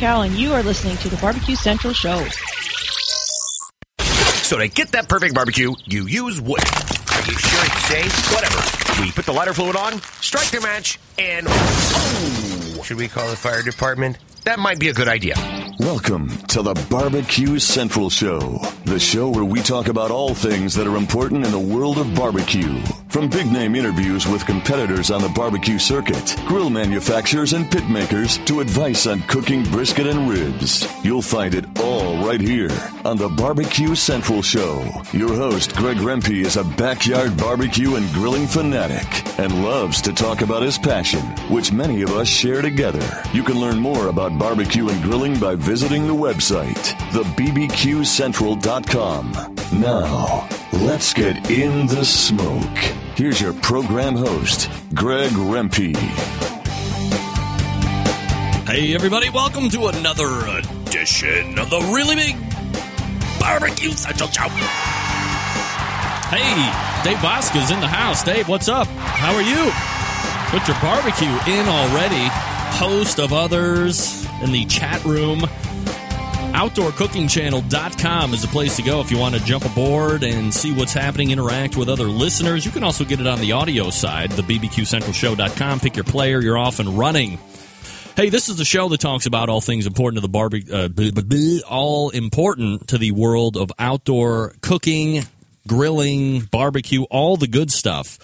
Cal, and you are listening to the Barbecue Central Show. So to get that perfect barbecue, you use wood. Are you sure it's safe? Whatever. We put the lighter fluid on, strike the match, and oh! Should we call the fire department? That might be a good idea. Welcome to the Barbecue Central Show, the show where we talk about all things that are important in the world of barbecue. From big name interviews with competitors on the barbecue circuit, grill manufacturers and pit makers, to advice on cooking brisket and ribs. You'll find it all right here on the Barbecue Central Show. Your host, Greg Rempe, is a backyard barbecue and grilling fanatic and loves to talk about his passion, which many of us share together. You can learn more about barbecue and grilling by visiting the website, thebbqcentral.com. Now, let's get in the smoke. Here's your program host, Greg Rempe. Hey, everybody, welcome to another edition of the Really Big Barbecue Central Show. Hey, Dave Bosca's in the house. Dave, what's up? How are you? Put your barbecue in already. Host of others in the chat room. OutdoorCookingChannel.com is the place to go if you want to jump aboard and see what's happening, interact with other listeners. You can also get it on the audio side, the BBQCentralShow.com. Pick your player, you're off and running. Hey, this is the show that talks about all things important to the barbecue, uh, all important to the world of outdoor cooking, grilling, barbecue, all the good stuff.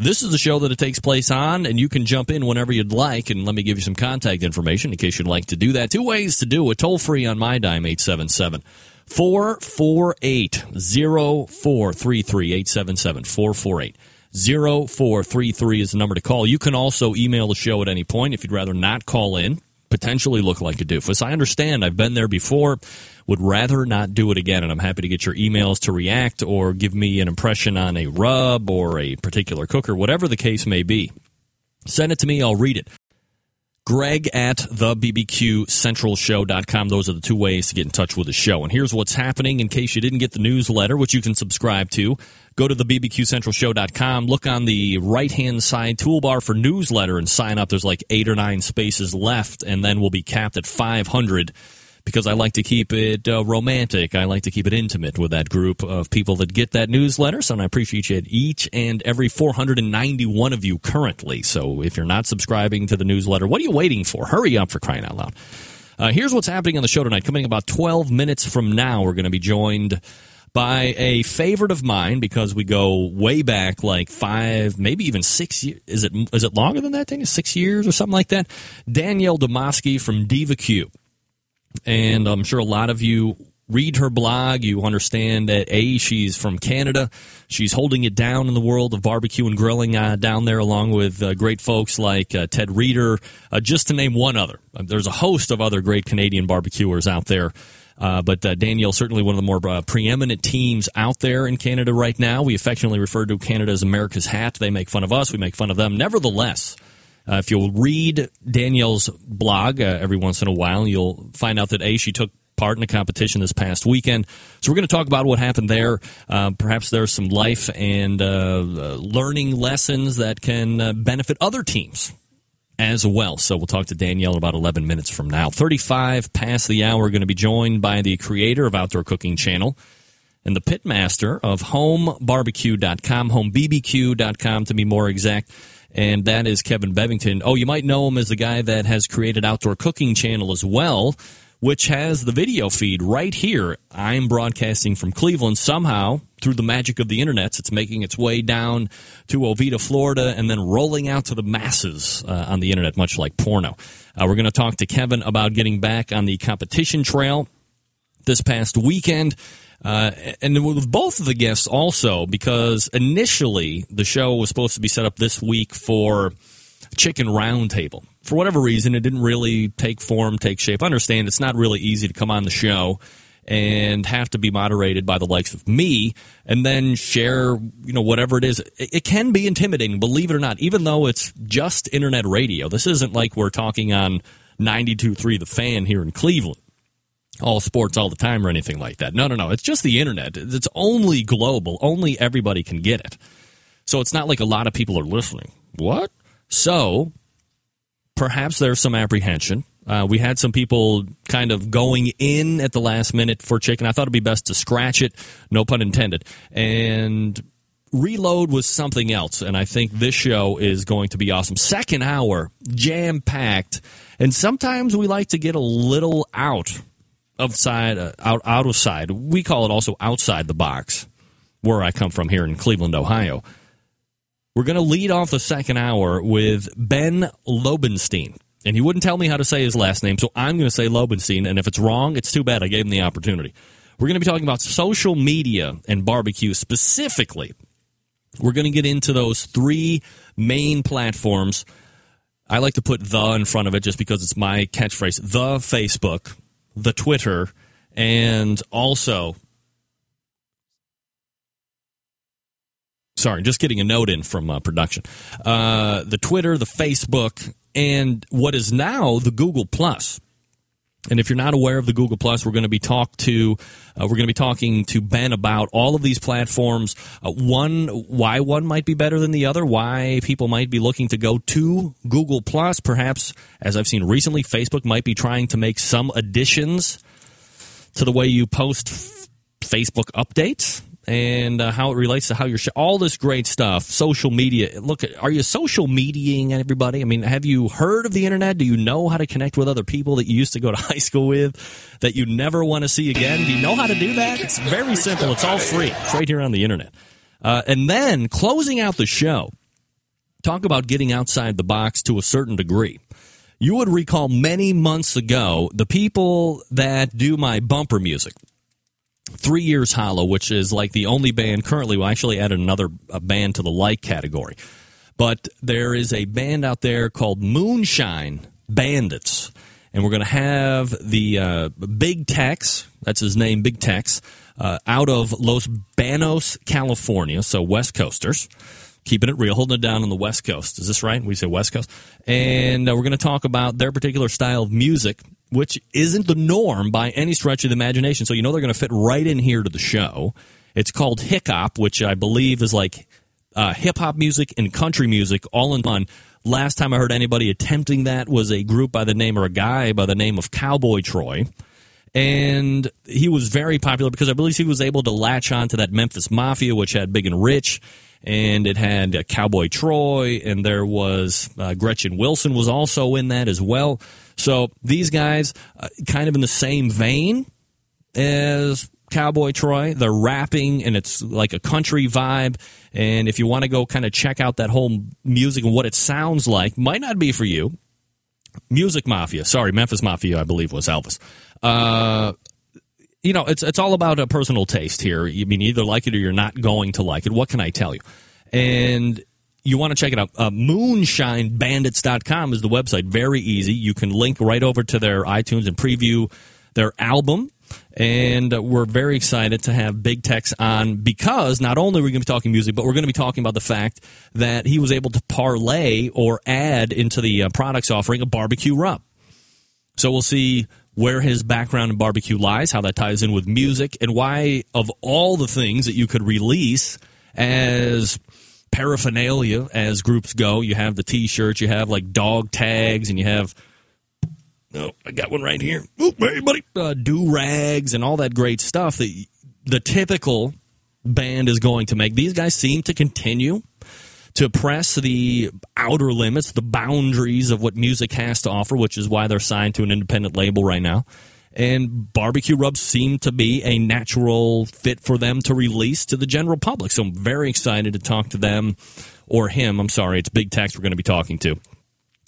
This is the show that it takes place on, and you can jump in whenever you'd like. And let me give you some contact information in case you'd like to do that. Two ways to do it toll free on my dime, 877 448 0433 877 448 0433 is the number to call. You can also email the show at any point if you'd rather not call in, potentially look like a doofus. I understand. I've been there before. Would rather not do it again, and I'm happy to get your emails to react or give me an impression on a rub or a particular cooker, whatever the case may be. Send it to me. I'll read it. Greg at the BBQCentralShow.com. Those are the two ways to get in touch with the show. And here's what's happening in case you didn't get the newsletter, which you can subscribe to. Go to the BBQCentralShow.com, look on the right hand side toolbar for newsletter and sign up. There's like eight or nine spaces left, and then we'll be capped at 500 because I like to keep it uh, romantic. I like to keep it intimate with that group of people that get that newsletter. So I appreciate each and every 491 of you currently. So if you're not subscribing to the newsletter, what are you waiting for? Hurry up for crying out loud. Uh, here's what's happening on the show tonight. Coming about 12 minutes from now, we're going to be joined by a favorite of mine because we go way back like five, maybe even six years. Is it, is it longer than that thing? Six years or something like that? Danielle Dimovski from Diva Q and I'm sure a lot of you read her blog. You understand that A, she's from Canada. She's holding it down in the world of barbecue and grilling uh, down there, along with uh, great folks like uh, Ted Reader, uh, just to name one other. Uh, there's a host of other great Canadian barbecuers out there. Uh, but Danielle, certainly one of the more preeminent teams out there in Canada right now. We affectionately refer to Canada as America's hat. They make fun of us, we make fun of them. Nevertheless, uh, if you'll read Danielle's blog uh, every once in a while, you'll find out that A, she took part in a competition this past weekend. So we're going to talk about what happened there. Uh, perhaps there's some life and uh, learning lessons that can uh, benefit other teams as well. So we'll talk to Danielle about 11 minutes from now. 35 past the hour, going to be joined by the creator of Outdoor Cooking Channel and the pitmaster of homebarbecue.com, homebbq.com to be more exact and that is Kevin Bevington. Oh, you might know him as the guy that has created Outdoor Cooking Channel as well, which has the video feed right here. I'm broadcasting from Cleveland somehow through the magic of the internet. It's making its way down to Oviedo, Florida, and then rolling out to the masses uh, on the internet, much like porno. Uh, we're going to talk to Kevin about getting back on the competition trail this past weekend uh, and with both of the guests also, because initially the show was supposed to be set up this week for Chicken Roundtable. For whatever reason, it didn't really take form, take shape. I understand it's not really easy to come on the show and have to be moderated by the likes of me and then share you know whatever it is it, it, can be intimidating believe it or not even though it's just internet radio this isn't like we're talking on 92.3 the fan here in cleveland all sports all the time or anything like that. No, no, no. It's just the internet. It's only global. Only everybody can get it. So it's not like a lot of people are listening. What? So perhaps there's some apprehension. Uh, we had some people kind of going in at the last minute for chicken. I thought it'd be best to scratch it, no pun intended. And reload was something else. And I think this show is going to be awesome. Second hour, jam packed. And sometimes we like to get a little out of side, uh, out, out of side. We call it also outside the box, where I come from here in Cleveland, Ohio. We're going to lead off the second hour with Ben Lobenstein. And he wouldn't tell me how to say his last name, so I'm going to say Lobenstein. And if it's wrong, it's too bad. I gave him the opportunity. We're going to be talking about social media and barbecue specifically. We're going to get into those three main platforms. I like to put the in front of it just because it's my catchphrase the Facebook, the Twitter, and also sorry, just getting a note in from uh, production. Uh, the Twitter, the Facebook, and what is now the Google Plus. And if you're not aware of the Google Plus, we're going to be talk to uh, we're going to be talking to Ben about all of these platforms. Uh, one, why one might be better than the other, why people might be looking to go to Google Plus. Perhaps, as I've seen recently, Facebook might be trying to make some additions to the way you post f- Facebook updates and uh, how it relates to how you're sh- all this great stuff social media. Look are you social mediating everybody? I mean have you heard of the internet? Do you know how to connect with other people that you used to go to high school with that you never want to see again? Do you know how to do that? It's very simple. It's all free. It's right here on the internet. Uh, and then closing out the show talk about getting outside the box to a certain degree. You would recall many months ago the people that do my bumper music Three Years Hollow, which is like the only band currently. We actually added another band to the like category. But there is a band out there called Moonshine Bandits. And we're going to have the uh, Big Tex, that's his name, Big Tex, uh, out of Los Banos, California. So West Coasters keeping it real, holding it down on the West Coast. Is this right? We say West Coast. And uh, we're going to talk about their particular style of music which isn't the norm by any stretch of the imagination. So you know they're going to fit right in here to the show. It's called Hick Hop, which I believe is like uh, hip hop music and country music all in one. Last time I heard anybody attempting that was a group by the name or a guy by the name of Cowboy Troy. And he was very popular because I believe he was able to latch on to that Memphis Mafia, which had Big and Rich, and it had uh, Cowboy Troy, and there was uh, Gretchen Wilson was also in that as well. So these guys, uh, kind of in the same vein as Cowboy Troy. They're rapping and it's like a country vibe. And if you want to go kind of check out that whole music and what it sounds like, might not be for you. Music Mafia, sorry, Memphis Mafia, I believe was Elvis. Uh, you know, it's it's all about a personal taste here. You mean either like it or you're not going to like it. What can I tell you? And you want to check it out. Uh, moonshinebandits.com is the website. Very easy. You can link right over to their iTunes and preview their album. And we're very excited to have Big Tex on because not only are we going to be talking music, but we're going to be talking about the fact that he was able to parlay or add into the uh, products offering a barbecue rub. So we'll see where his background in barbecue lies, how that ties in with music, and why, of all the things that you could release as paraphernalia as groups go. You have the T-shirts, you have like dog tags, and you have. Oh, I got one right here. Oop, hey, buddy. Uh, do rags and all that great stuff that the typical band is going to make. These guys seem to continue to press the outer limits, the boundaries of what music has to offer, which is why they're signed to an independent label right now and barbecue rubs seem to be a natural fit for them to release to the general public. So I'm very excited to talk to them or him. I'm sorry, it's Big Tex we're going to be talking to.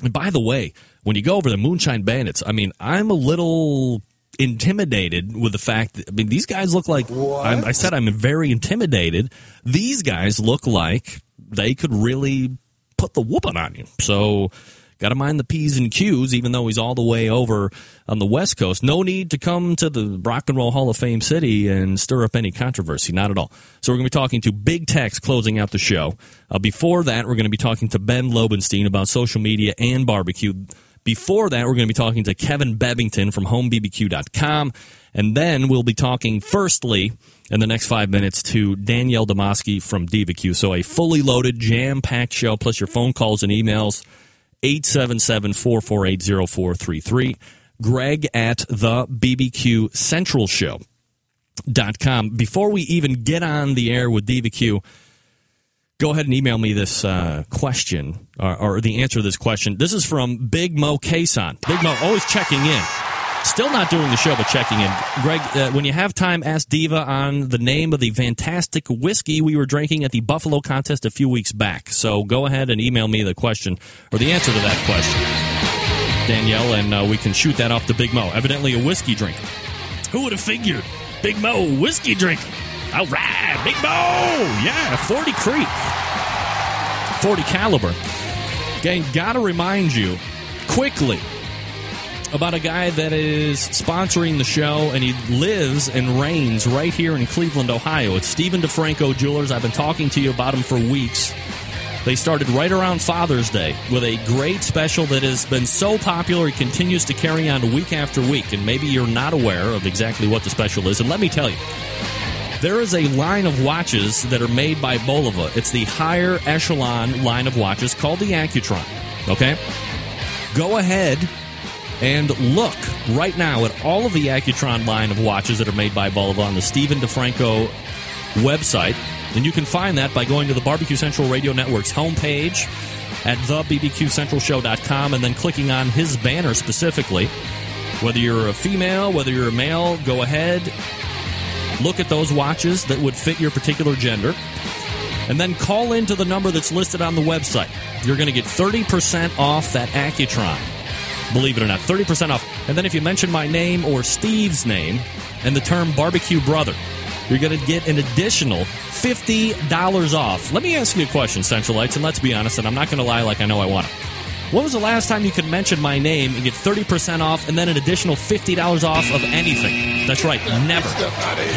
And by the way, when you go over the Moonshine Bandits, I mean, I'm a little intimidated with the fact that, I mean, these guys look like, I said I'm very intimidated. These guys look like they could really put the whooping on you. So, Got to mind the P's and Q's, even though he's all the way over on the West Coast. No need to come to the Rock and Roll Hall of Fame city and stir up any controversy. Not at all. So we're going to be talking to Big Tex closing out the show. Uh, before that, we're going to be talking to Ben Lobenstein about social media and barbecue. Before that, we're going to be talking to Kevin Bevington from homebbq.com. And then we'll be talking, firstly, in the next five minutes, to Danielle Dimovski from DivaQ. So a fully loaded, jam packed show, plus your phone calls and emails 877 448 0433. Greg at the BBQ Central Show. Dot com. Before we even get on the air with DivaQ, go ahead and email me this uh, question or, or, the answer to this question. This is from Big Mo Kason. Big Mo always checking in. Still not doing the show, but checking in. Greg, uh, when you have time, ask Diva on the name of the fantastic whiskey we were drinking at the Buffalo contest a few weeks back. So go ahead and email me the question or the answer to that question, Danielle, and uh, we can shoot that off to Big Mo. Evidently a whiskey drinker. Who would have figured? Big Mo, whiskey drinker. All right, Big Mo. Yeah, 40 Creek. 40 caliber. Gang, gotta remind you quickly about a guy that is sponsoring the show and he lives and reigns right here in Cleveland, Ohio. It's Stephen DeFranco Jewelers. I've been talking to you about him for weeks. They started right around Father's Day with a great special that has been so popular it continues to carry on week after week. And maybe you're not aware of exactly what the special is. And let me tell you, there is a line of watches that are made by Bulova. It's the higher echelon line of watches called the Accutron. Okay? Go ahead and look right now at all of the Accutron line of watches that are made by Bulova on the Stephen DeFranco website. And you can find that by going to the Barbecue Central Radio Network's homepage at thebbqcentralshow.com and then clicking on his banner specifically. Whether you're a female, whether you're a male, go ahead, look at those watches that would fit your particular gender, and then call into the number that's listed on the website. You're going to get 30% off that Accutron. Believe it or not, 30% off. And then if you mention my name or Steve's name and the term barbecue brother, you're going to get an additional $50 off. Let me ask you a question, Centralites, and let's be honest, and I'm not going to lie like I know I want to. When was the last time you could mention my name and get 30% off and then an additional $50 off of anything? That's right, never.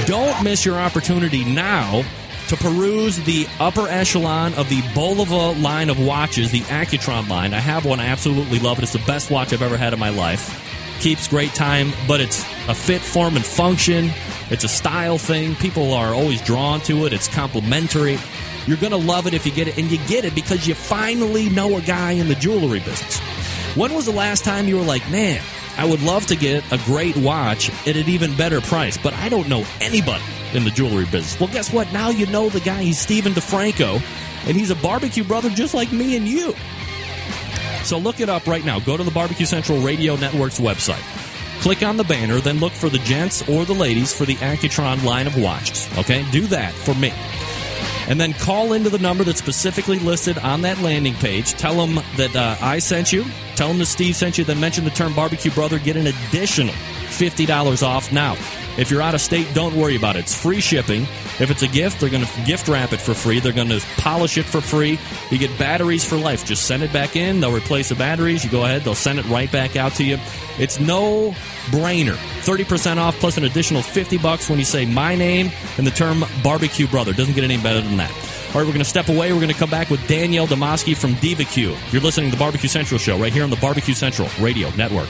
Don't miss your opportunity now to peruse the upper echelon of the Bulova line of watches, the Accutron line. I have one, I absolutely love it. It's the best watch I've ever had in my life. Keeps great time, but it's a fit, form, and function. It's a style thing. People are always drawn to it. It's complimentary. You're going to love it if you get it, and you get it because you finally know a guy in the jewelry business. When was the last time you were like, man, I would love to get a great watch at an even better price, but I don't know anybody in the jewelry business? Well, guess what? Now you know the guy. He's Stephen DeFranco, and he's a barbecue brother just like me and you. So look it up right now. Go to the Barbecue Central Radio Network's website. Click on the banner, then look for the gents or the ladies for the Accutron line of watches. Okay? Do that for me. And then call into the number that's specifically listed on that landing page. Tell them that uh, I sent you. Tell them that Steve sent you. Then mention the term barbecue brother. Get an additional $50 off now. If you're out of state, don't worry about it. It's free shipping. If it's a gift, they're going to gift wrap it for free. They're going to polish it for free. You get batteries for life. Just send it back in. They'll replace the batteries. You go ahead, they'll send it right back out to you. It's no brainer. 30% off plus an additional 50 bucks when you say my name and the term barbecue brother. Doesn't get any better than that. All right, we're going to step away. We're going to come back with Danielle Dimovski from DivaQ. You're listening to the Barbecue Central show right here on the Barbecue Central Radio Network.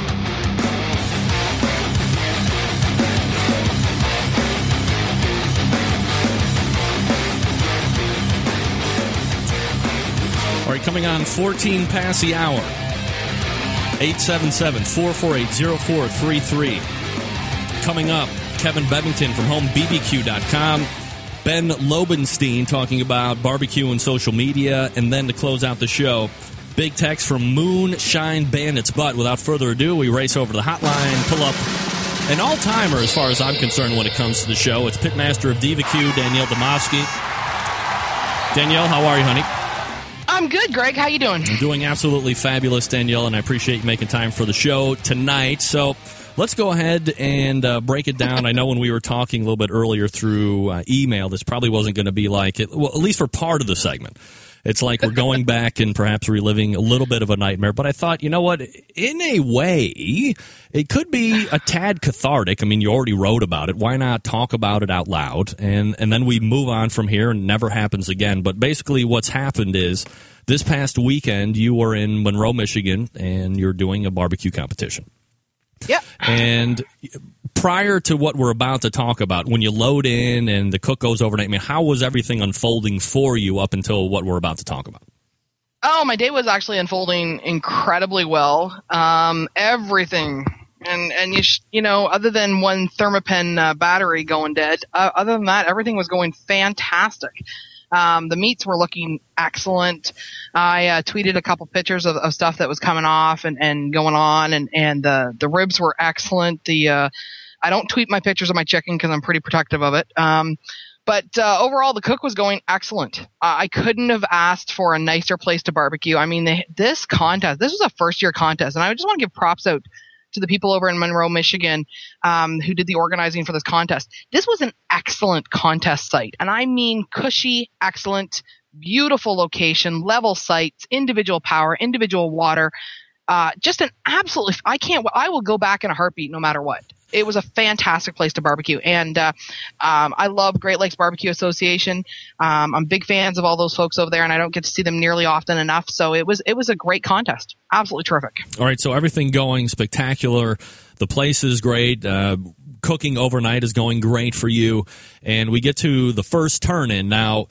Coming on 14 past the hour. 877 448 0433. Coming up, Kevin Bevington from HomeBBQ.com. Ben Lobenstein talking about barbecue and social media. And then to close out the show, Big Tex from Moonshine Bandits. But without further ado, we race over to the hotline, pull up an all timer as far as I'm concerned when it comes to the show. It's Pitmaster of DivaQ, Danielle Dimovski. Danielle, how are you, honey? I'm good, Greg. How you doing? I'm doing absolutely fabulous, Danielle, and I appreciate you making time for the show tonight. So let's go ahead and uh, break it down. I know when we were talking a little bit earlier through uh, email, this probably wasn't going to be like it, well, at least for part of the segment. It's like we're going back and perhaps reliving a little bit of a nightmare. But I thought, you know what? In a way, it could be a tad cathartic. I mean, you already wrote about it. Why not talk about it out loud? And and then we move on from here and never happens again. But basically, what's happened is this past weekend you were in Monroe, Michigan, and you're doing a barbecue competition. Yep. And prior to what we're about to talk about, when you load in and the cook goes overnight, I mean, how was everything unfolding for you up until what we're about to talk about? Oh, my day was actually unfolding incredibly well. Um, everything, and and you sh- you know, other than one Thermapen uh, battery going dead, uh, other than that, everything was going fantastic. Um, the meats were looking excellent. I uh, tweeted a couple pictures of, of, stuff that was coming off and, and going on, and and the the ribs were excellent. The uh, I don't tweet my pictures of my chicken because I'm pretty protective of it. Um, but uh, overall, the cook was going excellent. I couldn't have asked for a nicer place to barbecue. I mean, they, this contest, this was a first year contest, and I just want to give props out to the people over in Monroe, Michigan, um, who did the organizing for this contest. This was an excellent contest site, and I mean cushy, excellent, beautiful location, level sites, individual power, individual water. Uh, just an absolutely, I can't, I will go back in a heartbeat no matter what it was a fantastic place to barbecue, and uh, um, I love Great Lakes Barbecue Association. Um, I'm big fans of all those folks over there, and I don't get to see them nearly often enough. So it was it was a great contest, absolutely terrific. All right, so everything going spectacular. The place is great. Uh, cooking overnight is going great for you, and we get to the first turn in now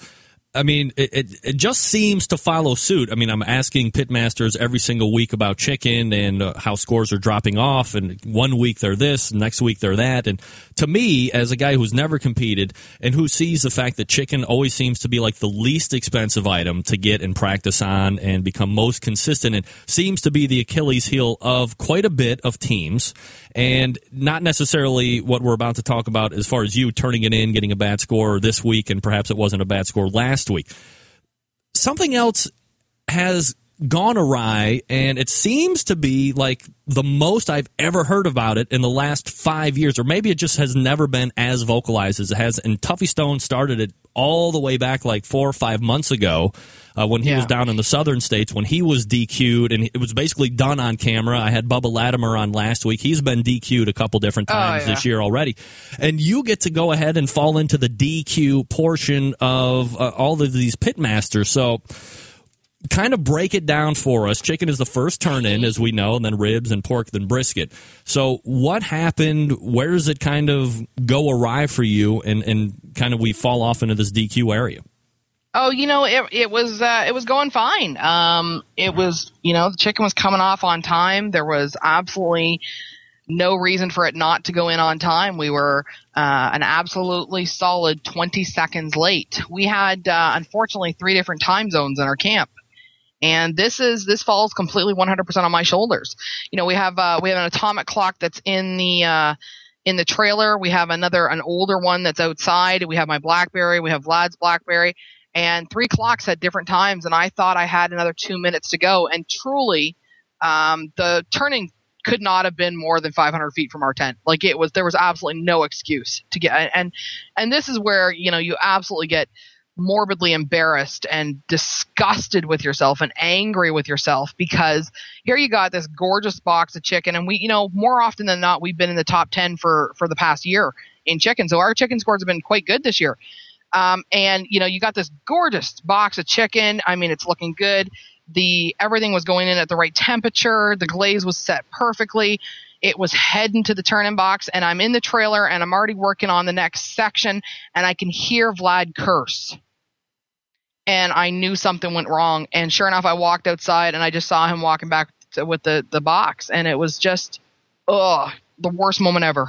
I mean, it, it, it, just seems to follow suit. I mean, I'm asking pitmasters every single week about chicken and uh, how scores are dropping off. And one week they're this, next week they're that. And to me, as a guy who's never competed and who sees the fact that chicken always seems to be like the least expensive item to get and practice on and become most consistent and seems to be the Achilles heel of quite a bit of teams and not necessarily what we're about to talk about as far as you turning it in, getting a bad score this week, and perhaps it wasn't a bad score last week. Something else has gone awry, and it seems to be like the most I've ever heard about it in the last five years, or maybe it just has never been as vocalized as it has. And Tuffy Stone started it all the way back like four or five months ago uh, when he yeah. was down in the southern states when he was DQ'd and it was basically done on camera. I had Bubba Latimer on last week. He's been DQ'd a couple different oh, times oh, yeah. this year already. And you get to go ahead and fall into the DQ portion of uh, all of these pitmasters. So kind of break it down for us. Chicken is the first turn in, as we know, and then ribs and pork, then brisket. So, what happened? Where does it kind of go awry for you, and, and kind of we fall off into this DQ area? Oh, you know, it it was uh, it was going fine. Um, it was you know the chicken was coming off on time. There was absolutely no reason for it not to go in on time. We were uh, an absolutely solid 20 seconds late. We had uh, unfortunately three different time zones in our camp. And this is this falls completely 100% on my shoulders. You know, we have uh, we have an atomic clock that's in the uh, in the trailer. We have another an older one that's outside. We have my BlackBerry. We have Vlad's BlackBerry, and three clocks at different times. And I thought I had another two minutes to go. And truly, um, the turning could not have been more than 500 feet from our tent. Like it was, there was absolutely no excuse to get. And and this is where you know you absolutely get morbidly embarrassed and disgusted with yourself and angry with yourself because here you got this gorgeous box of chicken and we you know more often than not we've been in the top 10 for for the past year in chicken so our chicken scores have been quite good this year um, and you know you got this gorgeous box of chicken i mean it's looking good the everything was going in at the right temperature the glaze was set perfectly it was heading to the turning box and i'm in the trailer and i'm already working on the next section and i can hear vlad curse and I knew something went wrong. And sure enough, I walked outside and I just saw him walking back to, with the, the box, and it was just, ugh, the worst moment ever.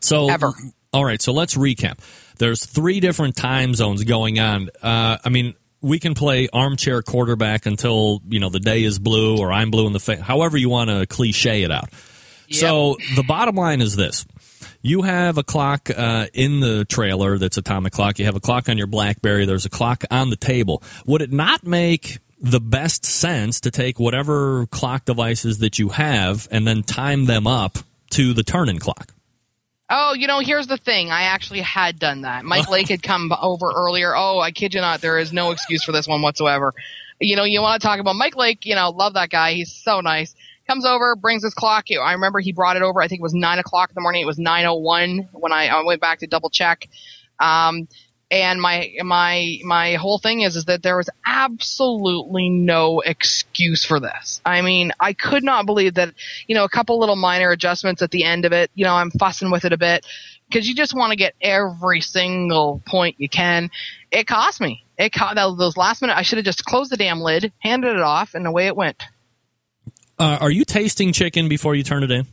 So, ever. All right, so let's recap. There's three different time zones going on. Uh, I mean, we can play armchair quarterback until you know the day is blue or I'm blue in the face. However, you want to cliche it out. Yep. So the bottom line is this: you have a clock uh, in the trailer that's atomic clock. You have a clock on your BlackBerry. There's a clock on the table. Would it not make the best sense to take whatever clock devices that you have and then time them up to the turn-in clock? Oh, you know, here's the thing. I actually had done that. Mike Lake had come over earlier. Oh, I kid you not. There is no excuse for this one whatsoever. You know, you want to talk about Mike Lake. You know, love that guy. He's so nice. Comes over, brings his clock. I remember he brought it over. I think it was nine o'clock in the morning. It was nine oh one when I, I went back to double check. Um, and my my my whole thing is is that there was absolutely no excuse for this. I mean, I could not believe that you know a couple little minor adjustments at the end of it. You know, I'm fussing with it a bit because you just want to get every single point you can. It cost me. It cost those last minute. I should have just closed the damn lid, handed it off, and away it went. Uh, are you tasting chicken before you turn it in?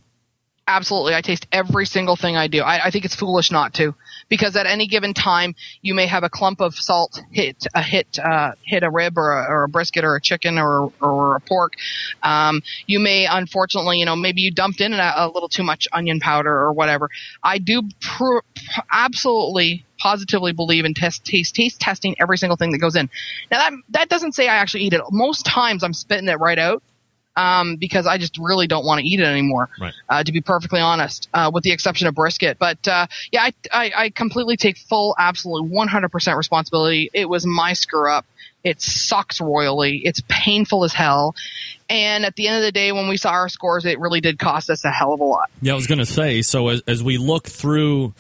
Absolutely. I taste every single thing I do. I, I, think it's foolish not to because at any given time you may have a clump of salt hit a hit uh, hit a rib or a, or a, brisket or a chicken or or a pork. Um, you may unfortunately, you know, maybe you dumped in a, a little too much onion powder or whatever. I do pr- absolutely positively believe in test taste taste testing every single thing that goes in. Now that that doesn't say I actually eat it. Most times I'm spitting it right out um, because I just really don't want to eat it anymore. Right. Uh, to be perfectly honest, uh, with the exception of brisket. But uh, yeah, I, I, I completely take full, absolute, 100% responsibility. It was my screw up. It sucks royally. It's painful as hell. And at the end of the day, when we saw our scores, it really did cost us a hell of a lot. Yeah, I was going to say. So as, as we look through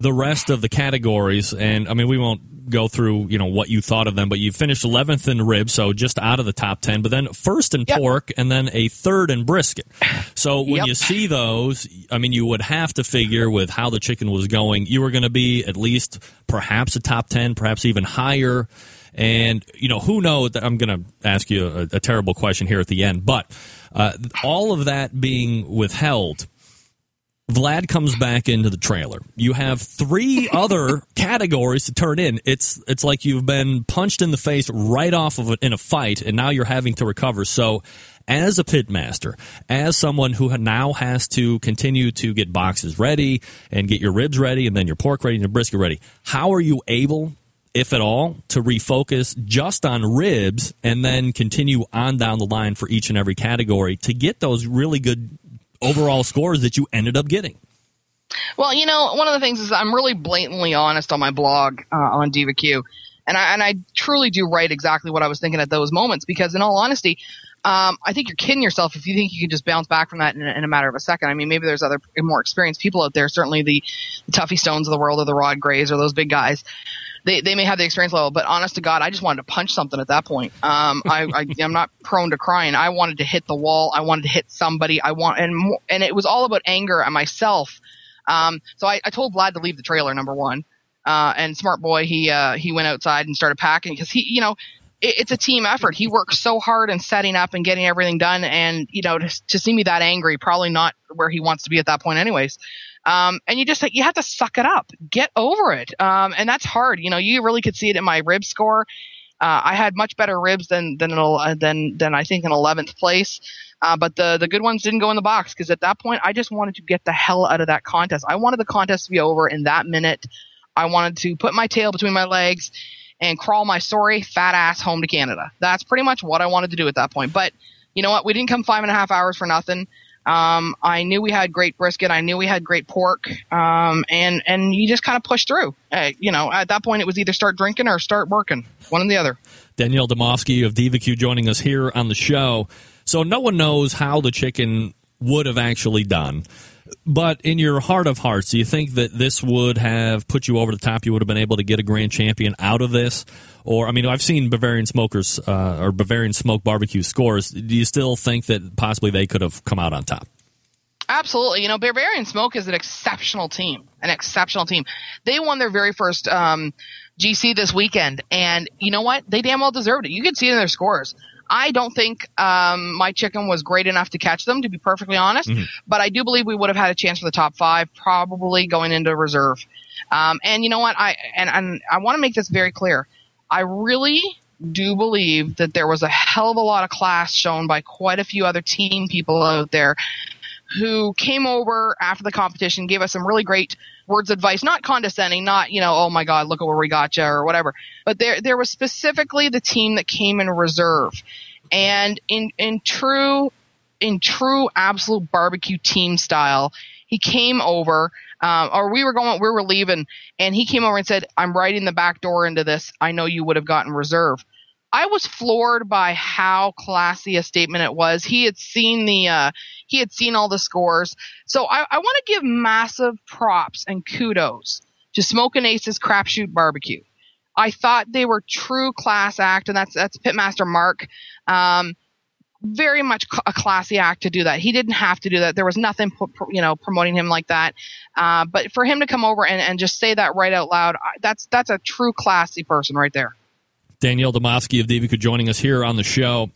the rest of the categories, and I mean, we won't go through, you know, what you thought of them, but you finished 11th in ribs, so just out of the top 10, but then first in yep. pork and then a third in brisket. So when yep. you see those, I mean, you would have to figure with how the chicken was going, you were going to be at least perhaps a top 10, perhaps even higher. And, you know, who knows? I'm going to ask you a, a, terrible question here at the end, but uh, all of that being withheld – Vlad comes back into the trailer. You have three other categories to turn in. It's it's like you've been punched in the face right off of it in a fight, and now you're having to recover. So, as a pitmaster, as someone who now has to continue to get boxes ready and get your ribs ready, and then your pork ready and your brisket ready, how are you able if at all, to refocus just on ribs and then continue on down the line for each and every category to get those really good overall scores that you ended up getting. Well, you know, one of the things is I'm really blatantly honest on my blog uh, on DivaQ, and I and I truly do write exactly what I was thinking at those moments because, in all honesty, um, I think you're kidding yourself if you think you can just bounce back from that in, in, a matter of a second. I mean, maybe there's other more experienced people out there, certainly the, the Tuffy Stones of the world or the Rod Grays or those big guys they, they may have the experience level, but honest to God, I just wanted to punch something at that point. Um, I, I, am not prone to crying. I wanted to hit the wall. I wanted to hit somebody. I want, and, and it was all about anger at myself. Um, so I, I told Vlad to leave the trailer, number one. Uh, and smart boy, he, uh, he went outside and started packing because he, you know, it, it's a team effort. He works so hard in setting up and getting everything done. And, you know, to, to see me that angry, probably not where he wants to be at that point anyways. Um, and you just you have to suck it up, get over it, um, and that's hard. You know, you really could see it in my rib score. Uh, I had much better ribs than than uh, than than I think in 11th place. Uh, but the the good ones didn't go in the box because at that point I just wanted to get the hell out of that contest. I wanted the contest to be over in that minute. I wanted to put my tail between my legs and crawl my sorry fat ass home to Canada. That's pretty much what I wanted to do at that point. But you know what? We didn't come five and a half hours for nothing. Um, I knew we had great brisket. I knew we had great pork. Um, and, and you just kind of push through. Uh, you know, at that point, it was either start drinking or start working, one or the other. Danielle Dimovski of DivaQ joining us here on the show. So no one knows how the chicken would have actually done. But in your heart of hearts, do you think that this would have put you over the top? You would have been able to get a grand champion out of this? Or, I mean, I've seen Bavarian Smokers uh, or Bavarian Smoke Barbecue scores. Do you still think that possibly they could have come out on top? Absolutely. You know, Bavarian Smoke is an exceptional team. An exceptional team. They won their very first um, GC this weekend, and you know what? They damn well deserved it. You can see it in their scores. I don't think um, my chicken was great enough to catch them, to be perfectly honest. Mm-hmm. But I do believe we would have had a chance for the top five, probably going into reserve. Um, and you know what? I and, and I want to make this very clear. I really do believe that there was a hell of a lot of class shown by quite a few other team people out there who came over after the competition, gave us some really great words of advice, not condescending, not, you know, oh my God, look at where we got you or whatever. But there, there was specifically the team that came in reserve. And in, in true, in true absolute barbecue team style, he came over, um, or we were going, we were leaving, and he came over and said, "I'm writing the back door into this. I know you would have gotten reserve." I was floored by how classy a statement it was. He had seen the, uh, he had seen all the scores. So I, I want to give massive props and kudos to Smoking Aces Crapshoot Barbecue. I thought they were true class act, and that's that's Pitmaster Mark. Um, very much a classy act to do that. He didn't have to do that. There was nothing, you know, promoting him like that. Uh, but for him to come over and, and just say that right out loud, that's that's a true classy person right there. Danielle Dimovski of DivaQ joining us here on the show.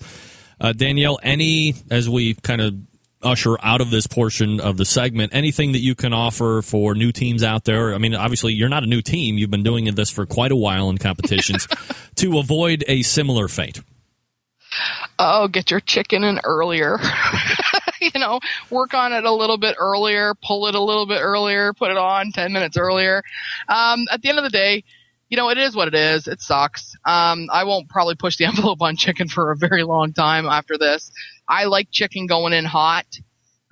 Uh, Danielle, any as we kind of usher out of this portion of the segment, anything that you can offer for new teams out there? I mean, obviously, you're not a new team. You've been doing this for quite a while in competitions to avoid a similar fate. Oh, get your chicken in earlier. you know, work on it a little bit earlier, pull it a little bit earlier, put it on 10 minutes earlier. Um, at the end of the day, you know, it is what it is. It sucks. Um, I won't probably push the envelope on chicken for a very long time after this. I like chicken going in hot.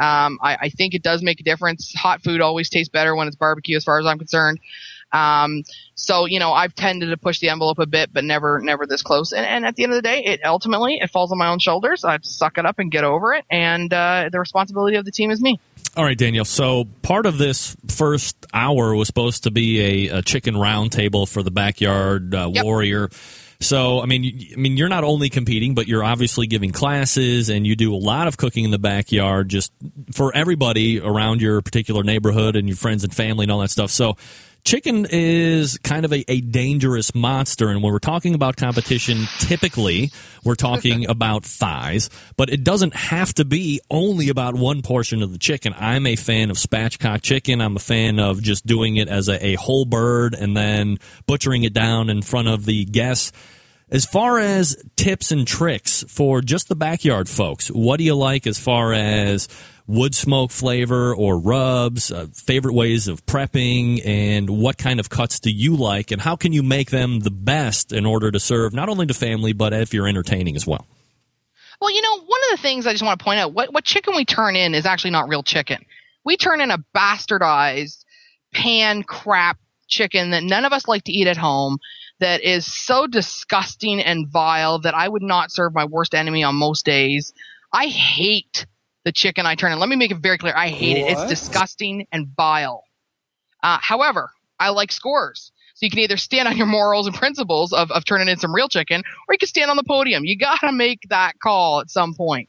Um, I, I, think it does make a difference. Hot food always tastes better when it's barbecue, as far as I'm concerned. Um, so you know, I've tended to push the envelope a bit, but never, never this close. And, and at the end of the day, it ultimately it falls on my own shoulders. I have to suck it up and get over it. And uh, the responsibility of the team is me. All right, Daniel. So part of this first hour was supposed to be a, a chicken roundtable for the backyard uh, yep. warrior. So, I mean, you, I mean, you're not only competing, but you're obviously giving classes, and you do a lot of cooking in the backyard, just for everybody around your particular neighborhood and your friends and family and all that stuff. So, chicken is kind of a, a dangerous monster. And when we're talking about competition, typically we're talking about thighs, but it doesn't have to be only about one portion of the chicken. I'm a fan of spatchcock chicken. I'm a fan of just doing it as a, a whole bird and then butchering it down in front of the guests. As far as tips and tricks for just the backyard folks, what do you like as far as wood smoke flavor or rubs, uh, favorite ways of prepping, and what kind of cuts do you like, and how can you make them the best in order to serve not only to family, but if you're entertaining as well? Well, you know, one of the things I just want to point out what, what chicken we turn in is actually not real chicken. We turn in a bastardized pan crap chicken that none of us like to eat at home that is so disgusting and vile that I would not serve my worst enemy on most days. I hate the chicken I turn in. Let me make it very clear. I hate what? it. It's disgusting and vile. Uh, however, I like scores. So you can either stand on your morals and principles of, of turning in some real chicken, or you can stand on the podium. You gotta make that call at some point.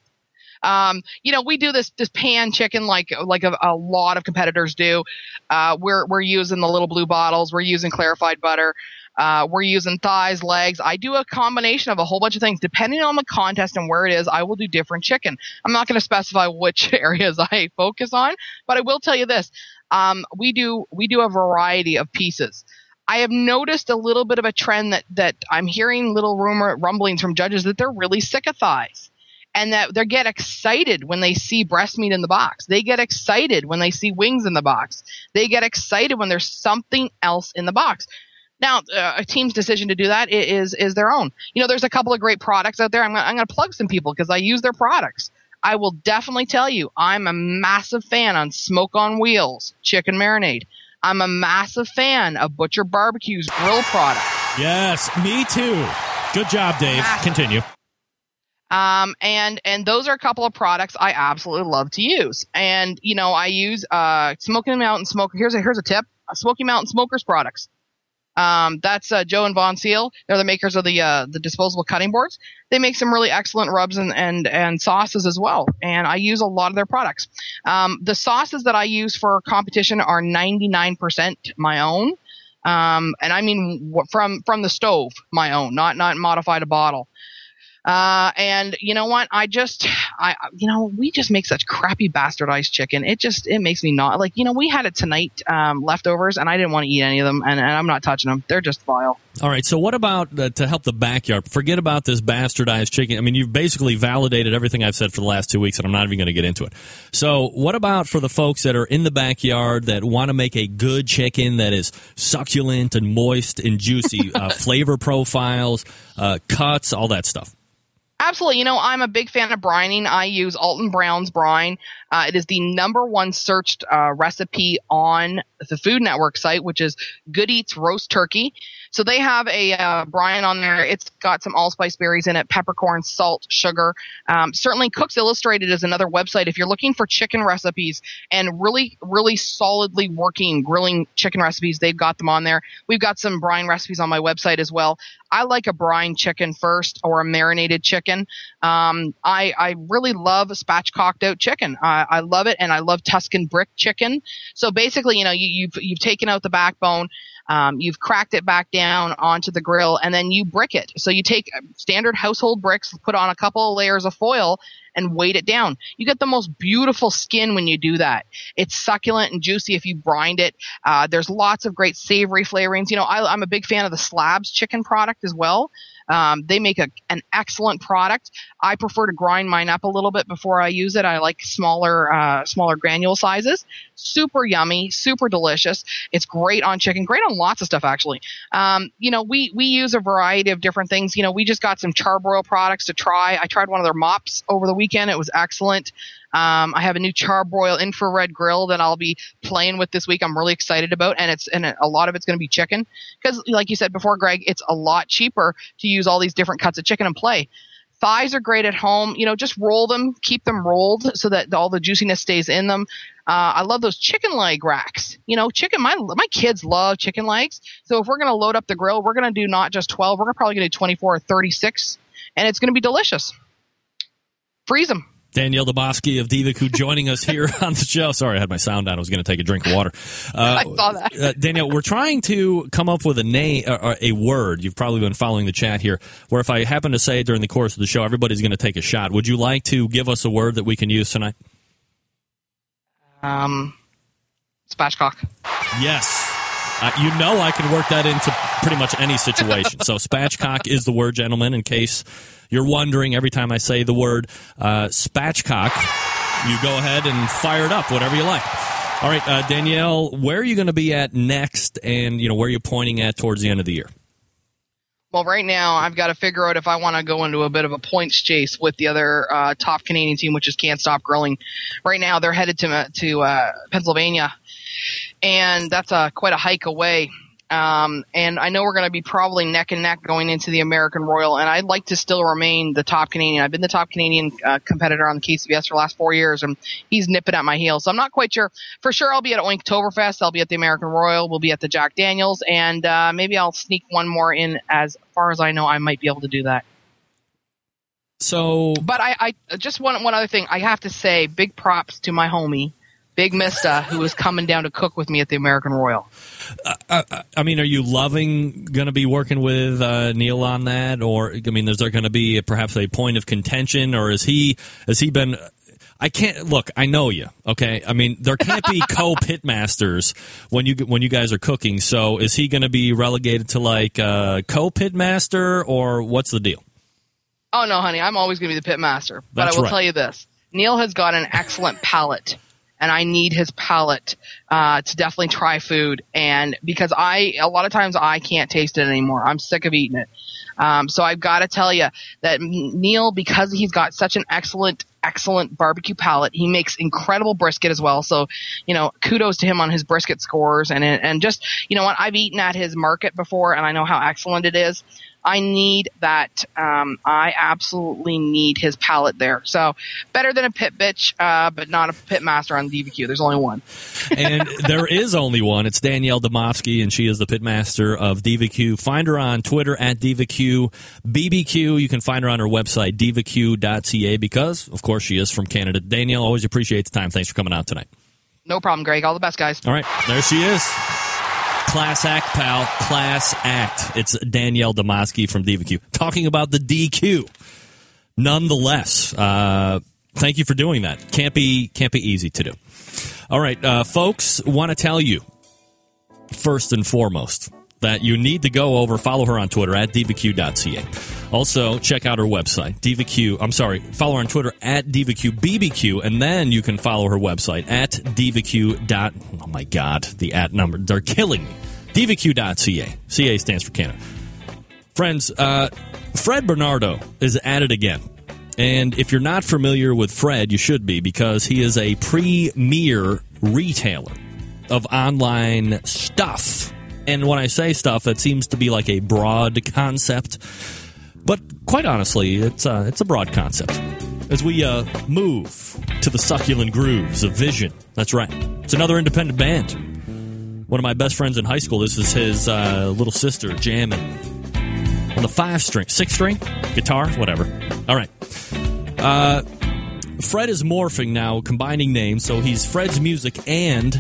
Um, you know, we do this this pan chicken like like a, a lot of competitors do. Uh, we're we're using the little blue bottles. We're using clarified butter. Uh, we're using thighs, legs. I do a combination of a whole bunch of things. Depending on the contest and where it is, I will do different chicken. I'm not going to specify which areas I focus on, but I will tell you this. Um, we do we do a variety of pieces. I have noticed a little bit of a trend that that I'm hearing little rumor rumblings from judges that they're really sick of thighs and that they get excited when they see breast meat in the box. They get excited when they see wings in the box. They get excited when there's something else in the box. Now, uh, a team's decision to do that is is their own. You know, there's a couple of great products out there. I'm gonna, I'm going to plug some people because I use their products. I will definitely tell you, I'm a massive fan on Smoke on Wheels chicken marinade. I'm a massive fan of Butcher Barbecue's grill product. Yes, me too. Good job, Dave. Massive. Continue. Um, and and those are a couple of products I absolutely love to use. And you know, I use uh, Smoky Mountain Smoker. Here's a here's a tip: Smoky Mountain Smokers products. Um, that's uh, Joe and Von Seal. They're the makers of the uh, the disposable cutting boards. They make some really excellent rubs and, and and sauces as well. And I use a lot of their products. Um, the sauces that I use for competition are 99% my own. Um, and I mean from from the stove, my own, not not modified a bottle. Uh, and you know what? I just, I, you know, we just make such crappy bastardized chicken. It just, it makes me not like, you know, we had it tonight, um, leftovers, and I didn't want to eat any of them, and, and I'm not touching them. They're just vile. All right. So what about uh, to help the backyard? Forget about this bastardized chicken. I mean, you've basically validated everything I've said for the last two weeks, and I'm not even going to get into it. So what about for the folks that are in the backyard that want to make a good chicken that is succulent and moist and juicy, uh, flavor profiles, uh, cuts, all that stuff? Absolutely. You know, I'm a big fan of brining. I use Alton Brown's brine. Uh, it is the number one searched uh, recipe on the Food Network site, which is Good Eats Roast Turkey. So they have a uh, brine on there. It's got some allspice berries in it, peppercorn, salt, sugar. Um, certainly, Cooks Illustrated is another website. If you're looking for chicken recipes and really, really solidly working grilling chicken recipes, they've got them on there. We've got some brine recipes on my website as well. I like a brine chicken first or a marinated chicken. Um, I, I really love a spatchcocked out chicken. I, I love it, and I love Tuscan brick chicken. So basically, you know, you, you've you've taken out the backbone. Um, you've cracked it back down onto the grill and then you brick it. So you take standard household bricks, put on a couple of layers of foil and weight it down. You get the most beautiful skin when you do that. It's succulent and juicy if you brine it. Uh, there's lots of great savory flavorings. You know, I, I'm a big fan of the slabs chicken product as well. Um, they make a, an excellent product. I prefer to grind mine up a little bit before I use it. I like smaller, uh, smaller granule sizes. Super yummy, super delicious. It's great on chicken, great on lots of stuff actually. Um, you know, we we use a variety of different things. You know, we just got some charbroil products to try. I tried one of their mops over the weekend. It was excellent. Um, I have a new charbroil infrared grill that I'll be playing with this week. I'm really excited about, and it's and a lot of it's going to be chicken because, like you said before, Greg, it's a lot cheaper to use all these different cuts of chicken and play. Thighs are great at home. You know, just roll them, keep them rolled so that all the juiciness stays in them. Uh, I love those chicken leg racks. You know, chicken. My my kids love chicken legs. So if we're gonna load up the grill, we're gonna do not just 12. We're probably gonna do 24 or 36, and it's gonna be delicious. Freeze them. Danielle Dimovski of DivaQ joining us here on the show. Sorry, I had my sound on. I was going to take a drink of water. Uh, I saw that. uh, Danielle, we're trying to come up with a name, uh, a word. You've probably been following the chat here. Where if I happen to say it during the course of the show, everybody's going to take a shot. Would you like to give us a word that we can use tonight? Um, spatchcock. Yes. Uh, you know I can work that into pretty much any situation. so spatchcock is the word, gentlemen, in case you're wondering every time I say the word uh, spatchcock, you go ahead and fire it up, whatever you like. All right, uh, Danielle, where are you going to be at next, and you know where are you pointing at towards the end of the year? Well, right now I've got to figure out if I want to go into a bit of a points chase with the other uh, top Canadian team, which is Can't Stop Grilling. Right now they're headed to to uh, Pennsylvania, and that's a quite a hike away. Um, and I know we're going to be probably neck and neck going into the American Royal, and I'd like to still remain the top Canadian. I've been the top Canadian uh, competitor on the KCBS for the last four years, and he's nipping at my heels. So I'm not quite sure. For sure, I'll be at Oinktoberfest. I'll be at the American Royal. We'll be at the Jack Daniels, and uh, maybe I'll sneak one more in. As far as I know, I might be able to do that. So, but I, I just one one other thing. I have to say, big props to my homie Big Mista, who was coming down to cook with me at the American Royal. Uh, uh, I mean, are you loving going to be working with uh, Neil on that, or I mean, is there going to be perhaps a point of contention, or is he has he been? I can't look. I know you. Okay. I mean, there can't be co pitmasters when you when you guys are cooking. So, is he going to be relegated to like uh, co pitmaster, or what's the deal? Oh no, honey, I'm always going to be the pitmaster. But I will right. tell you this: Neil has got an excellent palate and I need his palate uh, to definitely try food. And because I, a lot of times I can't taste it anymore. I'm sick of eating it. Um, so I've got to tell you that Neil, because he's got such an excellent, excellent barbecue palate, he makes incredible brisket as well. So, you know, kudos to him on his brisket scores and and just, you know what, I've eaten at his market before and I know how excellent it is. I need that. Um, I absolutely need his palate there. So better than a pit bitch, uh, but not a pit master on DivaQ. There's only one. and there is only one. It's Danielle Dimovski, and she is the pit master of DivaQ. Find her on Twitter at DivaQ. BBQ, you can find her on her website, divaq.ca, because, of course, she is from Canada. Danielle, always appreciate the time. Thanks for coming out tonight. No problem, Greg. All the best, guys. All right, there she is. Class act, pal. Class act. It's Danielle Dimovski from DivaQ talking about the DQ. Nonetheless, uh, thank you for doing that. Can't be can't be easy to do. All right, uh, folks, want to tell you first and foremost that you need to go over follow her on Twitter at divaq.ca. Also, check out her website, divaq. I'm sorry, follow her on Twitter at divaqbbq, and then you can follow her website at divaq. Oh my God, the at number they're killing me. divaq.ca. CA stands for Canada. Friends, uh, Fred Bernardo is at it again. And if you're not familiar with Fred, you should be because he is a premier retailer of online stuff. And when I say stuff, that seems to be like a broad concept. But quite honestly, it's, uh, it's a broad concept. As we uh, move to the succulent grooves of Vision. That's right. It's another independent band. One of my best friends in high school, this is his uh, little sister jamming on the five string, six string, guitar, whatever. All right. Uh, Fred is morphing now, combining names, so he's Fred's Music and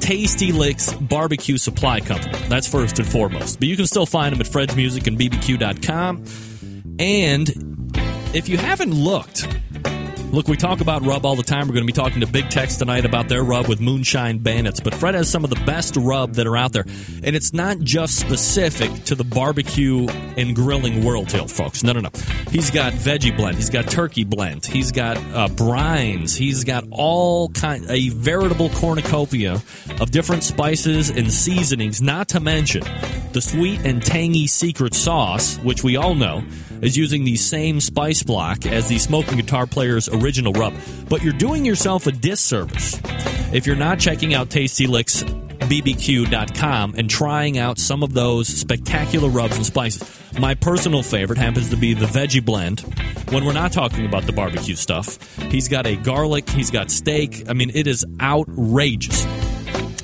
Tasty Licks Barbecue Supply Company. That's first and foremost. But you can still find him at Fred's Music and BBQ.com. And if you haven't looked, Look, we talk about rub all the time. We're going to be talking to Big Tex tonight about their rub with Moonshine Bandits. But Fred has some of the best rub that are out there. And it's not just specific to the barbecue and grilling world here, folks. No, no, no. He's got veggie blend. He's got turkey blend. He's got uh, brines. He's got all kind, a veritable cornucopia of different spices and seasonings, not to mention the sweet and tangy secret sauce, which we all know is using the same spice block as the smoking guitar player's original rub. But you're doing yourself a disservice if you're not checking out Tasty Licks bbq.com and trying out some of those spectacular rubs and spices. My personal favorite happens to be the veggie blend. When we're not talking about the barbecue stuff, he's got a garlic, he's got steak. I mean, it is outrageous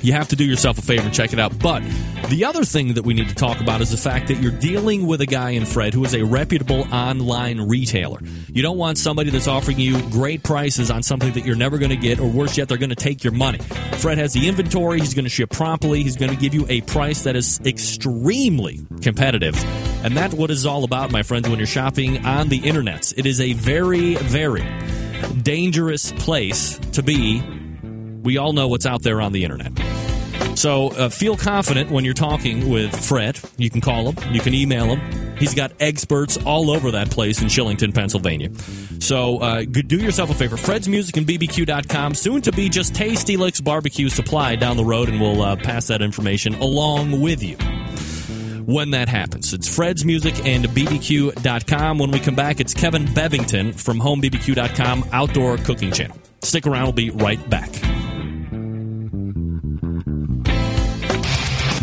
you have to do yourself a favor and check it out. But the other thing that we need to talk about is the fact that you're dealing with a guy in Fred who is a reputable online retailer. You don't want somebody that's offering you great prices on something that you're never going to get, or worse yet, they're going to take your money. Fred has the inventory, he's going to ship promptly, he's going to give you a price that is extremely competitive. And that's what it's all about, my friends, when you're shopping on the internet. It is a very, very dangerous place to be we all know what's out there on the internet. So uh, feel confident when you're talking with Fred. You can call him, you can email him. He's got experts all over that place in Shillington, Pennsylvania. So uh, do yourself a favor. Fred's Music and BBQ.com, soon to be just Tasty Licks Barbecue Supply down the road, and we'll uh, pass that information along with you when that happens. It's Fred's Music and BBQ.com. When we come back, it's Kevin Bevington from HomeBBQ.com Outdoor Cooking Channel. Stick around, we'll be right back.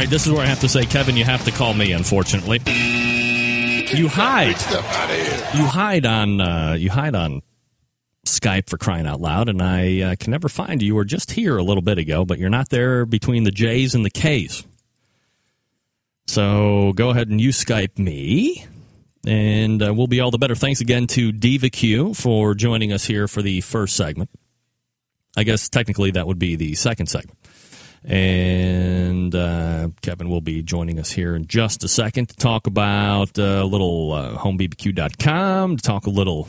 Right, this is where I have to say, Kevin, you have to call me. Unfortunately, you hide. You hide on. Uh, you hide on Skype for crying out loud, and I uh, can never find you. You were just here a little bit ago, but you're not there between the J's and the K's. So go ahead and you Skype me, and uh, we'll be all the better. Thanks again to Diva Q for joining us here for the first segment. I guess technically that would be the second segment. And uh, Kevin will be joining us here in just a second to talk about uh, a little uh, homebbq.com, to talk a little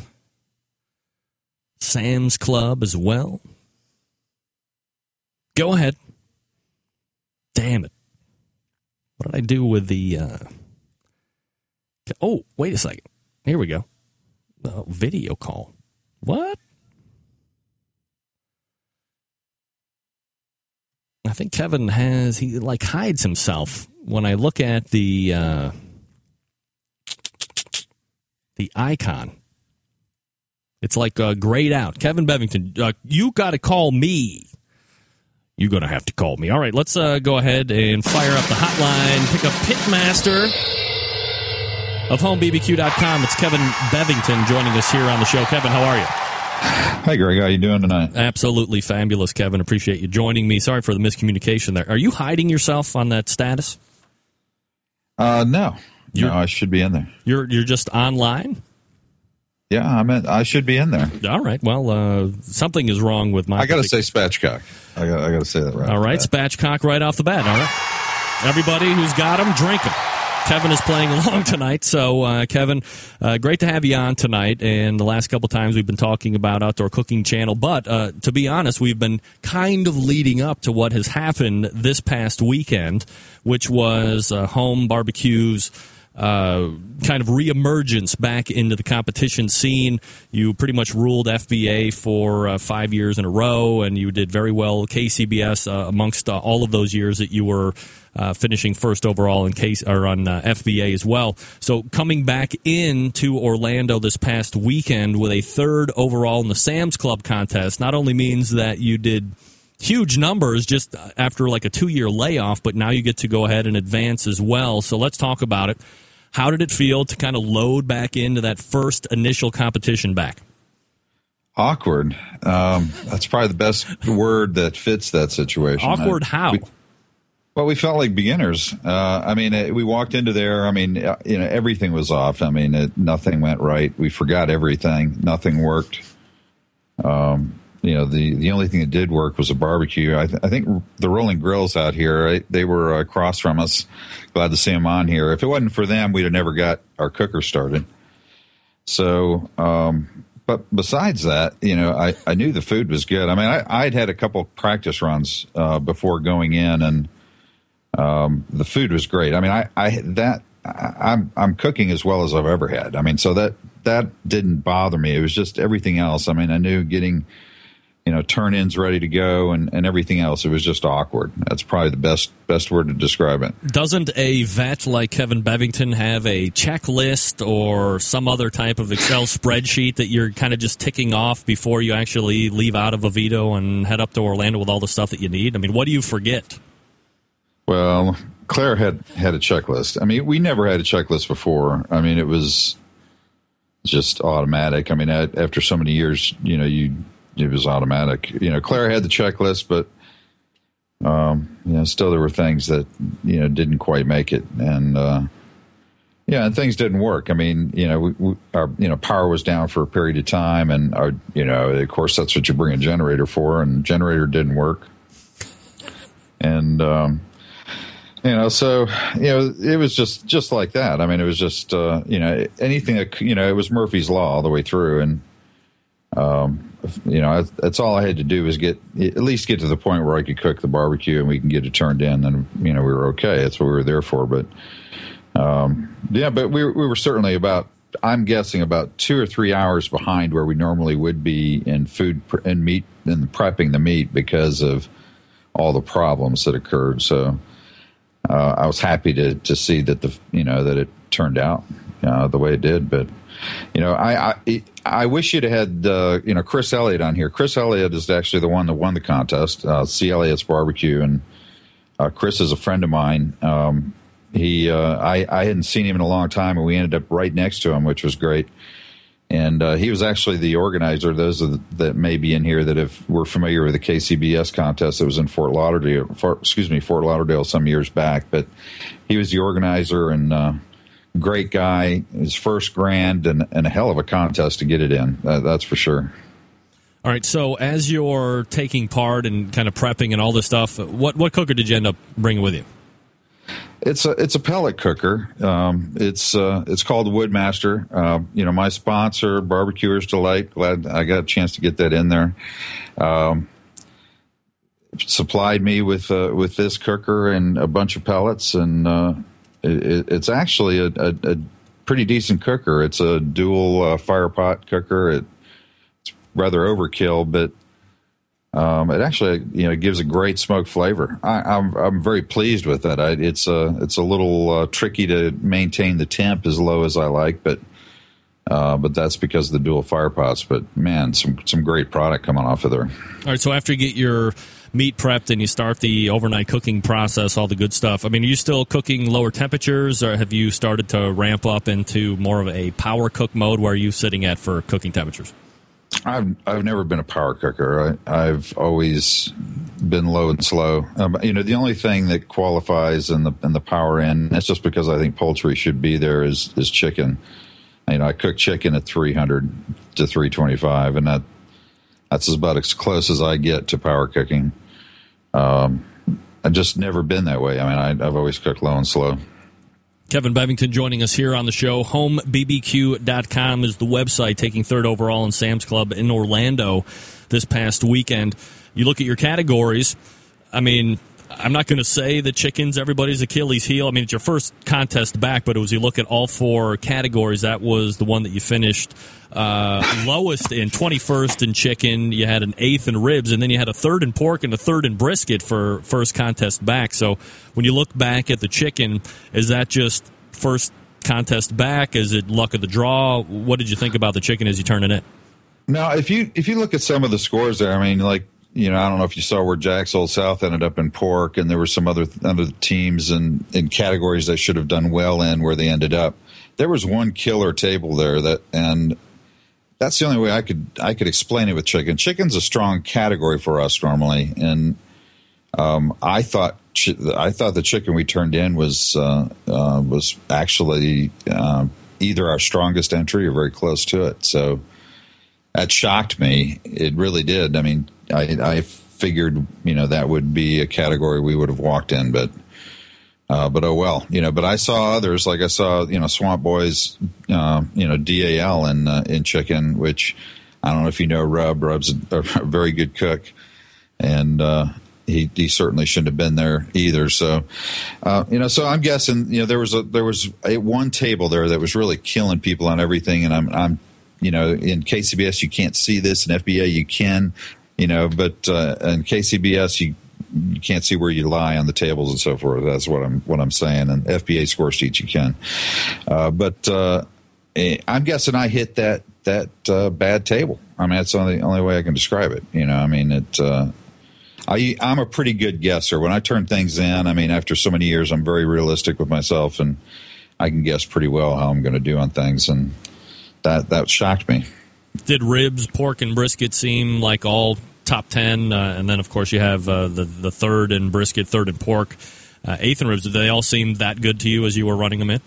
Sam's Club as well. Go ahead. Damn it. What did I do with the. Uh... Oh, wait a second. Here we go. Video call. What? I think Kevin has he like hides himself when I look at the uh, the icon. It's like uh, grayed out. Kevin Bevington, uh, you got to call me. You're to have to call me. All right, let's uh, go ahead and fire up the hotline. Pick up Pitmaster of HomeBBQ.com. It's Kevin Bevington joining us here on the show. Kevin, how are you? Hi, Greg. How you doing tonight? Absolutely fabulous, Kevin. Appreciate you joining me. Sorry for the miscommunication there. Are you hiding yourself on that status? Uh, no, You're- no, I should be in there. You're you're just online. Yeah, I mean, I should be in there. All right. Well, uh, something is wrong with my. I gotta say spatchcock. I got, I gotta say that right. All right, spatchcock right off the bat. All right. Everybody who's got them, drink them. Kevin is playing along tonight. So, uh, Kevin, uh, great to have you on tonight. And the last couple times we've been talking about Outdoor Cooking Channel. But uh, to be honest, we've been kind of leading up to what has happened this past weekend, which was uh, home barbecues uh, kind of reemergence back into the competition scene. You pretty much ruled FBA for uh, five years in a row, and you did very well KCBS uh, amongst uh, all of those years that you were. Uh, finishing first overall in case or on uh, FBA as well. So coming back into Orlando this past weekend with a third overall in the Sam's Club contest not only means that you did huge numbers just after like a two year layoff, but now you get to go ahead and advance as well. So let's talk about it. How did it feel to kind of load back into that first initial competition back? awkward. Um, that's probably the best word that fits that situation. Awkward I- how? we- well, we felt like beginners. Uh, I mean, uh, we walked into there. I mean, uh, you know, everything was off. I mean, it, nothing went right. We forgot everything. Nothing worked. Um, you know, the the only thing that did work was a barbecue. I, th- I think the Rolling Grills out here, right, they were across from us. Glad to see them on here. If it wasn't for them, we'd have never got our cooker started. So, um, but besides that, you know, I, I knew the food was good. I mean, I, I'd had a couple practice runs uh, before going in, and um, the food was great. I mean, I, I that I, I'm I'm cooking as well as I've ever had. I mean, so that that didn't bother me. It was just everything else. I mean, I knew getting you know turn ins ready to go and, and everything else. It was just awkward. That's probably the best best word to describe it. Doesn't a vet like Kevin Bevington have a checklist or some other type of Excel spreadsheet that you're kind of just ticking off before you actually leave out of Oviedo and head up to Orlando with all the stuff that you need? I mean, what do you forget? Well, Claire had had a checklist. I mean, we never had a checklist before. I mean, it was just automatic. I mean, after so many years, you know, you it was automatic. You know, Claire had the checklist, but um, you know, still there were things that you know didn't quite make it, and uh, yeah, and things didn't work. I mean, you know, we, we, our you know power was down for a period of time, and our you know, of course, that's what you bring a generator for, and generator didn't work, and um, you know so you know it was just just like that. I mean it was just uh, you know anything that you know it was murphy's law all the way through. And um, you know that's all i had to do was get at least get to the point where i could cook the barbecue and we can get it turned in and you know we were okay. That's what we were there for. But um, yeah but we, we were certainly about i'm guessing about two or three hours behind where we normally would be in food and meat and prepping the meat because of all the problems that occurred. So uh, I was happy to to see that the you know that it turned out uh, the way it did. But you know, I I, I wish you'd had uh, you know Chris Elliott on here. Chris Elliott is actually the one that won the contest. Uh, C. Elliott's Barbecue, and uh, Chris is a friend of mine. Um, he uh, I I hadn't seen him in a long time, and we ended up right next to him, which was great. And uh, he was actually the organizer. Those the, that may be in here that have were familiar with the KCBS contest that was in Fort Lauderdale. Excuse me, Fort Lauderdale some years back. But he was the organizer and uh, great guy. His first grand and, and a hell of a contest to get it in. Uh, that's for sure. All right, so as you're taking part and kind of prepping and all this stuff, what what cooker did you end up bringing with you? It's a it's a pellet cooker. Um, it's uh, it's called Woodmaster. Uh, you know, my sponsor, Barbecuers Delight. Glad I got a chance to get that in there. Um, supplied me with uh, with this cooker and a bunch of pellets, and uh, it, it's actually a, a, a pretty decent cooker. It's a dual uh, fire pot cooker. It, it's rather overkill, but um, it actually you know gives a great smoke flavor. I, I'm I'm very pleased with it. I, it's a it's a little uh, tricky to maintain the temp as low as I like, but uh, but that's because of the dual fire pots. But man, some some great product coming off of there. All right, so after you get your meat prepped and you start the overnight cooking process, all the good stuff. I mean, are you still cooking lower temperatures, or have you started to ramp up into more of a power cook mode? Where are you sitting at for cooking temperatures? I've I've never been a power cooker. I, I've always been low and slow. Um, you know, the only thing that qualifies in the in the power end, that's just because I think poultry should be there, is is chicken. You know, I cook chicken at 300 to 325, and that that's about as close as I get to power cooking. Um, I've just never been that way. I mean, I, I've always cooked low and slow. Kevin Bevington joining us here on the show. HomeBBQ.com is the website, taking third overall in Sam's Club in Orlando this past weekend. You look at your categories. I mean, I'm not going to say the chicken's everybody's Achilles heel. I mean, it's your first contest back, but was you look at all four categories. That was the one that you finished uh, lowest in 21st in chicken. You had an eighth in ribs, and then you had a third in pork and a third in brisket for first contest back. So when you look back at the chicken, is that just first contest back? Is it luck of the draw? What did you think about the chicken as you turn it? Now, if you if you look at some of the scores there, I mean, like you know, I don't know if you saw where Jack's Old South ended up in pork, and there were some other other teams and in, categories they should have done well in where they ended up. There was one killer table there that, and that's the only way I could I could explain it with chicken. Chicken's a strong category for us normally, and um, I thought I thought the chicken we turned in was uh, uh, was actually uh, either our strongest entry or very close to it. So that shocked me. It really did. I mean, I, I figured you know that would be a category we would have walked in, but uh, but oh well, you know. But I saw others like I saw you know Swamp Boys, uh, you know DAL in uh, in chicken, which I don't know if you know Rub. Rub's a, a very good cook, and uh, he he certainly shouldn't have been there either. So, uh, you know, so I'm guessing you know there was a there was a one table there that was really killing people on everything, and I'm I'm you know in KCBS you can't see this, in FBA you can, you know, but uh, in KCBS you you can't see where you lie on the tables and so forth. That's what I'm what I'm saying. And FBA score sheets you can, uh, but uh, eh, I'm guessing I hit that that uh, bad table. I mean, that's the only only way I can describe it. You know, I mean it. Uh, I, I'm a pretty good guesser. When I turn things in, I mean, after so many years, I'm very realistic with myself, and I can guess pretty well how I'm going to do on things, and that that shocked me. Did ribs, pork, and brisket seem like all top ten? Uh, and then, of course, you have uh, the the third in brisket, third in pork, uh, eighth in ribs. Did they all seem that good to you as you were running them in?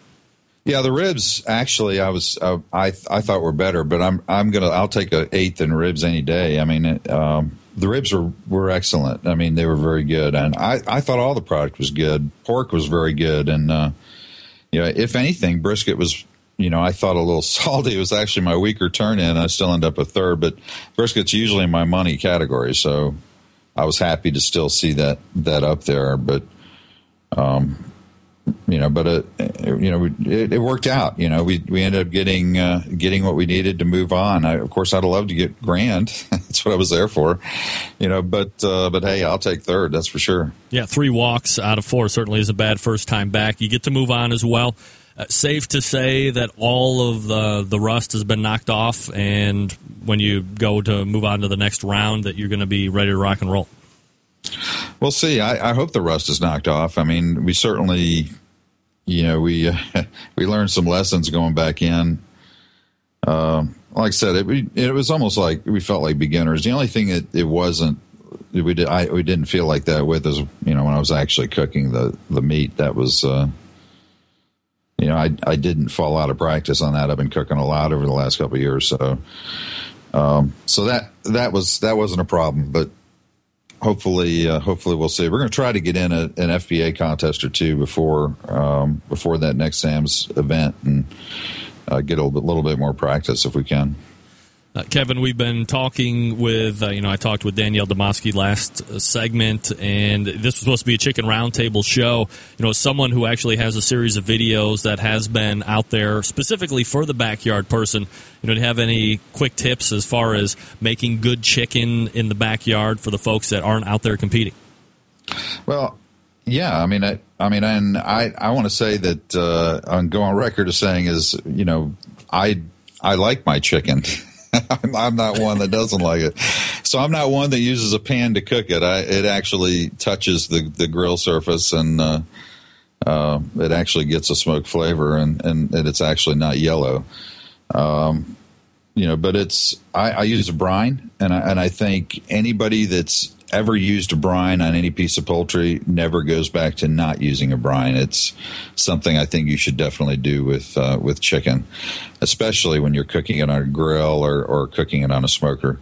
Yeah, the ribs actually, I was I I thought were better, but I'm I'm gonna I'll take a eighth in ribs any day. I mean. Um, the ribs were, were excellent. I mean, they were very good, and I, I thought all the product was good. Pork was very good, and uh, you know, if anything, brisket was you know I thought a little salty. It was actually my weaker turn in. I still end up a third, but brisket's usually my money category, so I was happy to still see that that up there. But um, you know, but it, you know, it, it, worked out. You know, we we ended up getting uh, getting what we needed to move on. I, of course, I'd loved to get grand. that's what I was there for. You know, but uh, but hey, I'll take third. That's for sure. Yeah, three walks out of four certainly is a bad first time back. You get to move on as well. Uh, safe to say that all of the the rust has been knocked off, and when you go to move on to the next round, that you're going to be ready to rock and roll. We'll see. I, I, hope the rust is knocked off. I mean, we certainly, you know, we we learned some lessons going back in. Uh, like I said, it, it was almost like we felt like beginners. The only thing that it wasn't, we did, I, we didn't feel like that with is, you know, when I was actually cooking the the meat. That was, uh, you know, I I didn't fall out of practice on that. I've been cooking a lot over the last couple years, so. Um, so that that was that wasn't a problem, but hopefully, uh, hopefully we'll see. We're going to try to get in a, an FBA contest or two before um, before that next Sam's event and uh, get a little bit, little bit more practice if we can. Uh, Kevin, we've been talking with, uh, you know, I talked with Danielle Dimovski last uh, segment, and this was supposed to be a chicken roundtable show. You know, someone who actually has a series of videos that has been out there specifically for the backyard person, you know, do you have any quick tips as far as making good chicken in the backyard for the folks that aren't out there competing? Well, yeah, I mean, I, I mean, and I, I want to say that uh, I'm go on record as saying is, you know, I, I like my chicken. I'm not one that doesn't like it. So I'm not one that uses a pan to cook it. I, it actually touches the, the grill surface and uh, uh, it actually gets a smoke flavor and, and, it's actually not yellow. Um, you know, but it's I, I use a brine, and I, and I think anybody that's ever used a brine on any piece of poultry never goes back to not using a brine. It's something I think you should definitely do with uh, with chicken, especially when you're cooking it on a grill or, or cooking it on a smoker.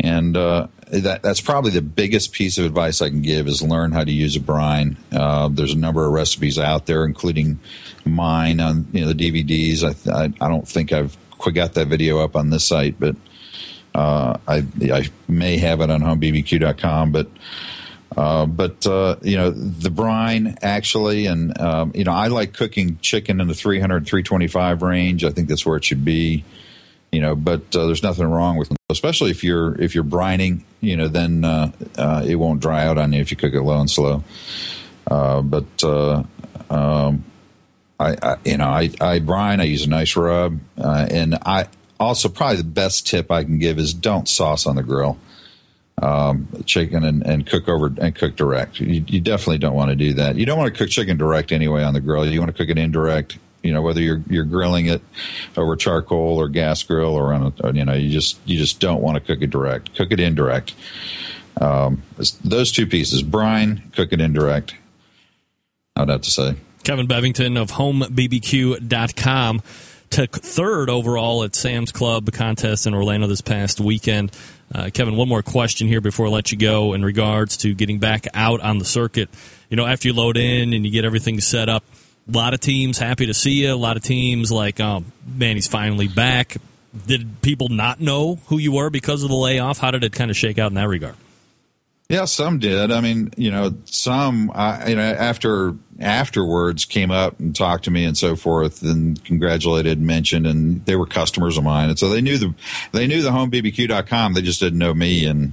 And uh, that that's probably the biggest piece of advice I can give is learn how to use a brine. Uh, there's a number of recipes out there, including mine on you know the DVDs. I I, I don't think I've got that video up on this site, but uh, I I may have it on homebbq.com, but. Uh, but uh, you know the brine actually, and um, you know I like cooking chicken in the 300 325 range. I think that's where it should be. You know, but uh, there's nothing wrong with, especially if you're if you're brining. You know, then uh, uh, it won't dry out on you if you cook it low and slow. Uh, but um, I, I, you know I, I brine. I use a nice rub, and I also probably the best tip I can give is don't sauce on the grill. Um, chicken and, and, cook over and cook direct. You, you, definitely don't want to do that. You don't want to cook chicken direct anyway on the grill. You want to cook it indirect. You know whether you're you're grilling it over charcoal or gas grill or on a you know you just you just don't want to cook it direct. Cook it indirect. Um, those two pieces: brine, cook it indirect. I'd have to say. Kevin Bevington of HomeBBQ.com took third overall at Sam's Club contest in Orlando this past weekend. Uh, Kevin, one more question here before I let you go in regards to getting back out on the circuit. You know, after you load in and you get everything set up, a lot of teams happy to see you. A lot of teams like, oh, man, he's finally back. Did people not know who you were because of the layoff? How did it kind of shake out in that regard? Yeah, some did. I mean, you know, some, you know, after afterwards came up and talked to me and so forth and congratulated, and mentioned, and they were customers of mine, and so they knew the they knew the homebbq.com. They just didn't know me, and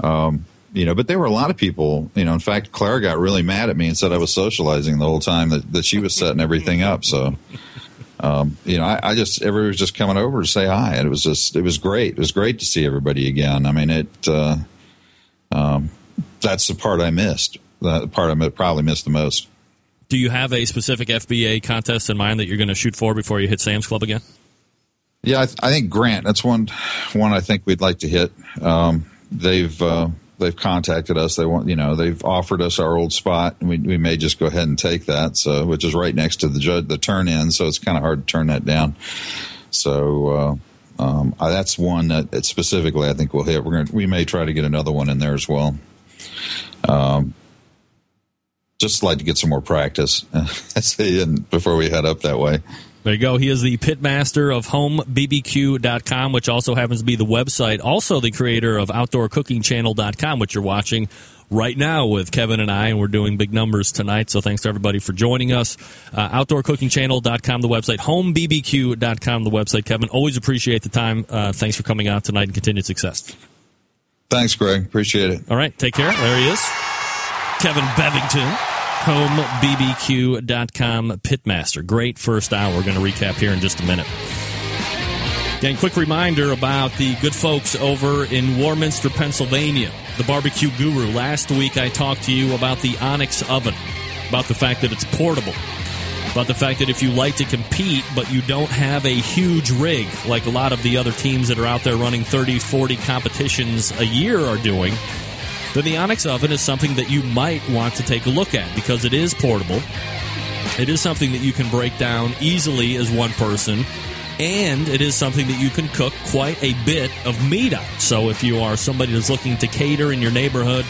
um, you know, but there were a lot of people. You know, in fact, Clara got really mad at me and said I was socializing the whole time that that she was setting everything up. So. Um, you know, I, I, just everybody was just coming over to say hi, and it was just it was great. It was great to see everybody again. I mean, it uh, um, that's the part I missed. The part I probably missed the most. Do you have a specific FBA contest in mind that you're going to shoot for before you hit Sam's Club again? Yeah, I, th- I think Grant. That's one one I think we'd like to hit. Um, they've uh, they've contacted us. They want you know they've offered us our old spot, and we, we may just go ahead and take that. So which is right next to the judge, the turn in. So it's kind of hard to turn that down. So uh, um, that's one that specifically I think we'll hit. We're going to, we may try to get another one in there as well. Um, just like to get some more practice before we head up that way. There you go. He is the pitmaster of homebbq.com, which also happens to be the website. Also, the creator of outdoorcookingchannel.com, which you're watching right now with Kevin and I, and we're doing big numbers tonight. So thanks to everybody for joining us. Uh, OutdoorCookingChannel.com, the website. HomeBBQ.com, the website. Kevin, always appreciate the time. Uh, thanks for coming out tonight and continued success. Thanks, Greg. Appreciate it. All right. Take care. There he is. Kevin Bevington. HomeBBQ.com Pitmaster. Great first hour. We're going to recap here in just a minute. Again, quick reminder about the good folks over in Warminster, Pennsylvania, the barbecue guru. Last week I talked to you about the Onyx oven, about the fact that it's portable, about the fact that if you like to compete but you don't have a huge rig like a lot of the other teams that are out there running 30, 40 competitions a year are doing, then the Onyx oven is something that you might want to take a look at because it is portable. It is something that you can break down easily as one person and it is something that you can cook quite a bit of meat on. So if you are somebody that's looking to cater in your neighborhood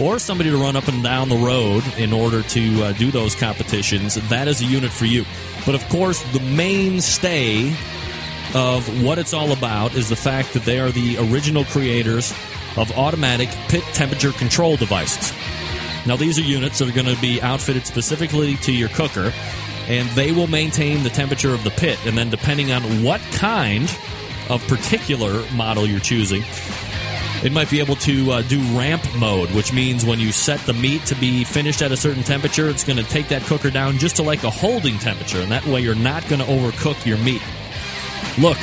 or somebody to run up and down the road in order to uh, do those competitions, that is a unit for you. But of course, the mainstay of what it's all about is the fact that they are the original creators of automatic pit temperature control devices. Now, these are units that are going to be outfitted specifically to your cooker and they will maintain the temperature of the pit. And then, depending on what kind of particular model you're choosing, it might be able to uh, do ramp mode, which means when you set the meat to be finished at a certain temperature, it's going to take that cooker down just to like a holding temperature, and that way you're not going to overcook your meat. Look,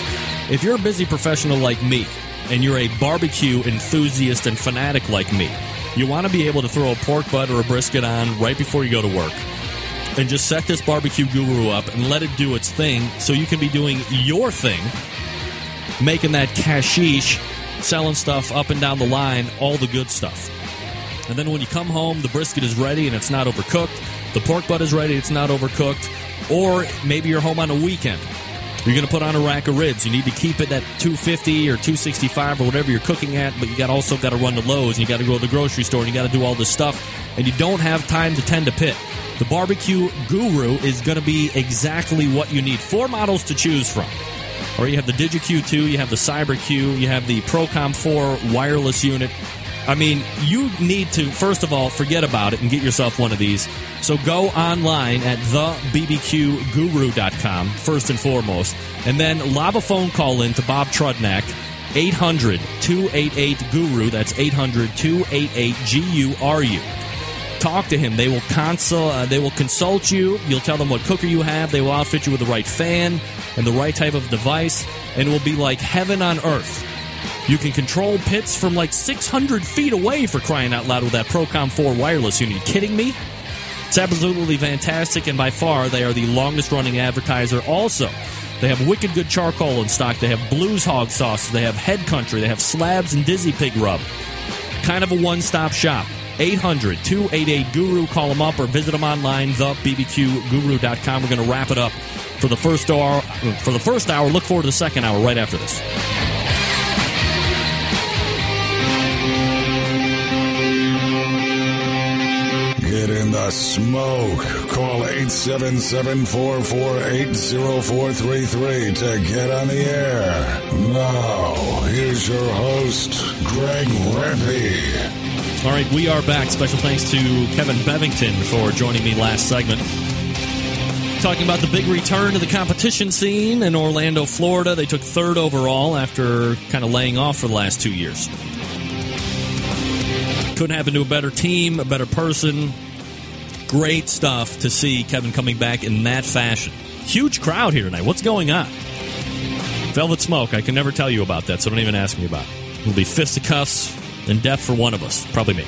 if you're a busy professional like me, and you're a barbecue enthusiast and fanatic like me, you want to be able to throw a pork butt or a brisket on right before you go to work and just set this barbecue guru up and let it do its thing so you can be doing your thing making that cashish, selling stuff up and down the line, all the good stuff. And then when you come home, the brisket is ready and it's not overcooked. The pork butt is ready, it's not overcooked. Or maybe you're home on a weekend. You're going to put on a rack of ribs. You need to keep it at 250 or 265 or whatever you're cooking at, but you got also got to run to Lowe's and you got to go to the grocery store and you got to do all this stuff, and you don't have time to tend a pit. The barbecue guru is going to be exactly what you need. Four models to choose from. Or you have the DigiQ2, you have the CyberQ, you have the Procom 4 wireless unit. I mean, you need to, first of all, forget about it and get yourself one of these. So go online at thebbqguru.com, first and foremost, and then lob a phone call in to Bob Trudnak, 800 288 Guru. That's 800 288 G U R U. Talk to him. They will consult. Uh, they will consult you. You'll tell them what cooker you have. They will outfit you with the right fan and the right type of device, and it will be like heaven on earth. You can control pits from like 600 feet away for crying out loud with that Procom 4 wireless unit. Kidding me? It's absolutely fantastic, and by far, they are the longest running advertiser. Also, they have wicked good charcoal in stock. They have blues hog sauces. They have head country. They have slabs and dizzy pig rub. Kind of a one stop shop. 800 288 Guru. Call them up or visit them online, thebbqguru.com. We're going to wrap it up for the first hour. For the first hour, look forward to the second hour right after this. Get in the smoke. Call 877-448-0433 to get on the air. Now, here's your host, Greg Rempe. All right, we are back. Special thanks to Kevin Bevington for joining me last segment. Talking about the big return to the competition scene in Orlando, Florida. They took third overall after kind of laying off for the last two years. Couldn't happen to a better team, a better person. Great stuff to see Kevin coming back in that fashion. Huge crowd here tonight. What's going on? Velvet Smoke, I can never tell you about that, so don't even ask me about it. It'll be fisticuffs and death for one of us, probably me.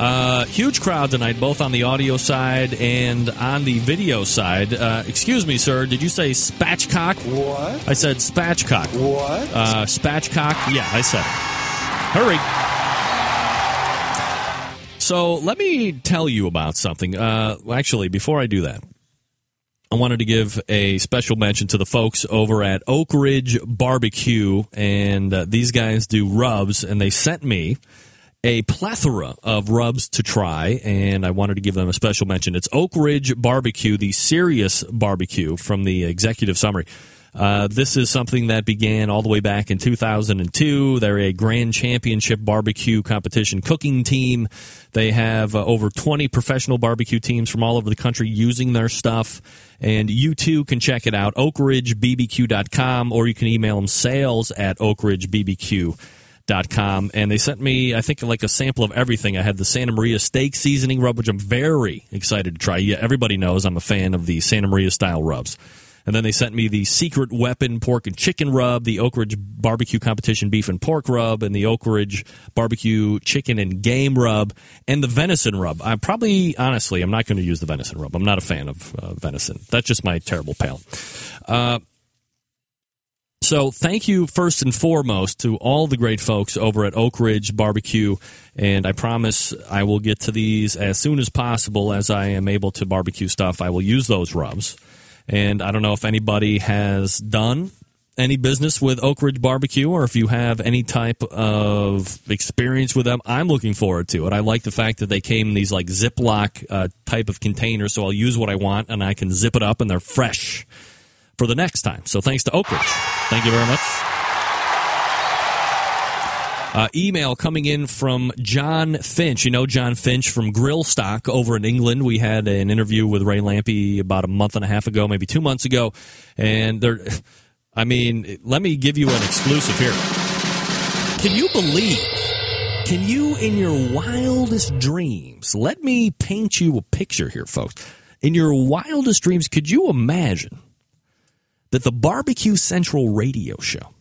Uh, huge crowd tonight, both on the audio side and on the video side. Uh, excuse me, sir, did you say spatchcock? What? I said spatchcock. What? Uh, spatchcock? Yeah, I said it. Hurry. So let me tell you about something. Uh, actually, before I do that, I wanted to give a special mention to the folks over at Oak Ridge Barbecue, and uh, these guys do rubs, and they sent me a plethora of rubs to try, and I wanted to give them a special mention. It's Oak Ridge Barbecue, the serious barbecue from the executive summary. Uh, this is something that began all the way back in 2002. They're a grand championship barbecue competition cooking team. They have uh, over 20 professional barbecue teams from all over the country using their stuff. And you too can check it out, oakridgebbq.com, or you can email them sales at oakridgebbq.com. And they sent me, I think, like a sample of everything. I had the Santa Maria steak seasoning rub, which I'm very excited to try. Yeah, everybody knows I'm a fan of the Santa Maria style rubs. And then they sent me the Secret Weapon pork and chicken rub, the Oak Ridge Barbecue Competition beef and pork rub, and the Oak Ridge Barbecue chicken and game rub, and the venison rub. I probably, honestly, I'm not going to use the venison rub. I'm not a fan of uh, venison. That's just my terrible pal. Uh, so thank you first and foremost to all the great folks over at Oak Ridge Barbecue, and I promise I will get to these as soon as possible as I am able to barbecue stuff. I will use those rubs. And I don't know if anybody has done any business with Oak Ridge Barbecue or if you have any type of experience with them. I'm looking forward to it. I like the fact that they came in these like Ziploc uh, type of containers, so I'll use what I want and I can zip it up and they're fresh for the next time. So thanks to Oak Ridge. Thank you very much. Uh, email coming in from John Finch. You know John Finch from Grillstock over in England. We had an interview with Ray Lampe about a month and a half ago, maybe two months ago. And there, I mean, let me give you an exclusive here. Can you believe? Can you, in your wildest dreams, let me paint you a picture here, folks. In your wildest dreams, could you imagine that the Barbecue Central radio show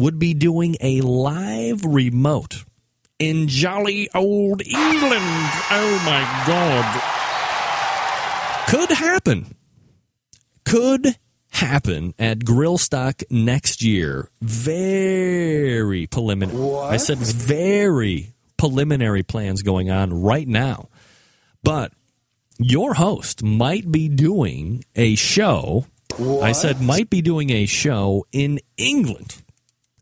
would be doing a live remote in jolly old England. Oh my God. Could happen. Could happen at Grillstock next year. Very preliminary. I said very preliminary plans going on right now. But your host might be doing a show. I said might be doing a show in England,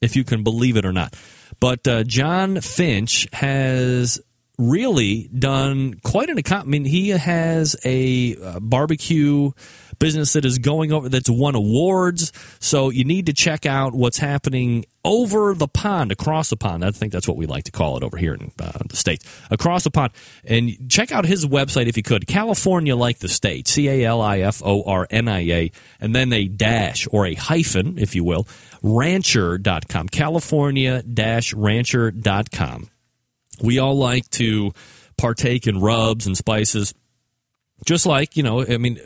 if you can believe it or not. But uh, John Finch has really done quite an account. I mean, he has a uh, barbecue business that is going over that's won awards. So you need to check out what's happening over the pond, across the pond. I think that's what we like to call it over here in uh, the states, across the pond. And check out his website if you could. California like the state, C A L I F O R N I A, and then a dash or a hyphen, if you will, rancher.com. California rancher.com. We all like to partake in rubs and spices. Just like, you know, I mean,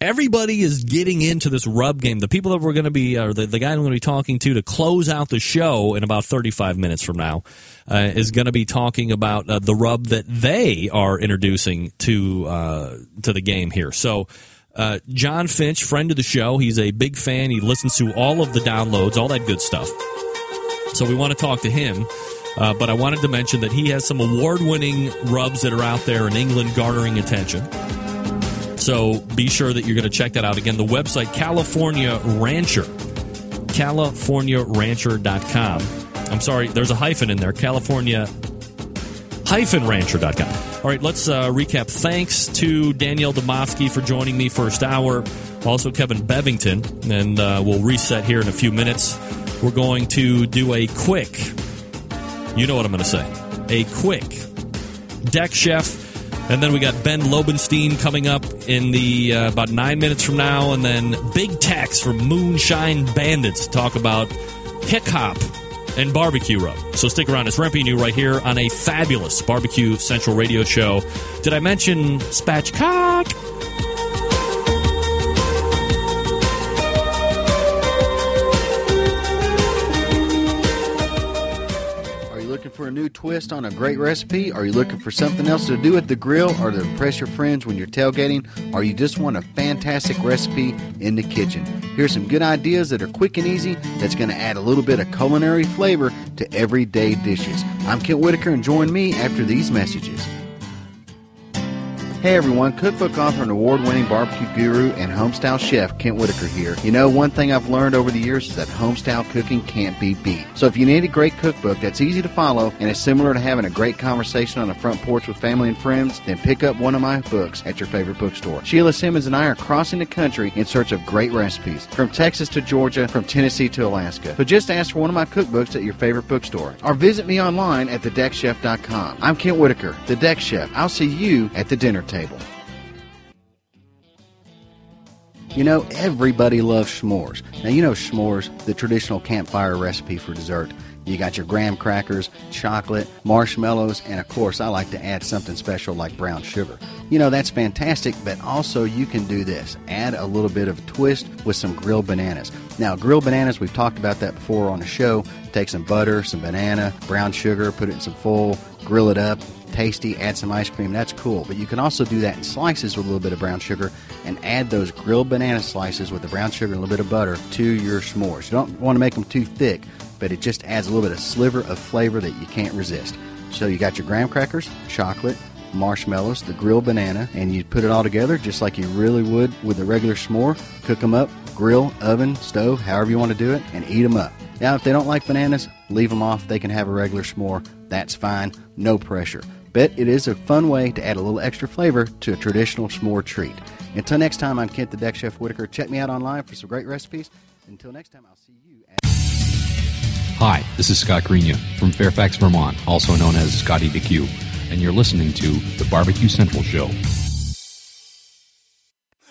everybody is getting into this rub game. The people that we're going to be, or the, the guy I'm going to be talking to to close out the show in about 35 minutes from now, uh, is going to be talking about uh, the rub that they are introducing to uh, to the game here. So. Uh, John Finch, friend of the show, he's a big fan. He listens to all of the downloads, all that good stuff. So we want to talk to him. Uh, but I wanted to mention that he has some award winning rubs that are out there in England garnering attention. So be sure that you're going to check that out. Again, the website, California Rancher, CaliforniaRancher.com. I'm sorry, there's a hyphen in there, California hyphen rancher.com. All right, let's uh, recap. Thanks to Danielle Dimovski for joining me first hour. Also, Kevin Bevington. And uh, we'll reset here in a few minutes. We're going to do a quick, you know what I'm going to say, a quick deck chef. And then we got Ben Lobenstein coming up in the uh, about nine minutes from now, and then Big Tex from Moonshine Bandits to talk about Hick Hop and barbecue rub. So stick around. It's Rempy New right here on a fabulous Barbecue Central radio show. Did I mention spatchcock? A new twist on a great recipe? Are you looking for something else to do at the grill or to impress your friends when you're tailgating? Or you just want a fantastic recipe in the kitchen? Here's some good ideas that are quick and easy that's going to add a little bit of culinary flavor to everyday dishes. I'm Kent Whitaker and join me after these messages. Hey everyone, cookbook author and award winning barbecue guru and homestyle chef Kent Whitaker here. You know, one thing I've learned over the years is that homestyle cooking can't be beat. So if you need a great cookbook that's easy to follow and is similar to having a great conversation on a front porch with family and friends, then pick up one of my books at your favorite bookstore. Sheila Simmons and I are crossing the country in search of great recipes, from Texas to Georgia, from Tennessee to Alaska. So just ask for one of my cookbooks at your favorite bookstore or visit me online at thedeckchef.com. I'm Kent Whitaker, the Deck Chef. I'll see you at the dinner table. You know, everybody loves s'mores. Now, you know s'mores, the traditional campfire recipe for dessert. You got your graham crackers, chocolate, marshmallows, and of course, I like to add something special like brown sugar. You know, that's fantastic, but also you can do this. Add a little bit of twist with some grilled bananas. Now, grilled bananas, we've talked about that before on the show. Take some butter, some banana, brown sugar, put it in some foil, grill it up, tasty, add some ice cream, that's cool. But you can also do that in slices with a little bit of brown sugar and add those grilled banana slices with the brown sugar and a little bit of butter to your s'mores. You don't want to make them too thick, but it just adds a little bit of sliver of flavor that you can't resist. So you got your graham crackers, chocolate, marshmallows, the grilled banana, and you put it all together just like you really would with a regular s'more. Cook them up, grill, oven, stove, however you want to do it, and eat them up. Now, if they don't like bananas, leave them off. They can have a regular s'more. That's fine. No pressure. But it is a fun way to add a little extra flavor to a traditional s'more treat. Until next time, I'm Kent the Deck Chef Whitaker. Check me out online for some great recipes. Until next time, I'll see you at. Hi, this is Scott Greenya from Fairfax, Vermont, also known as Scotty the Q, and you're listening to the Barbecue Central Show.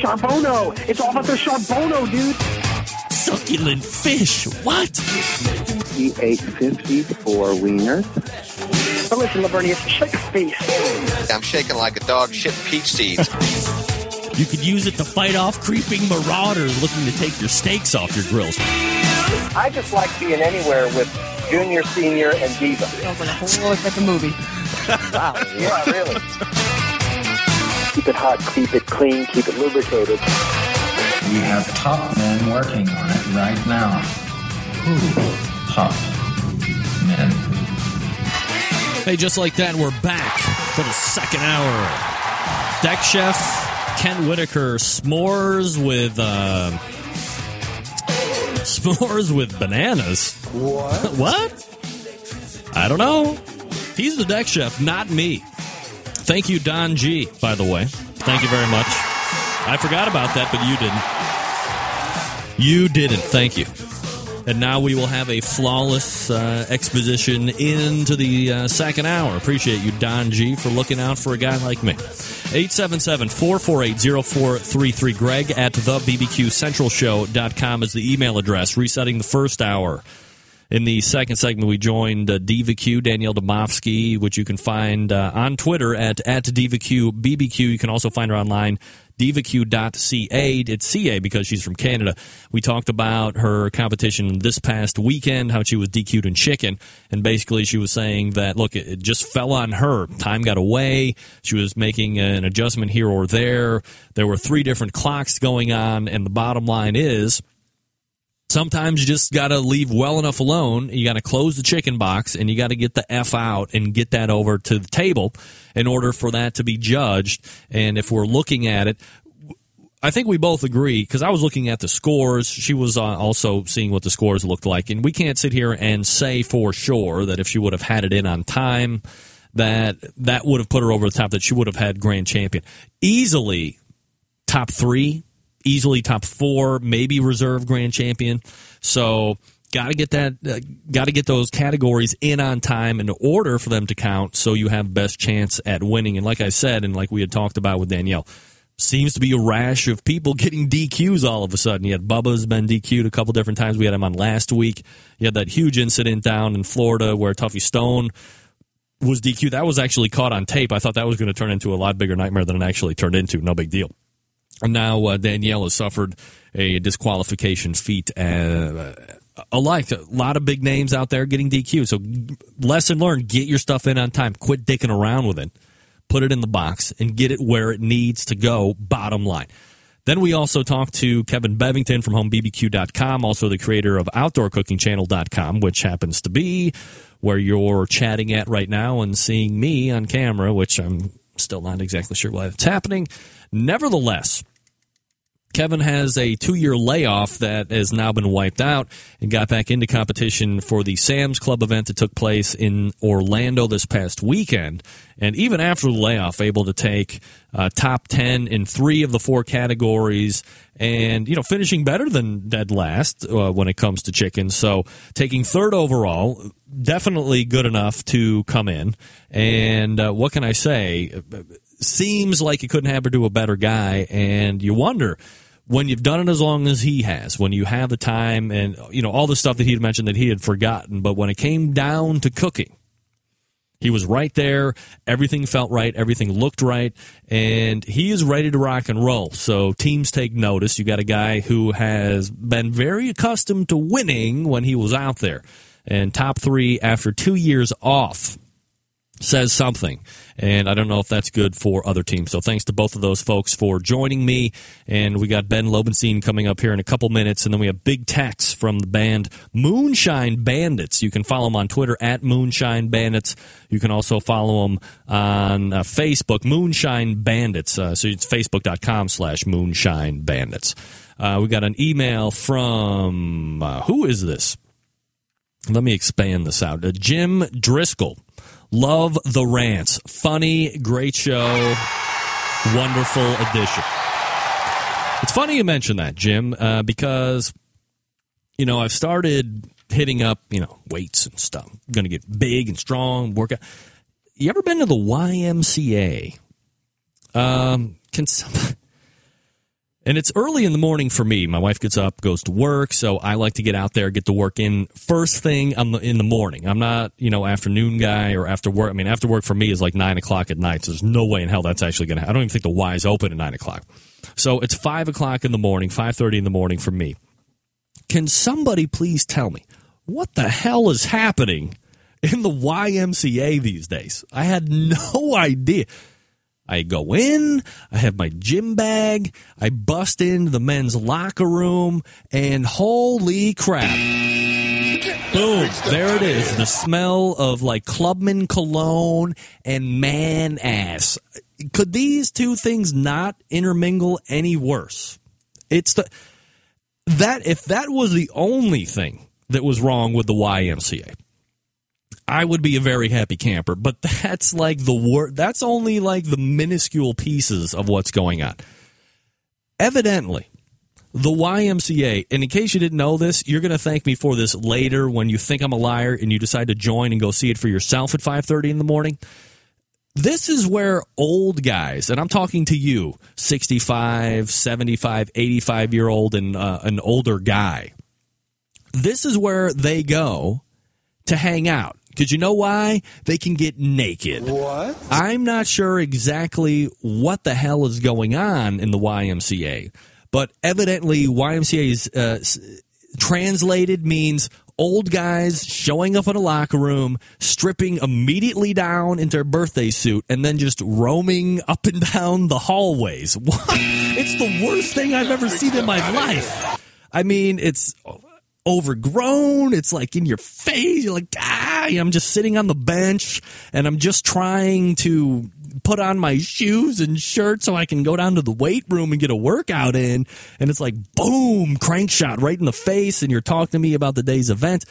Charbono. It's all about the Charbono, dude. Succulent fish. What? He ate 54 wieners. But listen, Lavernius, shake a face. I'm shaking like a dog shit peach seeds. You could use it to fight off creeping marauders looking to take your steaks off your grills. I just like being anywhere with Junior, Senior, and Diva. Sounds like a whole different movie. wow. Yeah, really. Keep it hot, keep it clean, keep it lubricated. We have top men working on it right now. Who? Top men. Hey, just like that, we're back for the second hour. Deck Chef Kent Whitaker s'mores with uh, s'mores with bananas. What? what? I don't know. He's the deck chef, not me. Thank you, Don G. By the way, thank you very much. I forgot about that, but you didn't. You didn't. Thank you. And now we will have a flawless uh, exposition into the uh, second hour. Appreciate you, Don G, for looking out for a guy like me. 877 448 0433. Greg at the BBQCentralShow.com is the email address. Resetting the first hour. In the second segment, we joined uh, Diva Q, Danielle Dimovski, which you can find uh, on Twitter at, at Diva Q BBQ. You can also find her online, divaq.ca. It's CA because she's from Canada. We talked about her competition this past weekend, how she was DQ'd in chicken. And basically, she was saying that, look, it just fell on her. Time got away. She was making an adjustment here or there. There were three different clocks going on. And the bottom line is, Sometimes you just got to leave well enough alone. You got to close the chicken box and you got to get the F out and get that over to the table in order for that to be judged. And if we're looking at it, I think we both agree because I was looking at the scores. She was uh, also seeing what the scores looked like. And we can't sit here and say for sure that if she would have had it in on time, that that would have put her over the top, that she would have had grand champion. Easily top three easily top four, maybe reserve grand champion. So got to get that, uh, got to get those categories in on time in order for them to count, so you have best chance at winning. And like I said, and like we had talked about with Danielle. Seems to be a rash of people getting DQs all of a sudden. You had Bubba's been DQ'd a couple different times. We had him on last week. You had that huge incident down in Florida where Tuffy Stone was DQ'd. That was actually caught on tape. I thought that was going to turn into a lot bigger nightmare than it actually turned into. No big deal. Now uh, Danielle has suffered a disqualification feat. Uh, alike, a lot of big names out there getting DQ. So lesson learned: get your stuff in on time. Quit dicking around with it. Put it in the box and get it where it needs to go. Bottom line. Then we also talked to Kevin Bevington from HomeBBQ.com, also the creator of OutdoorCookingChannel.com, which happens to be where you're chatting at right now and seeing me on camera, which I'm still not exactly sure why it's happening. Nevertheless, Kevin has a two year layoff that has now been wiped out and got back into competition for the Sam's Club event that took place in Orlando this past weekend. And even after the layoff, able to take uh, top 10 in three of the four categories and, you know, finishing better than dead last uh, when it comes to chickens. So taking third overall, definitely good enough to come in. And uh, what can I say? Seems like you couldn't happen to a better guy. And you wonder when you've done it as long as he has, when you have the time and you know all the stuff that he had mentioned that he had forgotten, but when it came down to cooking, he was right there. Everything felt right. Everything looked right. And he is ready to rock and roll. So teams take notice. You got a guy who has been very accustomed to winning when he was out there. And top three after two years off says something. And I don't know if that's good for other teams. So thanks to both of those folks for joining me. And we got Ben Lobenstein coming up here in a couple minutes. And then we have Big Tex from the band Moonshine Bandits. You can follow them on Twitter at Moonshine Bandits. You can also follow them on uh, Facebook, Moonshine Bandits. Uh, so it's facebook.com slash Moonshine Bandits. Uh, we got an email from, uh, who is this? Let me expand this out. Uh, Jim Driscoll. Love the rants. Funny, great show, wonderful addition. It's funny you mention that, Jim, uh, because, you know, I've started hitting up, you know, weights and stuff. I'm going to get big and strong, work out. You ever been to the YMCA? Um, can some, And it's early in the morning for me. My wife gets up, goes to work, so I like to get out there, get the work in first thing in the morning. I'm not, you know, afternoon guy or after work. I mean, after work for me is like nine o'clock at night. So there's no way in hell that's actually going to. I don't even think the Y is open at nine o'clock. So it's five o'clock in the morning, five thirty in the morning for me. Can somebody please tell me what the hell is happening in the YMCA these days? I had no idea. I go in, I have my gym bag, I bust into the men's locker room, and holy crap. Boom, there it is. The smell of like Clubman cologne and man ass. Could these two things not intermingle any worse? It's the that if that was the only thing that was wrong with the YMCA, I would be a very happy camper. But that's like the. That's only like the minuscule pieces of what's going on. Evidently, the YMCA. And in case you didn't know this, you're going to thank me for this later when you think I'm a liar and you decide to join and go see it for yourself at 5:30 in the morning. This is where old guys, and I'm talking to you, 65, 75, 85 year old, and uh, an older guy. This is where they go to hang out. Because you know why? They can get naked. What? I'm not sure exactly what the hell is going on in the YMCA, but evidently YMCA is uh, translated means old guys showing up in a locker room, stripping immediately down into their birthday suit, and then just roaming up and down the hallways. What? It's the worst thing I've ever seen in my life. I mean, it's overgrown. It's like in your face. You're like, ah, I'm just sitting on the bench and I'm just trying to put on my shoes and shirt so I can go down to the weight room and get a workout in. And it's like, boom, crank shot right in the face. And you're talking to me about the day's event.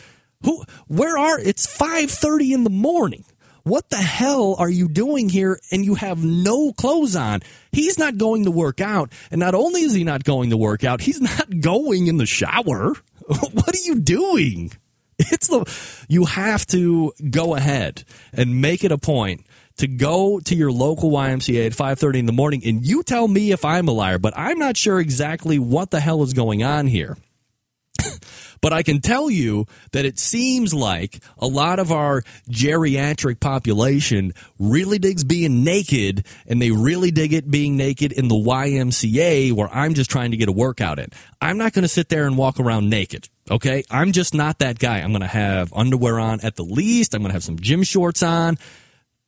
Who, where are, it's 5.30 in the morning. What the hell are you doing here? And you have no clothes on. He's not going to work out. And not only is he not going to work out, he's not going in the shower. what are you doing? It's the you have to go ahead and make it a point to go to your local YMCA at 5:30 in the morning and you tell me if I'm a liar, but I'm not sure exactly what the hell is going on here. But I can tell you that it seems like a lot of our geriatric population really digs being naked and they really dig it being naked in the YMCA where I'm just trying to get a workout in. I'm not going to sit there and walk around naked. Okay. I'm just not that guy. I'm going to have underwear on at the least. I'm going to have some gym shorts on.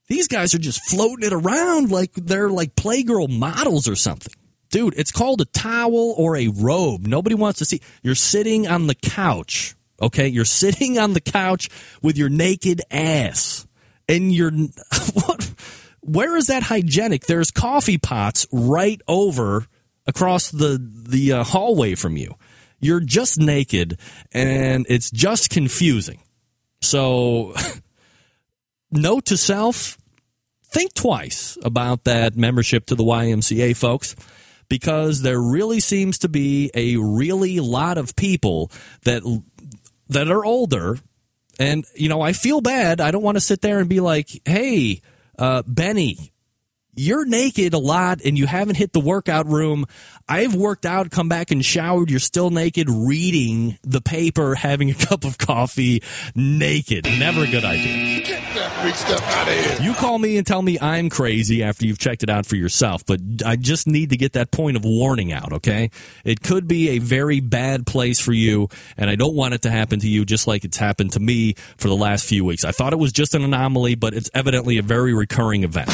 These guys are just floating it around like they're like Playgirl models or something. Dude, it's called a towel or a robe. Nobody wants to see. You're sitting on the couch, okay? You're sitting on the couch with your naked ass. And you're what where is that hygienic? There's coffee pots right over across the the uh, hallway from you. You're just naked and it's just confusing. So note to self, think twice about that membership to the YMCA, folks, because there really seems to be a really lot of people that that are older, and you know I feel bad. I don't want to sit there and be like, "Hey, uh, Benny." You're naked a lot and you haven't hit the workout room. I've worked out, come back and showered. You're still naked, reading the paper, having a cup of coffee, naked. Never a good idea. Get that big stuff out of here. You call me and tell me I'm crazy after you've checked it out for yourself, but I just need to get that point of warning out, okay? It could be a very bad place for you, and I don't want it to happen to you just like it's happened to me for the last few weeks. I thought it was just an anomaly, but it's evidently a very recurring event.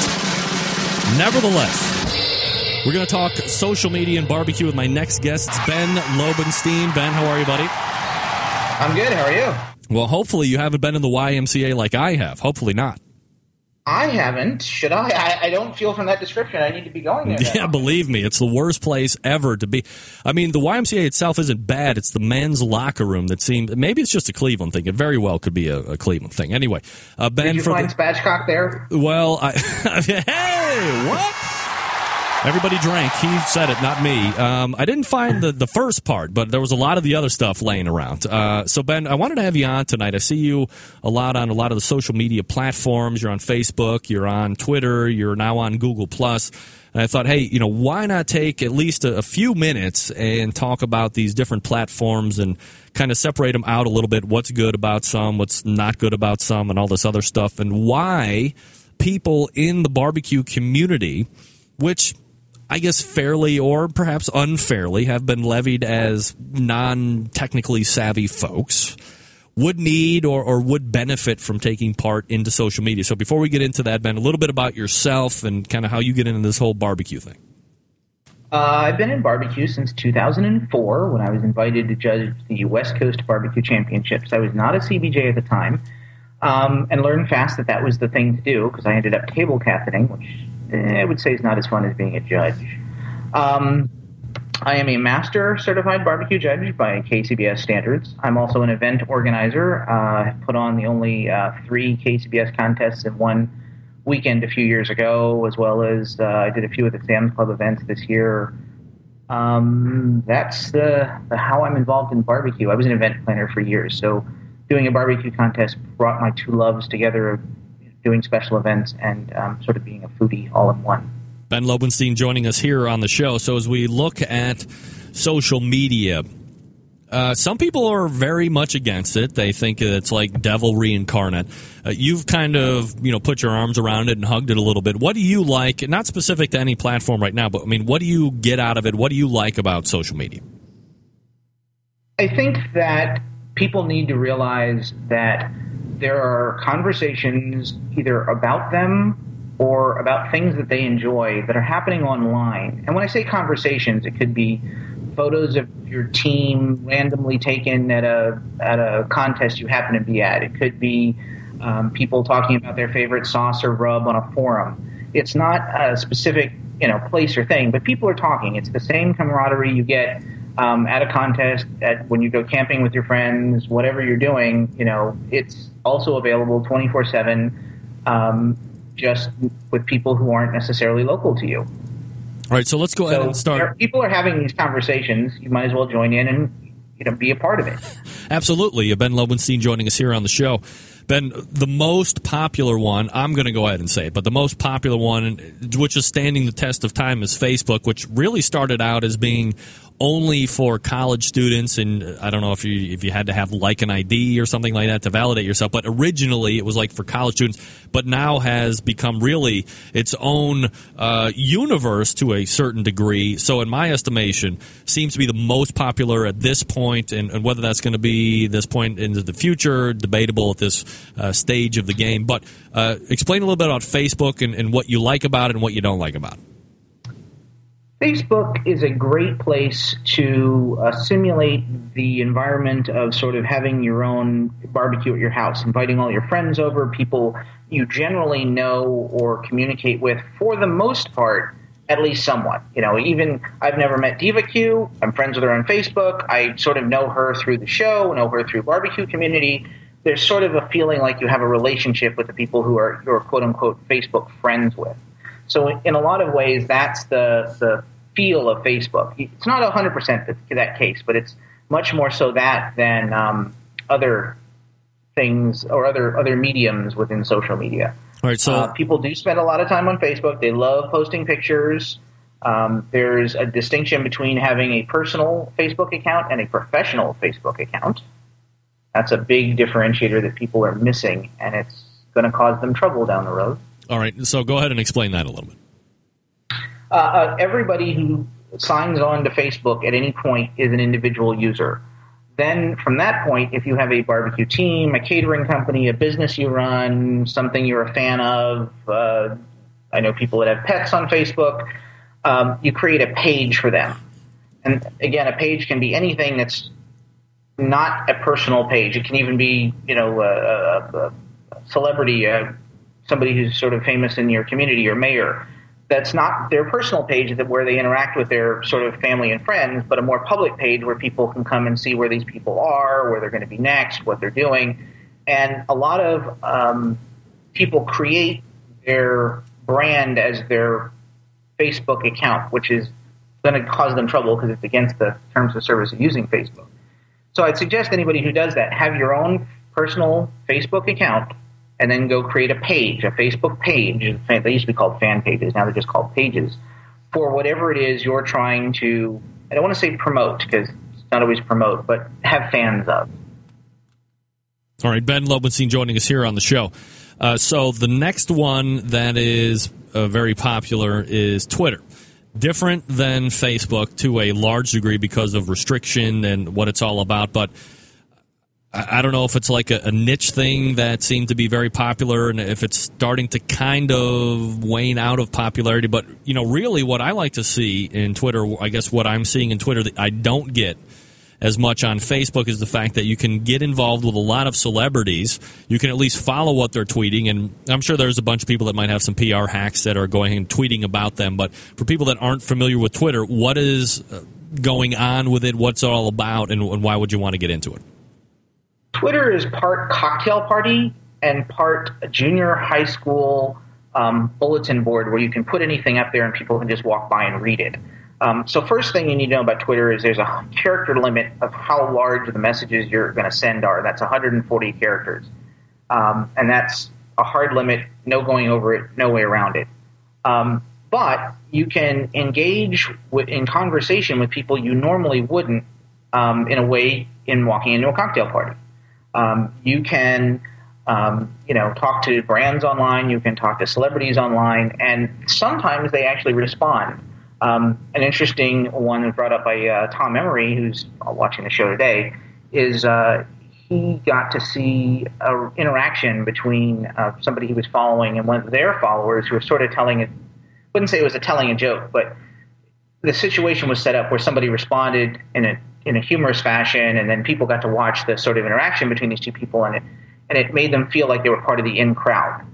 Nevertheless, we're going to talk social media and barbecue with my next guest. Ben Lobenstein. Ben, how are you, buddy? I'm good. How are you? Well, hopefully you haven't been in the YMCA like I have. Hopefully not. I haven't. Should I? I, I don't feel from that description I need to be going there. Yeah, believe me, it's the worst place ever to be. I mean, the YMCA itself isn't bad. It's the men's locker room that seems. Maybe it's just a Cleveland thing. It very well could be a, a Cleveland thing. Anyway, uh, Ben. Did you find the, Spatchcock there? well, I, hey, what? Everybody drank. He said it, not me. Um, I didn't find the, the first part, but there was a lot of the other stuff laying around. Uh, so, Ben, I wanted to have you on tonight. I see you a lot on a lot of the social media platforms. You're on Facebook, you're on Twitter, you're now on Google Plus. And I thought, hey, you know, why not take at least a, a few minutes and talk about these different platforms and kind of separate them out a little bit? What's good about some, what's not good about some, and all this other stuff, and why people in the barbecue community, which I guess fairly or perhaps unfairly have been levied as non technically savvy folks would need or, or would benefit from taking part into social media. So before we get into that, Ben, a little bit about yourself and kind of how you get into this whole barbecue thing. Uh, I've been in barbecue since 2004 when I was invited to judge the West Coast Barbecue Championships. I was not a CBJ at the time um, and learned fast that that was the thing to do because I ended up table captaining, which I would say is not as fun as being a judge. Um, I am a master certified barbecue judge by KCBS standards. I'm also an event organizer. Uh, put on the only uh, three KCBS contests in one weekend a few years ago, as well as uh, I did a few of the Sam's Club events this year. Um, that's the, the how I'm involved in barbecue. I was an event planner for years, so doing a barbecue contest brought my two loves together doing special events and um, sort of being a foodie all in one. Ben Lobenstein joining us here on the show. So as we look at social media, uh, some people are very much against it. They think it's like devilry incarnate. Uh, you've kind of you know put your arms around it and hugged it a little bit. What do you like? Not specific to any platform right now, but I mean, what do you get out of it? What do you like about social media? I think that people need to realize that there are conversations either about them or about things that they enjoy that are happening online. And when I say conversations, it could be photos of your team randomly taken at a at a contest you happen to be at. It could be um, people talking about their favorite sauce or rub on a forum. It's not a specific you know place or thing, but people are talking. It's the same camaraderie you get um, at a contest, at when you go camping with your friends, whatever you're doing. You know, it's also available 24 um, seven just with people who aren't necessarily local to you. All right, so let's go ahead and start. People are having these conversations. You might as well join in and you know be a part of it. Absolutely. Ben Lobenstein joining us here on the show. Ben, the most popular one, I'm going to go ahead and say it, but the most popular one, which is standing the test of time, is Facebook, which really started out as being only for college students and I don't know if you if you had to have like an ID or something like that to validate yourself but originally it was like for college students but now has become really its own uh, universe to a certain degree. So in my estimation seems to be the most popular at this point and, and whether that's going to be this point into the future debatable at this uh, stage of the game. But uh, explain a little bit about Facebook and, and what you like about it and what you don't like about it Facebook is a great place to uh, simulate the environment of sort of having your own barbecue at your house, inviting all your friends over, people you generally know or communicate with for the most part, at least somewhat. You know, even I've never met Diva Q. I'm friends with her on Facebook. I sort of know her through the show, know her through barbecue community. There's sort of a feeling like you have a relationship with the people who are you're quote unquote Facebook friends with. So in a lot of ways, that's the the feel of Facebook. It's not 100 percent that case, but it's much more so that than um, other things or other other mediums within social media. All right, so uh, people do spend a lot of time on Facebook. They love posting pictures. Um, there's a distinction between having a personal Facebook account and a professional Facebook account. That's a big differentiator that people are missing, and it's going to cause them trouble down the road. All right so go ahead and explain that a little bit uh, uh, everybody who signs on to Facebook at any point is an individual user. Then, from that point, if you have a barbecue team, a catering company, a business you run, something you're a fan of, uh, I know people that have pets on Facebook, um, you create a page for them. And again, a page can be anything that's not a personal page. It can even be, you know, a, a, a celebrity, uh, somebody who's sort of famous in your community, or mayor that's not their personal page that where they interact with their sort of family and friends, but a more public page where people can come and see where these people are, where they're going to be next, what they're doing. And a lot of um, people create their brand as their Facebook account, which is going to cause them trouble because it's against the terms of service of using Facebook. So I'd suggest anybody who does that have your own personal Facebook account and then go create a page, a Facebook page. They used to be called fan pages. Now they're just called pages for whatever it is you're trying to. I don't want to say promote because it's not always promote, but have fans of. All right, Ben Lobenstein joining us here on the show. Uh, so the next one that is uh, very popular is Twitter. Different than Facebook to a large degree because of restriction and what it's all about, but I don't know if it's like a, niche thing that seemed to be very popular and if it's starting to kind of wane out of popularity. But, you know, really what I like to see in Twitter, I guess what I'm seeing in Twitter that I don't get as much on Facebook is the fact that you can get involved with a lot of celebrities. You can at least follow what they're tweeting, and I'm sure there's a bunch of people that might have some PR hacks that are going and tweeting about them. But for people that aren't familiar with Twitter, what is uh, going on with it? What's it all about, and why would you want to get into it? Twitter is part cocktail party and part junior high school um, bulletin board where you can put anything up there and people can just walk by and read it. Um, so first thing you need to know about Twitter is there's a character limit of how large the messages you're going to send are. That's 140 characters, um, and that's a hard limit. No going over it. No way around it. Um, but you can engage with, in conversation with people you normally wouldn't um, in a way in walking into a cocktail party. Um, you can, um, you know, talk to brands online. You can talk to celebrities online, and sometimes they actually respond. Um, an interesting one brought up by uh, Tom Emery, who's watching the show today, is uh, he got to see an interaction between uh, somebody he was following and one of their followers who was sort of telling it. Wouldn't say it was a telling a joke, but the situation was set up where somebody responded in a in a humorous fashion, and then people got to watch the sort of interaction between these two people, and it and it made them feel like they were part of the in crowd.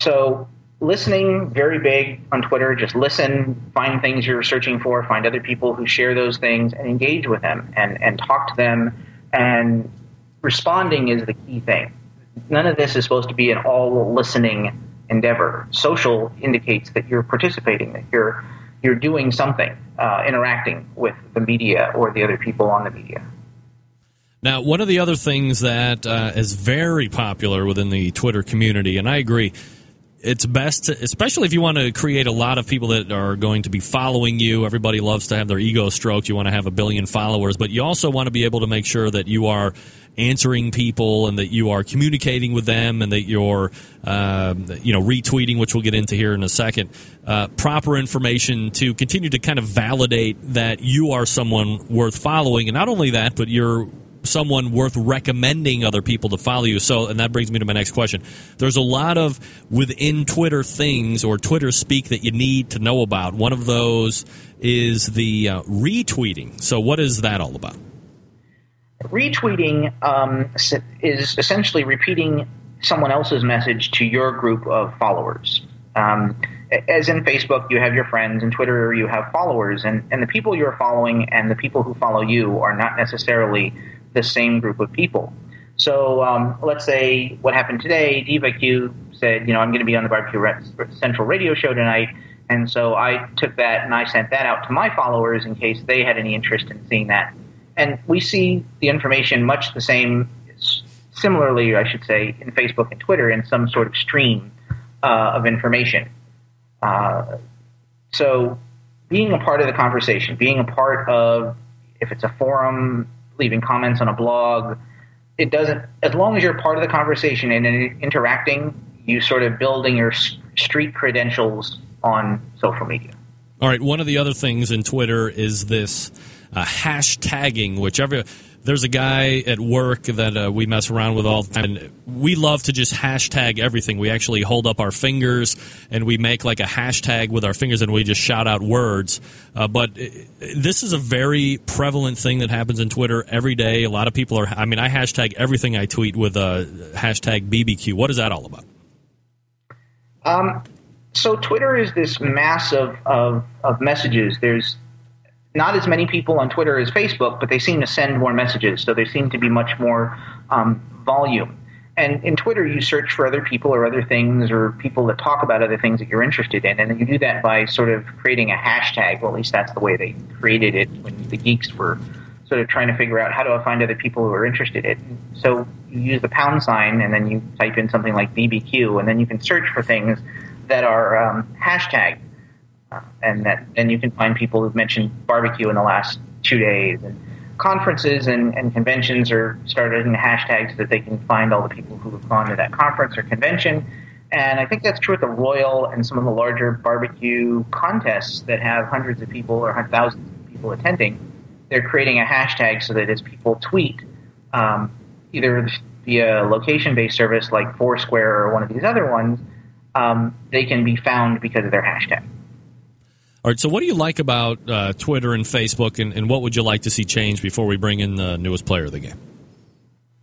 So listening very big on Twitter. Just listen, find things you're searching for, find other people who share those things, and engage with them and and talk to them. And responding is the key thing. None of this is supposed to be an all listening endeavor. Social indicates that you're participating, that you're you're doing something, uh, interacting with the media or the other people on the media. Now, one of the other things that uh, is very popular within the Twitter community, and I agree, it's best, to, especially if you want to create a lot of people that are going to be following you. Everybody loves to have their ego stroked. You want to have a billion followers, but you also want to be able to make sure that you are answering people and that you are communicating with them and that you're uh, you know retweeting which we'll get into here in a second uh, proper information to continue to kind of validate that you are someone worth following and not only that but you're someone worth recommending other people to follow you. So, and that brings me to my next question. There's a lot of within Twitter things or Twitter speak that you need to know about. One of those is the uh, retweeting. So, what is that all about? Retweeting um, is essentially repeating someone else's message to your group of followers. Um, as in Facebook, you have your friends, and Twitter, you have followers, and, and the people you're following and the people who follow you are not necessarily the same group of people. So um, let's say what happened today, Diva Q said, you know, I'm going to be on the Barbecue Central radio show tonight. And so I took that and I sent that out to my followers in case they had any interest in seeing that. And we see the information much the same, similarly, I should say, in Facebook and Twitter in some sort of stream uh, of information. Uh, so being a part of the conversation, being a part of, if it's a forum, leaving comments on a blog, it doesn't, as long as you're part of the conversation and interacting, you sort of building your street credentials on social media. All right. One of the other things in Twitter is this uh, hashtagging, which every there's a guy at work that uh, we mess around with all the time. And we love to just hashtag everything. We actually hold up our fingers and we make like a hashtag with our fingers and we just shout out words. Uh, but this is a very prevalent thing that happens in Twitter every day. A lot of people are, I mean, I hashtag everything I tweet with a hashtag BBQ. What is that all about? Um, so Twitter is this mass of, of, of messages. There's not as many people on Twitter as Facebook, but they seem to send more messages, so there seem to be much more um, volume. and in Twitter, you search for other people or other things or people that talk about other things that you're interested in. And you do that by sort of creating a hashtag. Well, at least that's the way they created it when the geeks were sort of trying to figure out how do I find other people who are interested in it. So you use the pound sign and then you type in something like BBQ and then you can search for things that are um, hashtagged. And that then you can find people who've mentioned barbecue in the last two days. And conferences and, and conventions are started in hashtags so that they can find all the people who have gone to that conference or convention. And I think that's true at the Royal and some of the larger barbecue contests that have hundreds of people or thousands of people attending. They're creating a hashtag so that as people tweet, um, either via location based service like Foursquare or one of these other ones, um, they can be found because of their hashtag. All right. So, what do you like about uh, Twitter and Facebook, and, and, what would you like to see change before we bring in the newest player of the game?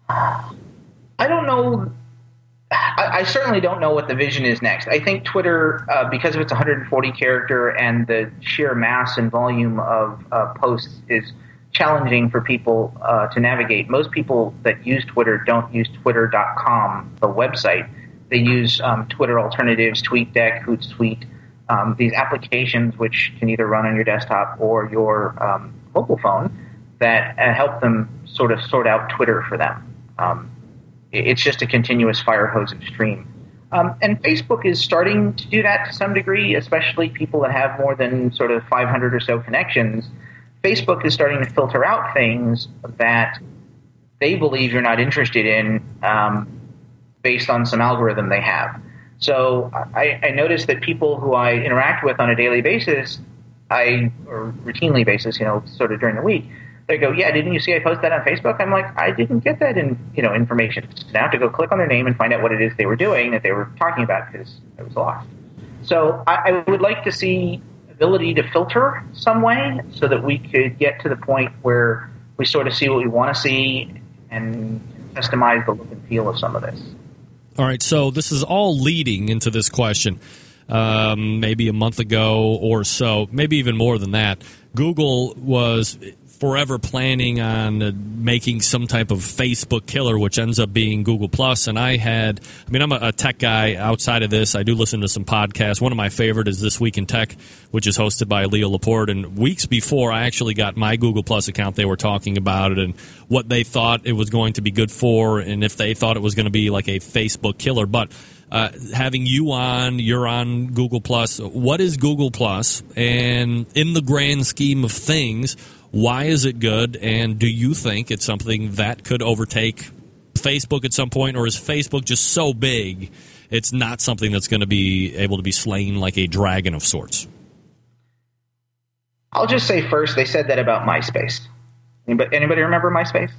I don't know. I, I certainly don't know what the vision is next. I think Twitter, uh, because of its 140 character and the sheer mass and volume of uh, posts, is challenging for people uh, to navigate. Most people that use Twitter don't use Twitter.com, the website. They use um, Twitter alternatives, TweetDeck, Hootsuite um, these applications which can either run on your desktop or your um, mobile phone that uh, help them sort of sort out Twitter for them. Um, it's just a continuous fire hose of stream. Um, and Facebook is starting to do that to some degree, especially people that have more than sort of 500 or so connections. Facebook is starting to filter out things that they believe you're not interested in um, based on some algorithm they have. So I, I noticed that people who I interact with on a daily basis, I or routinely basis, you know, sort of during the week, they go, "Yeah, didn't you see I posted that on Facebook?" I'm like, "I didn't get that in you know information." So now I have to go click on their name and find out what it is they were doing that they were talking about because I was lost. So I, I would like to see ability to filter some way so that we could get to the point where we sort of see what we want to see and customize the look and feel of some of this. All right, so this is all leading into this question. Um, maybe a month ago or so, maybe even more than that. Google was forever planning on making some type of Facebook killer, which ends up being Google Plus. And I had, I mean, I'm a, a, tech guy. Outside of this, I do listen to some podcasts. One of my favorite is This Week in Tech, which is hosted by Leo Laporte. And weeks before I actually got my Google Plus account, they were talking about it and what they thought it was going to be good for, and if they thought it was going to be like a Facebook killer. But uh, having you on, you're on Google Plus. What is Google Plus? And in the grand scheme of things, why is it good? And do you think it's something that could overtake Facebook at some point, or is Facebook just so big it's not something that's going to be able to be slain like a dragon of sorts? I'll just say first, they said that about MySpace. Anybody, anybody remember MySpace?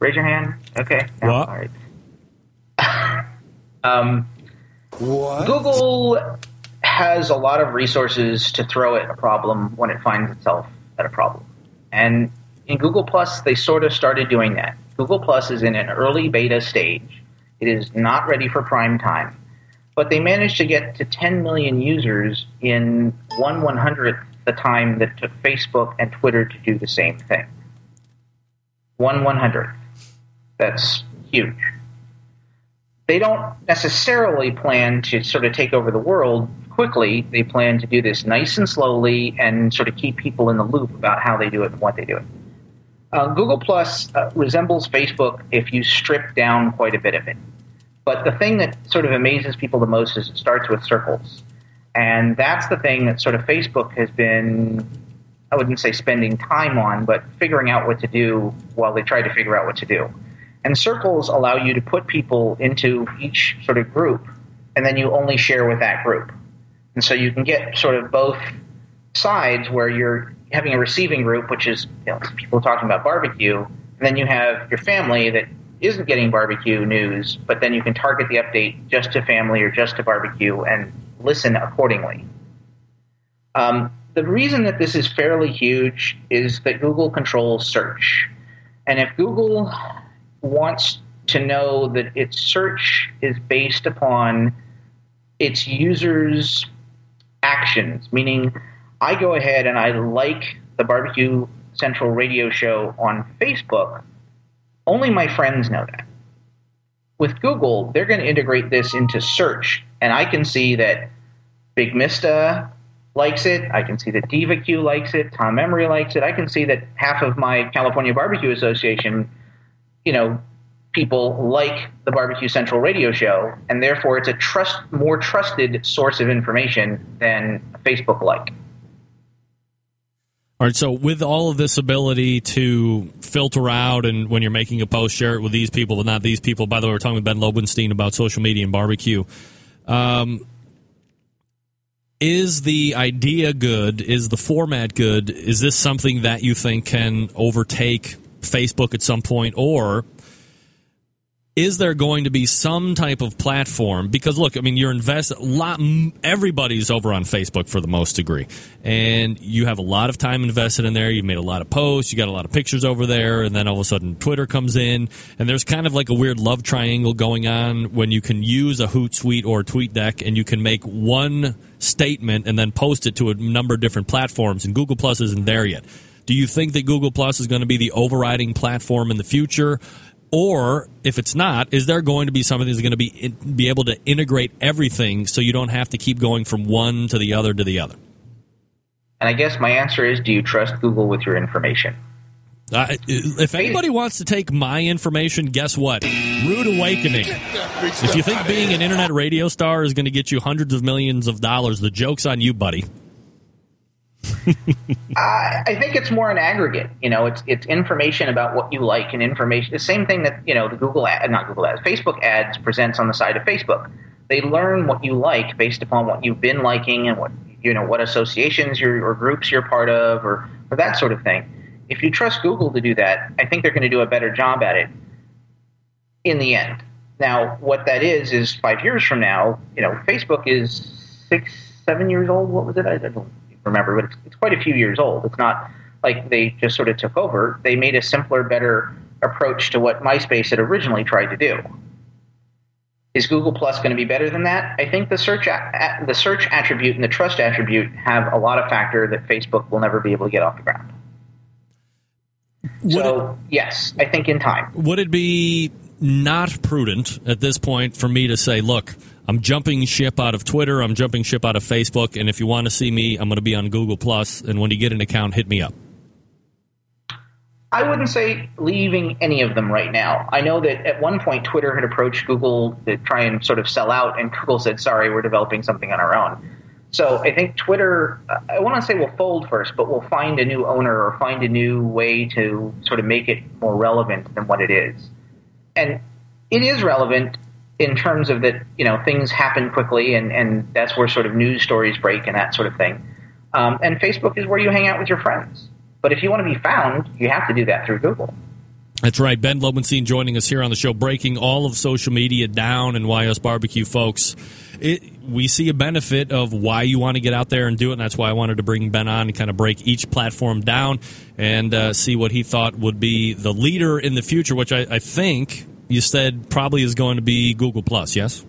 Raise your hand. Okay. No, what? All right. um, what? Google has a lot of resources to throw at a problem when it finds itself at a problem. And in Google Plus, they sort of started doing that. Google Plus is in an early beta stage. It is not ready for prime time. But they managed to get to 10 million users in one one hundredth the time that took Facebook and Twitter to do the same thing. One one hundredth. That's huge. They don't necessarily plan to sort of take over the world quickly. They plan to do this nice and slowly and sort of keep people in the loop about how they do it and what they do it. Uh, Google Plus uh, resembles Facebook if you strip down quite a bit of it. But the thing that sort of amazes people the most is it starts with circles. And that's the thing that sort of Facebook has been, I wouldn't say spending time on, but figuring out what to do while they try to figure out what to do. And circles allow you to put people into each sort of group, and then you only share with that group. And so you can get sort of both sides where you're having a receiving group, which is you know, people talking about barbecue, and then you have your family that isn't getting barbecue news, but then you can target the update just to family or just to barbecue and listen accordingly. Um, the reason that this is fairly huge is that Google controls search. And if Google wants to know that its search is based upon its users' actions, meaning I go ahead and I like the Barbecue Central radio show on Facebook, only my friends know that. with Google, they're going to integrate this into search, and I can see that Big Mista likes it. I can see that DivaQ likes it. Tom Emery likes it. I can see that half of my California Barbecue Association, you know, people like the Barbecue Central radio show, and therefore it's a trust more trusted source of information than Facebook like. All right, so with all of this ability to filter out and when you're making a post, share it with these people and not these people. By the way, we're talking with Ben Lobenstein about social media and barbecue. Um, is the idea good? Is the format good? Is this something that you think can overtake Facebook at some point? Or is there going to be some type of platform? Because look i mean you're invest a lot everybody's over on facebook for the most degree. And you have a lot of time invested in there. You've made a lot of posts. You got a lot of pictures over there. And then all of a sudden twitter comes in. And there's kind of like a weird love triangle going on when you can use a hootsuite or a tweetdeck and you can make one statement and then post it to a number of different platforms and google plus isn't there yet. Do you think that Google Plus is going to be the overriding platform in the future? Or if it's not, is there going to be something that's going to be be able to integrate everything so you don't have to keep going from one to the other to the other? And I guess my answer is: Do you trust Google with your information? Uh, if anybody wants to take my information, guess what? Rude awakening. If you think being an internet radio star is going to get you hundreds of millions of dollars, the joke's on you, buddy. I, I think it's more an aggregate. You know, it's it's information about what you like and information. The same thing that you know the Google ad, not Google ads, Facebook ads presents on the side of Facebook. They learn what you like based upon what you've been liking and what you know what associations you're, or groups you're part of or or that sort of thing. If you trust Google to do that, I think they're going to do a better job at it in the end. Now, what that is is five years from now. You know, Facebook is six, seven years old. What was it? I don't remember, but it's, it's quite a few years old. It's not like they just sort of took over. They made a simpler, better approach to what MySpace had originally tried to do. Is Google Plus going to be better than that? I think the search a- the search attribute and the trust attribute have a lot of factor that Facebook will never be able to get off the ground. Would so it, yes, I think in time. Would it be not prudent at this point for me to say, look, I'm jumping ship out of Twitter. I'm jumping ship out of Facebook. And if you want to see me, I'm going to be on Google Plus. And when you get an account, hit me up. I wouldn't say leaving any of them right now. I know that at one point Twitter had approached Google to try and sort of sell out, and Google said, "Sorry, we're developing something on our own." So I think Twitter, I want to say will fold first, but we'll find a new owner or find a new way to sort of make it more relevant than what it is. And it is relevant in terms of that, you know, things happen quickly, and and that's where sort of news stories break and that sort of thing. Um, and Facebook is where you hang out with your friends. But if you want to be found, you have to do that through Google. That's right. Ben Lobenstein joining us here on the show, breaking all of social media down and why us barbecue folks. It, we see a benefit of why you want to get out there and do it, and that's why I wanted to bring Ben on and kind of break each platform down and uh, see what he thought would be the leader in the future, which I, I think you said probably is going to be Google Plus, yes?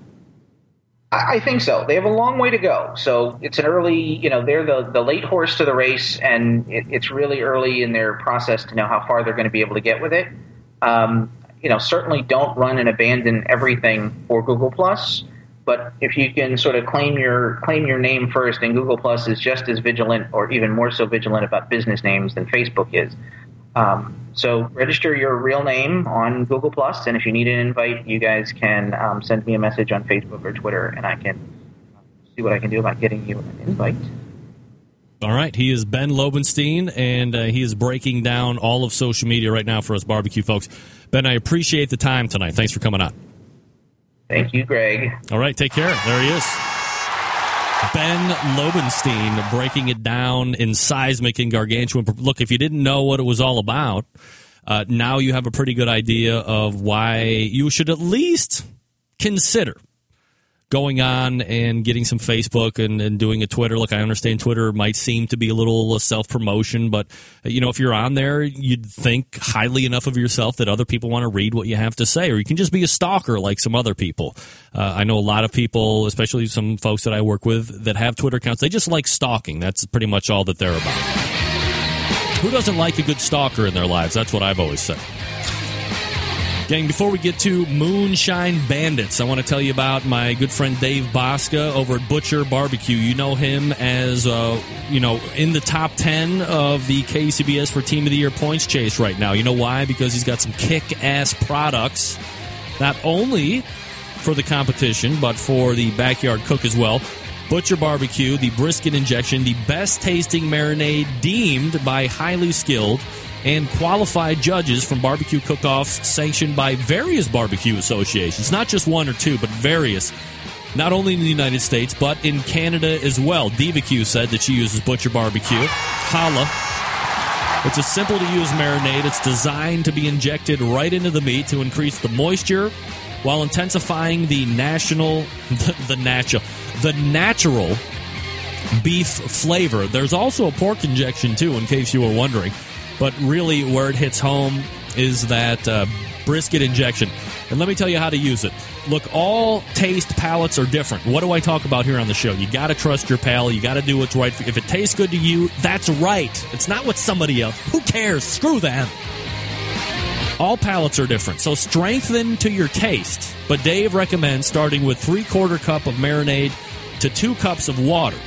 I think so. They have a long way to go. So it's an early, you know, they're the, the late horse to the race, and it, it's really early in their process to know how far they're going to be able to get with it. Um, you know, certainly don't run and abandon everything for Google Plus, but if you can sort of claim your claim your name first, and Google Plus is just as vigilant, or even more so vigilant about business names than Facebook is. Um, so register your real name on Google Plus, and if you need an invite, you guys can um, send me a message on Facebook or Twitter, and I can see what I can do about getting you an invite. All right, he is Ben Lobenstein, and uh, he is breaking down all of social media right now for us barbecue folks. Ben, I appreciate the time tonight. Thanks for coming on. Thank you, Greg. All right, take care. There he is. Ben Lobenstein breaking it down in seismic and gargantuan. Look, if you didn't know what it was all about, uh, now you have a pretty good idea of why you should at least consider going on and getting some Facebook and, and doing a Twitter. Look, I understand Twitter might seem to be a little self promotion, but you know, if you're on there, you'd think highly enough of yourself that other people want to read what you have to say, or you can just be a stalker like some other people. Uh, I know a lot of people, especially some folks that I work with that have Twitter accounts, they just like stalking. That's pretty much all that they're about. Who doesn't like a good stalker in their lives? That's what I've always said. Gang, before we get to Moonshine Bandits, I want to tell you about my good friend Dave Bouska over at Butcher Barbecue. You know him as, uh, you know, in the top 10 of the KCBS for Team of the Year points chase right now. You know why? Because he's got some kick ass products, not only for the competition, but for the backyard cook as well. Butcher Barbecue, the brisket injection, the best tasting marinade deemed by highly skilled and qualified judges from barbecue cook-offs sanctioned by various barbecue associations, not just one or two, but various. Not only in the United States, but in Canada as well. DivaQ said that she uses Butcher Barbecue. Holla. It's a simple to use marinade. It's designed to be injected right into the meat to increase the moisture while intensifying the national the, the natural the natural beef flavor. There's also a pork injection too in case you were wondering. But really, where it hits home is that uh, brisket injection. And let me tell you how to use it. Look, all taste palates are different. What do I talk about here on the show? You got to trust your palate. You got to do what's right. If it tastes good to you, that's right. It's not what somebody else. Who cares? Screw them. All palates are different, so strengthen to your taste. But Dave recommends starting with three quarter cup of marinade to two cups of water.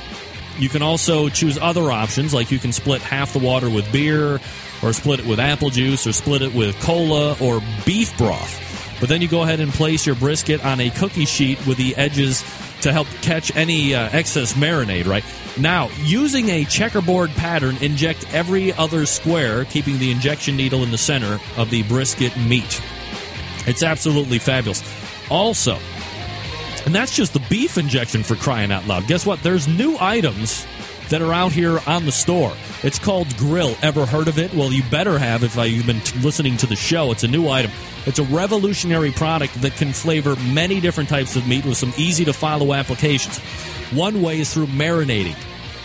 You can also choose other options, like you can split half the water with beer, or split it with apple juice, or split it with cola or beef broth. But then you go ahead and place your brisket on a cookie sheet with the edges to help catch any uh, excess marinade, right? Now, using a checkerboard pattern, inject every other square, keeping the injection needle in the center of the brisket meat. It's absolutely fabulous. Also, and that's just the beef injection for crying out loud. Guess what? There's new items that are out here on the store. It's called Grill. Ever heard of it? Well, you better have if you've been listening to the show. It's a new item. It's a revolutionary product that can flavor many different types of meat with some easy to follow applications. One way is through marinating.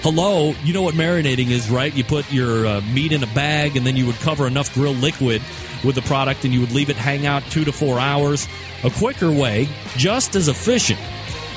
Hello, you know what marinating is, right? You put your uh, meat in a bag and then you would cover enough grill liquid with the product and you would leave it hang out two to four hours. A quicker way, just as efficient,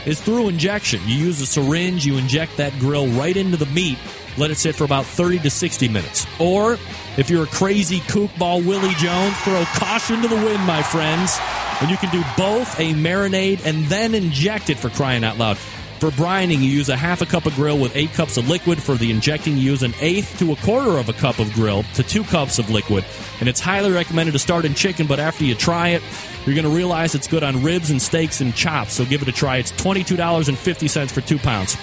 is through injection. You use a syringe, you inject that grill right into the meat, let it sit for about 30 to 60 minutes. Or, if you're a crazy kookball Willie Jones, throw caution to the wind, my friends. And you can do both a marinade and then inject it for crying out loud. For brining, you use a half a cup of grill with eight cups of liquid. For the injecting, you use an eighth to a quarter of a cup of grill to two cups of liquid. And it's highly recommended to start in chicken, but after you try it, you're going to realize it's good on ribs and steaks and chops. So give it a try. It's $22.50 for two pounds.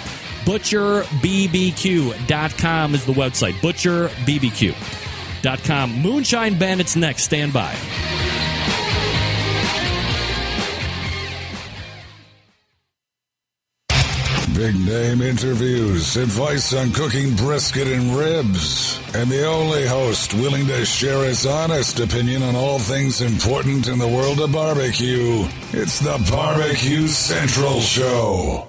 ButcherBBQ.com is the website. ButcherBBQ.com. Moonshine Bandits next. Stand by. Big name interviews, advice on cooking brisket and ribs, and the only host willing to share his honest opinion on all things important in the world of barbecue. It's the Barbecue Central Show.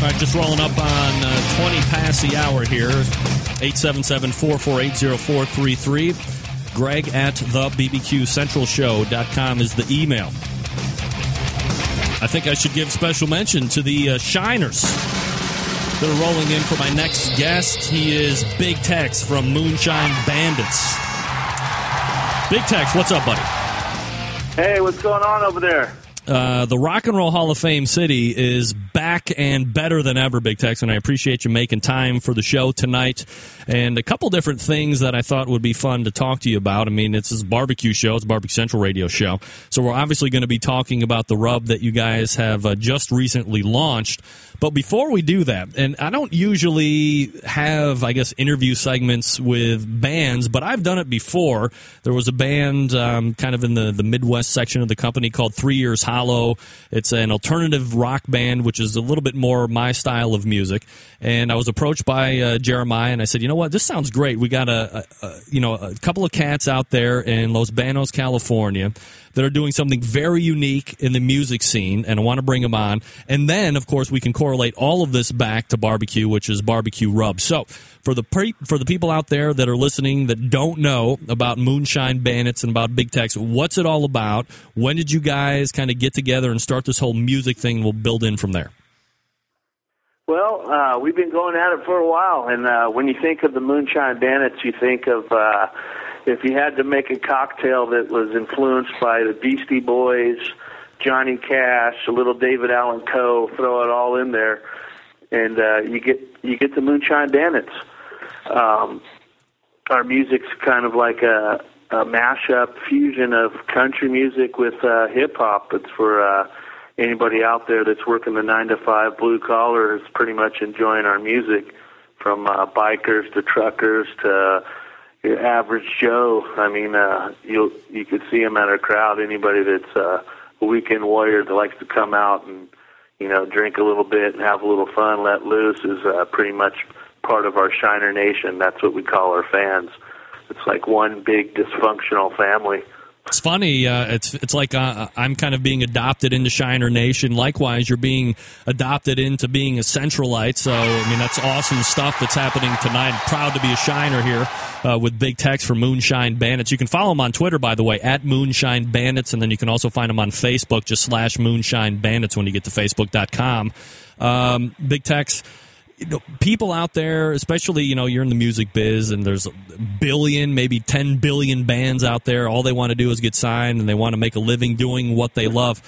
All right, just rolling up on uh, 20 past the hour here. 877 448 0433. Greg at the BBQCentralShow.com is the email. I think I should give special mention to the uh, Shiners that are rolling in for my next guest. He is Big Tex from Moonshine Bandits. Big Tex, what's up, buddy? Hey, what's going on over there? Uh, the Rock and Roll Hall of Fame city is back and better than ever, Big Tex, and I appreciate you making time for the show tonight. And a couple different things that I thought would be fun to talk to you about. I mean, it's a barbecue show, it's Barbecue Central radio show. So we're obviously going to be talking about the rub that you guys have uh, just recently launched. But before we do that, and I don't usually have, I guess, interview segments with bands, but I've done it before. There was a band um, kind of in the, the Midwest section of the company called Three Years Hollow. It's an alternative rock band, which is a little bit more my style of music. And I was approached by uh, Jeremiah, and I said, you know what, this sounds great. We got a, a, a you know a couple of cats out there in Los Banos, California that are doing something very unique in the music scene, and I want to bring them on. And then, of course, we can correlate all of this back to barbecue, which is barbecue rub. So, for the pre- for the people out there that are listening that don't know about Moonshine Bandits and about Big Tex, what's it all about? When did you guys kind of get together and start this whole music thing? We'll build in from there. Well, uh, we've been going at it for a while, and uh, when you think of the Moonshine Bandits, you think of uh, if you had to make a cocktail that was influenced by the Beastie Boys, Johnny Cash, a little David Allan Coe, throw it all in there, and uh, you get you get the Moonshine Bandits. Um, our music's kind of like a, a mashup fusion of country music with uh, hip hop. It's for uh, anybody out there that's working the nine to five blue collar is pretty much enjoying our music, from uh, bikers to truckers to average Joe. I mean, uh, you you could see him at our crowd. Anybody that's uh, a weekend warrior that likes to come out and you know drink a little bit and have a little fun, let loose is uh, pretty much part of our Shiner Nation. That's what we call our fans. It's like one big dysfunctional family. It's funny. Uh, it's it's like uh, I'm kind of being adopted into Shiner Nation. Likewise, you're being adopted into being a Centralite. So I mean, that's awesome stuff that's happening tonight. Proud to be a Shiner here uh, with Big Tex for Moonshine Bandits. You can follow them on Twitter, by the way, at Moonshine Bandits, and then you can also find them on Facebook. Just slash Moonshine Bandits when you get to Facebook.com. Um, Big Tex you know, people out there, especially you know, you're in the music biz, and there's a billion, maybe ten billion bands out there. All they want to do is get signed, and they want to make a living doing what they love.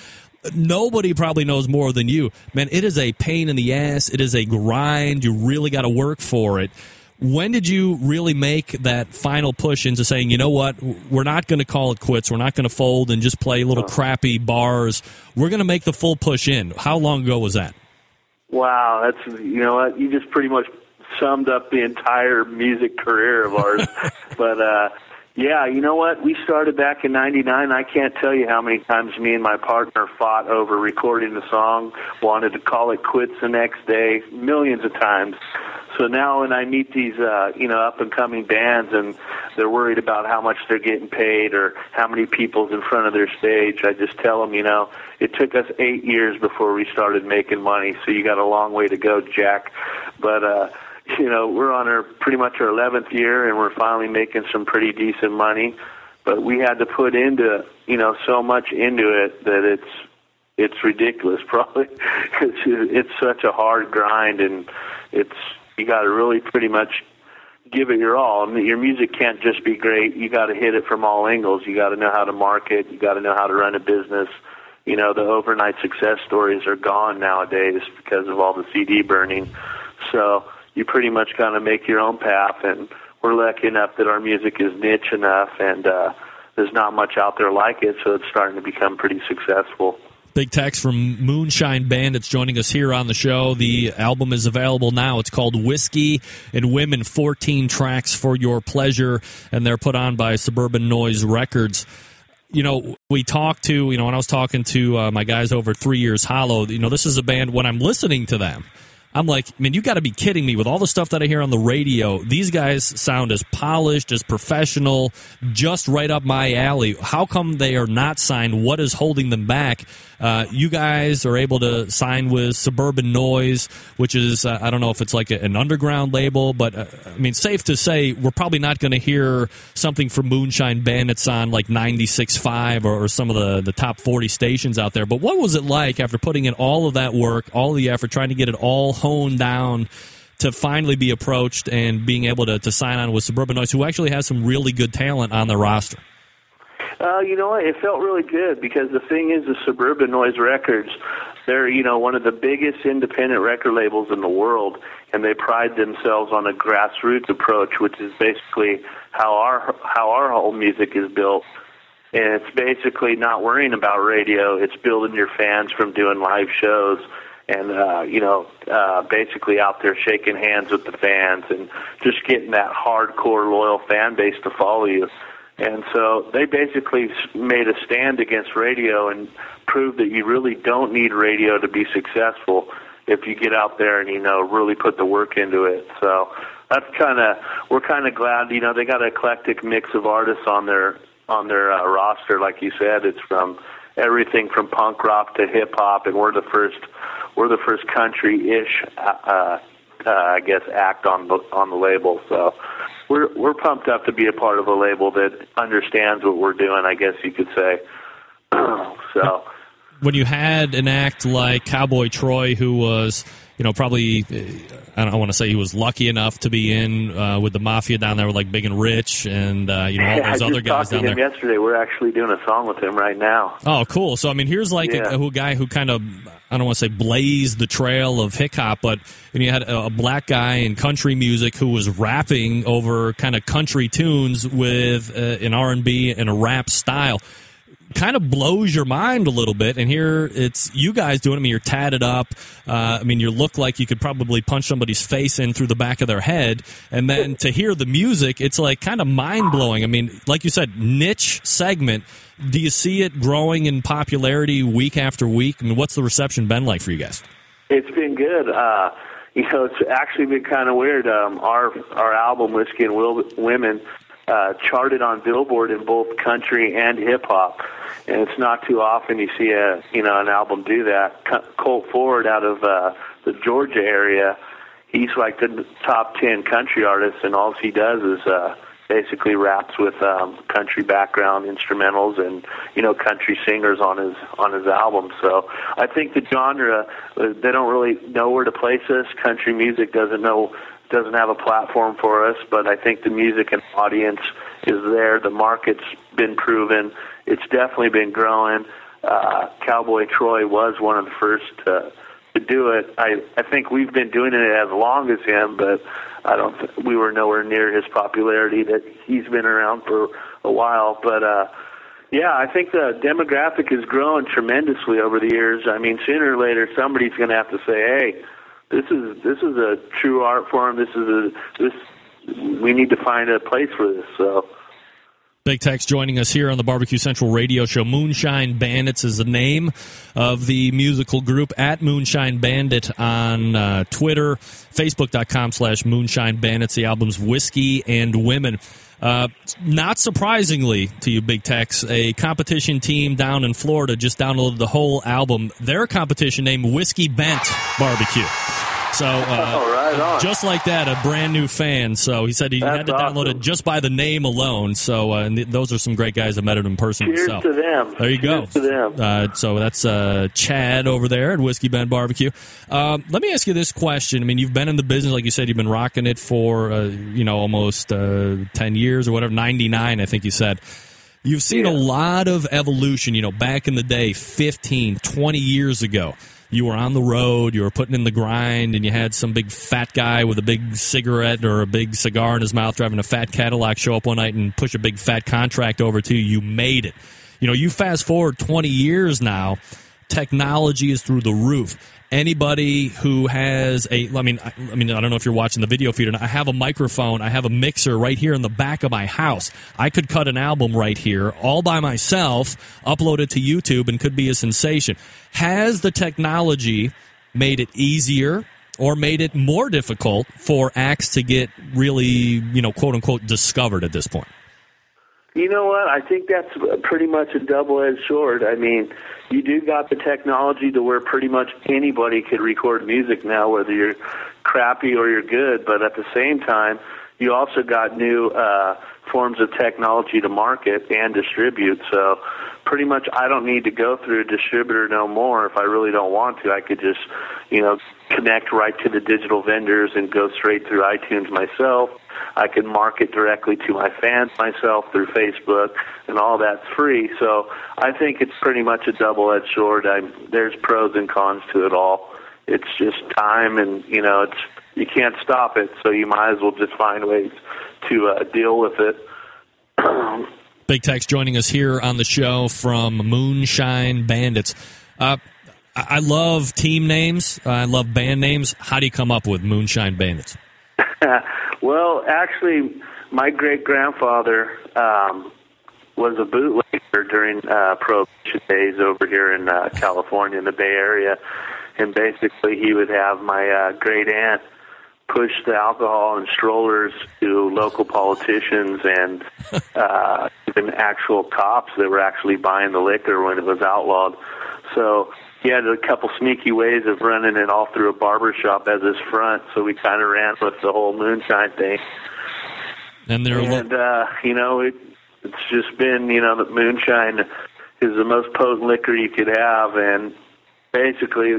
Nobody probably knows more than you, man. It is a pain in the ass. It is a grind. You really got to work for it. When did you really make that final push into saying, you know what, we're not going to call it quits. We're not going to fold and just play little crappy bars. We're going to make the full push in. How long ago was that? Wow, that's you know what you just pretty much summed up the entire music career of ours. but uh yeah, you know what? We started back in '99. I can't tell you how many times me and my partner fought over recording the song, wanted to call it quits the next day, millions of times. So now when I meet these, uh, you know, up and coming bands and they're worried about how much they're getting paid or how many people's in front of their stage, I just tell them, you know, it took us eight years before we started making money. So you got a long way to go, Jack. But, uh, you know, we're on our pretty much our 11th year and we're finally making some pretty decent money. But we had to put into, you know, so much into it that it's, it's ridiculous probably. it's, it's such a hard grind and it's, you got to really pretty much give it your all. I mean, your music can't just be great. You got to hit it from all angles. You got to know how to market. You got to know how to run a business. You know, the overnight success stories are gone nowadays because of all the CD burning. So you pretty much got to make your own path. And we're lucky enough that our music is niche enough, and uh, there's not much out there like it. So it's starting to become pretty successful. Big Tex from Moonshine Bandits joining us here on the show. The album is available now. It's called Whiskey and Women 14 Tracks for Your Pleasure, and they're put on by Suburban Noise Records. You know, we talked to, you know, when I was talking to uh, my guys over Three Years Hollow, you know, this is a band, when I'm listening to them, I'm like, man, you got to be kidding me with all the stuff that I hear on the radio. These guys sound as polished, as professional, just right up my alley. How come they are not signed? What is holding them back? Uh, you guys are able to sign with Suburban Noise, which is, uh, I don't know if it's like a, an underground label, but uh, I mean, safe to say we're probably not going to hear something from Moonshine Bandits on like 96.5 or, or some of the, the top 40 stations out there. But what was it like after putting in all of that work, all the effort, trying to get it all honed down? to finally be approached and being able to, to sign on with Suburban Noise, who actually has some really good talent on their roster. Uh, you know what? It felt really good because the thing is, the Suburban Noise Records, they're you know one of the biggest independent record labels in the world, and they pride themselves on a grassroots approach, which is basically how our how our whole music is built. And it's basically not worrying about radio; it's building your fans from doing live shows and uh, you know, uh, basically out there shaking hands with the fans and just getting that hardcore loyal fan base to follow you. And so they basically made a stand against radio and proved that you really don't need radio to be successful if you get out there and you know really put the work into it. So that's kind of we're kind of glad you know they got an eclectic mix of artists on their on their uh, roster. Like you said, it's from everything from punk rock to hip hop, and we're the first we're the first country-ish, uh, uh, I guess, act on the on the label. So we're we're pumped up to be a part of a label that understands what we're doing. I guess you could say. so when you had an act like Cowboy Troy, who was, you know, probably, I don't want to say he was lucky enough to be in uh, with the Mafia down there with like Big and Rich and, uh, you know, all those other guys down there. yesterday. We're actually doing a song with him right now. Oh, cool. So, I mean, here's like Yeah. a, a guy who kind of, I don't want to say blazed the trail of hip hop, but and you had a, a black guy in country music who was rapping over kind of country tunes with uh, an R&B and a rap style. Kind of blows your mind a little bit. And here it's you guys doing it. I mean, you're tatted up. Uh, I mean, you look like you could probably punch somebody's face in through the back of their head. And then to hear the music, it's like kind of mind blowing. I mean, like you said, niche segment. Do you see it growing in popularity week after week? I mean, what's the reception been like for you guys? It's been good. Uh, you know, it's actually been kind of weird. Um, our our album "Whiskey and Will- Women" uh, charted on Billboard in both country and hip hop, and it's not too often you see a you know an album do that. Co- Colt Ford out of uh, the Georgia area, he's like the top ten country artist, and all he does is uh, basically raps with um, country background instrumentals and you know country singers on his on his album. So I think the genre uh, they don't really know where to place us. Country music doesn't know doesn't have a platform for us, but I think the music and audience is there. The market's been proven. It's definitely been growing. Uh, Cowboy Troy was one of the first to, to do it. I I think we've been doing it as long as him, but I don't. Th- we were nowhere near his popularity that he's been around for a while. But uh, yeah, I think the demographic is growing tremendously over the years. I mean, sooner or later, somebody's going to have to say, "Hey, this is this is a true art form. This is a this. We need to find a place for this." So. Big Tex joining us here on the Barbecue Central radio show. Moonshine Bandits is the name of the musical group at Moonshine Bandit on uh, Twitter, Facebook.com slash Moonshine Bandits. The album's Whiskey and Women. Uh, not surprisingly to you, Big Tex, a competition team down in Florida just downloaded the whole album. Their competition named Whiskey Bent Barbecue. So, uh, Oh, right on. just like that, a brand new fan. So he said he That's had to download it just by the name alone. So, uh, and th- those are some great guys. I met him in person Cheers myself. to them. There you go. Cheers to them. Uh, so that's uh, Chad over there at Whiskey Bent Barbecue. Um, let me ask you this question. I mean, you've been in the business, like you said, you've been rocking it for uh, you know almost uh, ten years or whatever, ninety nine, I think you said. You've seen a lot of evolution, you know, back in the day, 15, 20 years ago. You were on the road, you were putting in the grind, and you had some big fat guy with a big cigarette or a big cigar in his mouth driving a fat Cadillac show up one night and push a big fat contract over to you. You made it. You know, you fast forward 20 years now, technology is through the roof. Anybody who has a, I mean, I, I mean, I don't know if you're watching the video feed and. I have a microphone, I have a mixer right here in the back of my house. I could cut an album right here, all by myself, upload it to YouTube, and could be a sensation. Has the technology made it easier or made it more difficult for acts to get really, you know, quote unquote, discovered at this point? You know what? I think that's pretty much a double-edged sword. I mean, you do got the technology to where pretty much anybody could record music now, whether you're crappy or you're good. But at the same time, you also got new uh, forms of technology to market and distribute. So pretty much, I don't need to go through a distributor no more. If I really don't want to, I could just, you know, connect right to the digital vendors and go straight through iTunes myself. I can market directly to my fans myself through Facebook, and all that's free. So I think it's pretty much a double-edged sword. I, there's pros and cons to it all. It's just time, and you know, it's you can't stop it. So you might as well just find ways to uh, deal with it. Big Tex joining us here on the show from Moonshine Bandits. Uh, I love team names. I love band names. How do you come up with Moonshine Bandits? well, actually, my great grandfather um, was a bootlegger during uh, prohibition days over here in uh, California, in the Bay Area, and basically he would have my uh, great aunt push the alcohol and strollers to local politicians and uh, even actual cops that were actually buying the liquor when it was outlawed. So he had a couple sneaky ways of running it all through a barber shop as his front. So we kind of ran with the whole moonshine thing. And they're and uh, you know it, it's just been you know the moonshine is the most potent liquor you could have, and basically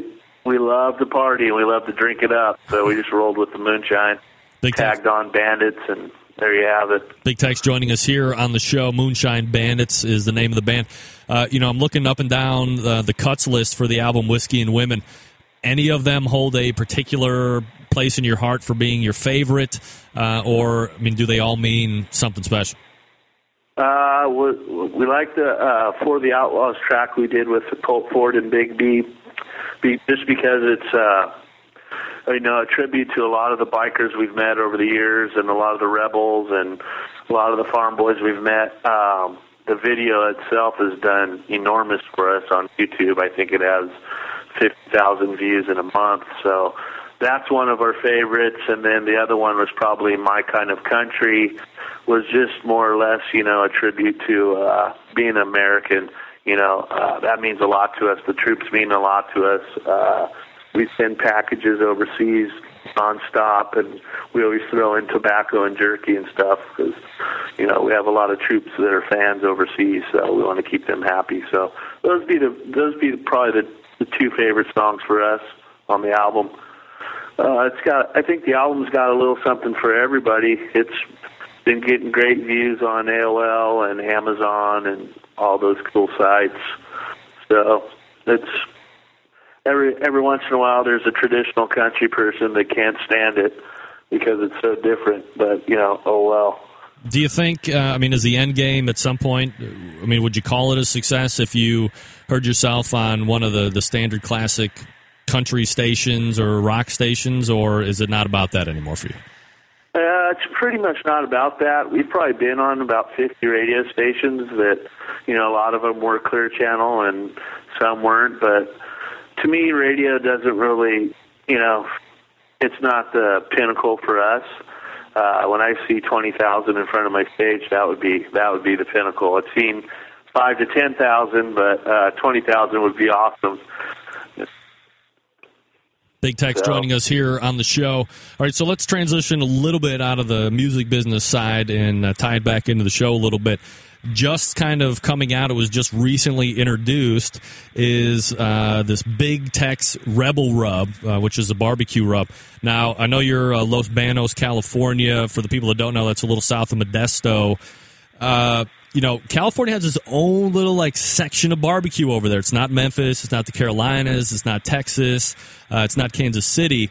we love to party and we love to drink it up. So we just rolled with the moonshine, Big tagged on bandits, and there you have it. Big Tex joining us here on the show. Moonshine Bandits is the name of the band. Uh, you know, I'm looking up and down the, the cuts list for the album Whiskey and Women. Any of them hold a particular place in your heart for being your favorite, uh, or I mean, do they all mean something special? Uh, we, we like the uh, For the Outlaws track we did with Colt Ford and Big B, be, just because it's uh, you know a tribute to a lot of the bikers we've met over the years, and a lot of the rebels, and a lot of the farm boys we've met. Um, the video itself has done enormous for us on YouTube. I think it has fifty thousand views in a month, so that's one of our favorites. And then the other one was probably My Kind of Country, was just more or less, you know, a tribute to uh, being American. You know, uh, that means a lot to us. The troops mean a lot to us. Uh, we send packages overseas nonstop, and we always throw in tobacco and jerky and stuff because, you know, we have a lot of troops that are fans overseas, so we want to keep them happy. So those be the those be probably the, the two favorite songs for us on the album. Uh, it's got. I think the album's got a little something for everybody. It's been getting great views on AOL and Amazon and all those cool sites. So it's every every once in a while there's a traditional country person that can't stand it because it's so different. But you know, oh well. Do you think? Uh, I mean, is the end game at some point? I mean, would you call it a success if you heard yourself on one of the the standard classic country stations or rock stations, or is it not about that anymore for you? Uh, it's pretty much not about that. We've probably been on about 50 radio stations that, you know, a lot of them were Clear Channel and some weren't. But to me, radio doesn't really, you know, it's not the pinnacle for us. Uh, when I see 20,000 in front of my stage, that would be that would be the pinnacle. I've seen five to 10,000, but uh, 20,000 would be awesome. Big Tex So- joining us here on the show. All right, so let's transition a little bit out of the music business side and uh, tie it back into the show a little bit. Just kind of coming out, it was just recently introduced, is uh, this Big Tex Rebel Rub, uh, which is a barbecue rub. Now, I know you're uh, Los Banos, California. For the people that don't know, that's a little south of Modesto. Uh, you know, California has its own little like section of barbecue over there. It's not Memphis, it's not the Carolinas, it's not Texas, uh, it's not Kansas City.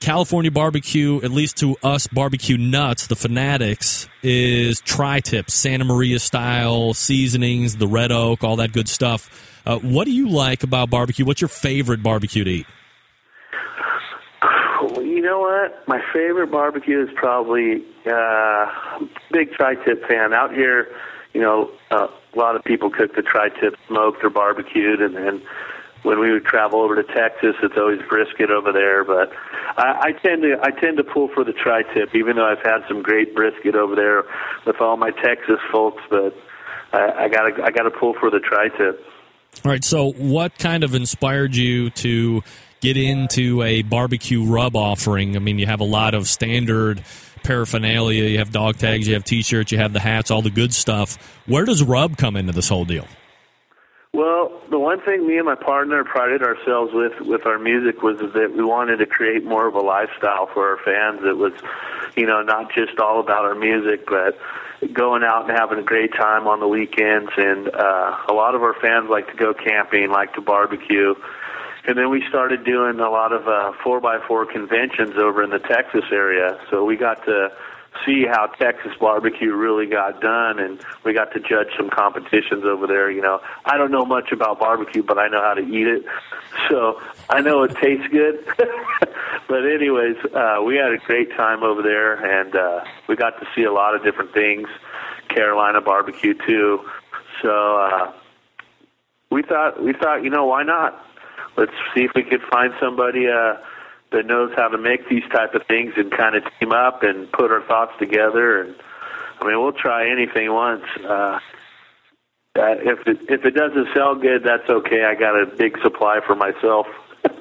California barbecue, at least to us barbecue nuts, the fanatics, is tri tip, Santa Maria style seasonings, the red oak, all that good stuff. Uh, what do you like about barbecue? What's your favorite barbecue to eat? You know what? My favorite barbecue is probably uh, big tri-tip fan. Out here, you know, uh, a lot of people cook the tri-tip smoked or barbecued, and then when we would travel over to Texas, it's always brisket over there. But I, I tend to I tend to pull for the tri-tip, even though I've had some great brisket over there with all my Texas folks. But I, gotta I gotta pull for the tri-tip. All right, so what kind of inspired you to get into a barbecue rub offering? I mean, you have a lot of standard paraphernalia, you have dog tags, you have t shirts, you have the hats, all the good stuff. Where does rub come into this whole deal? Well, the one thing me and my partner prided ourselves with with our music was that we wanted to create more of a lifestyle for our fans. It was, you know, not just all about our music, but going out and having a great time on the weekends. And uh, a lot of our fans like to go camping, like to barbecue. And then we started doing a lot of uh, four by four conventions over in the Texas area. So we got to see how Texas barbecue really got done, and we got to judge some competitions over there. You know, I don't know much about barbecue, but I know how to eat it, so I know it tastes good. but anyways, uh, we had a great time over there, and uh, we got to see a lot of different things. Carolina barbecue too. So uh, we thought we thought you know why not? Let's see if we could find somebody. Uh, that knows how to make these type of things and kind of team up and put our thoughts together. And I mean, we'll try anything once. Uh, if it if it doesn't sell good, that's okay. I got a big supply for myself.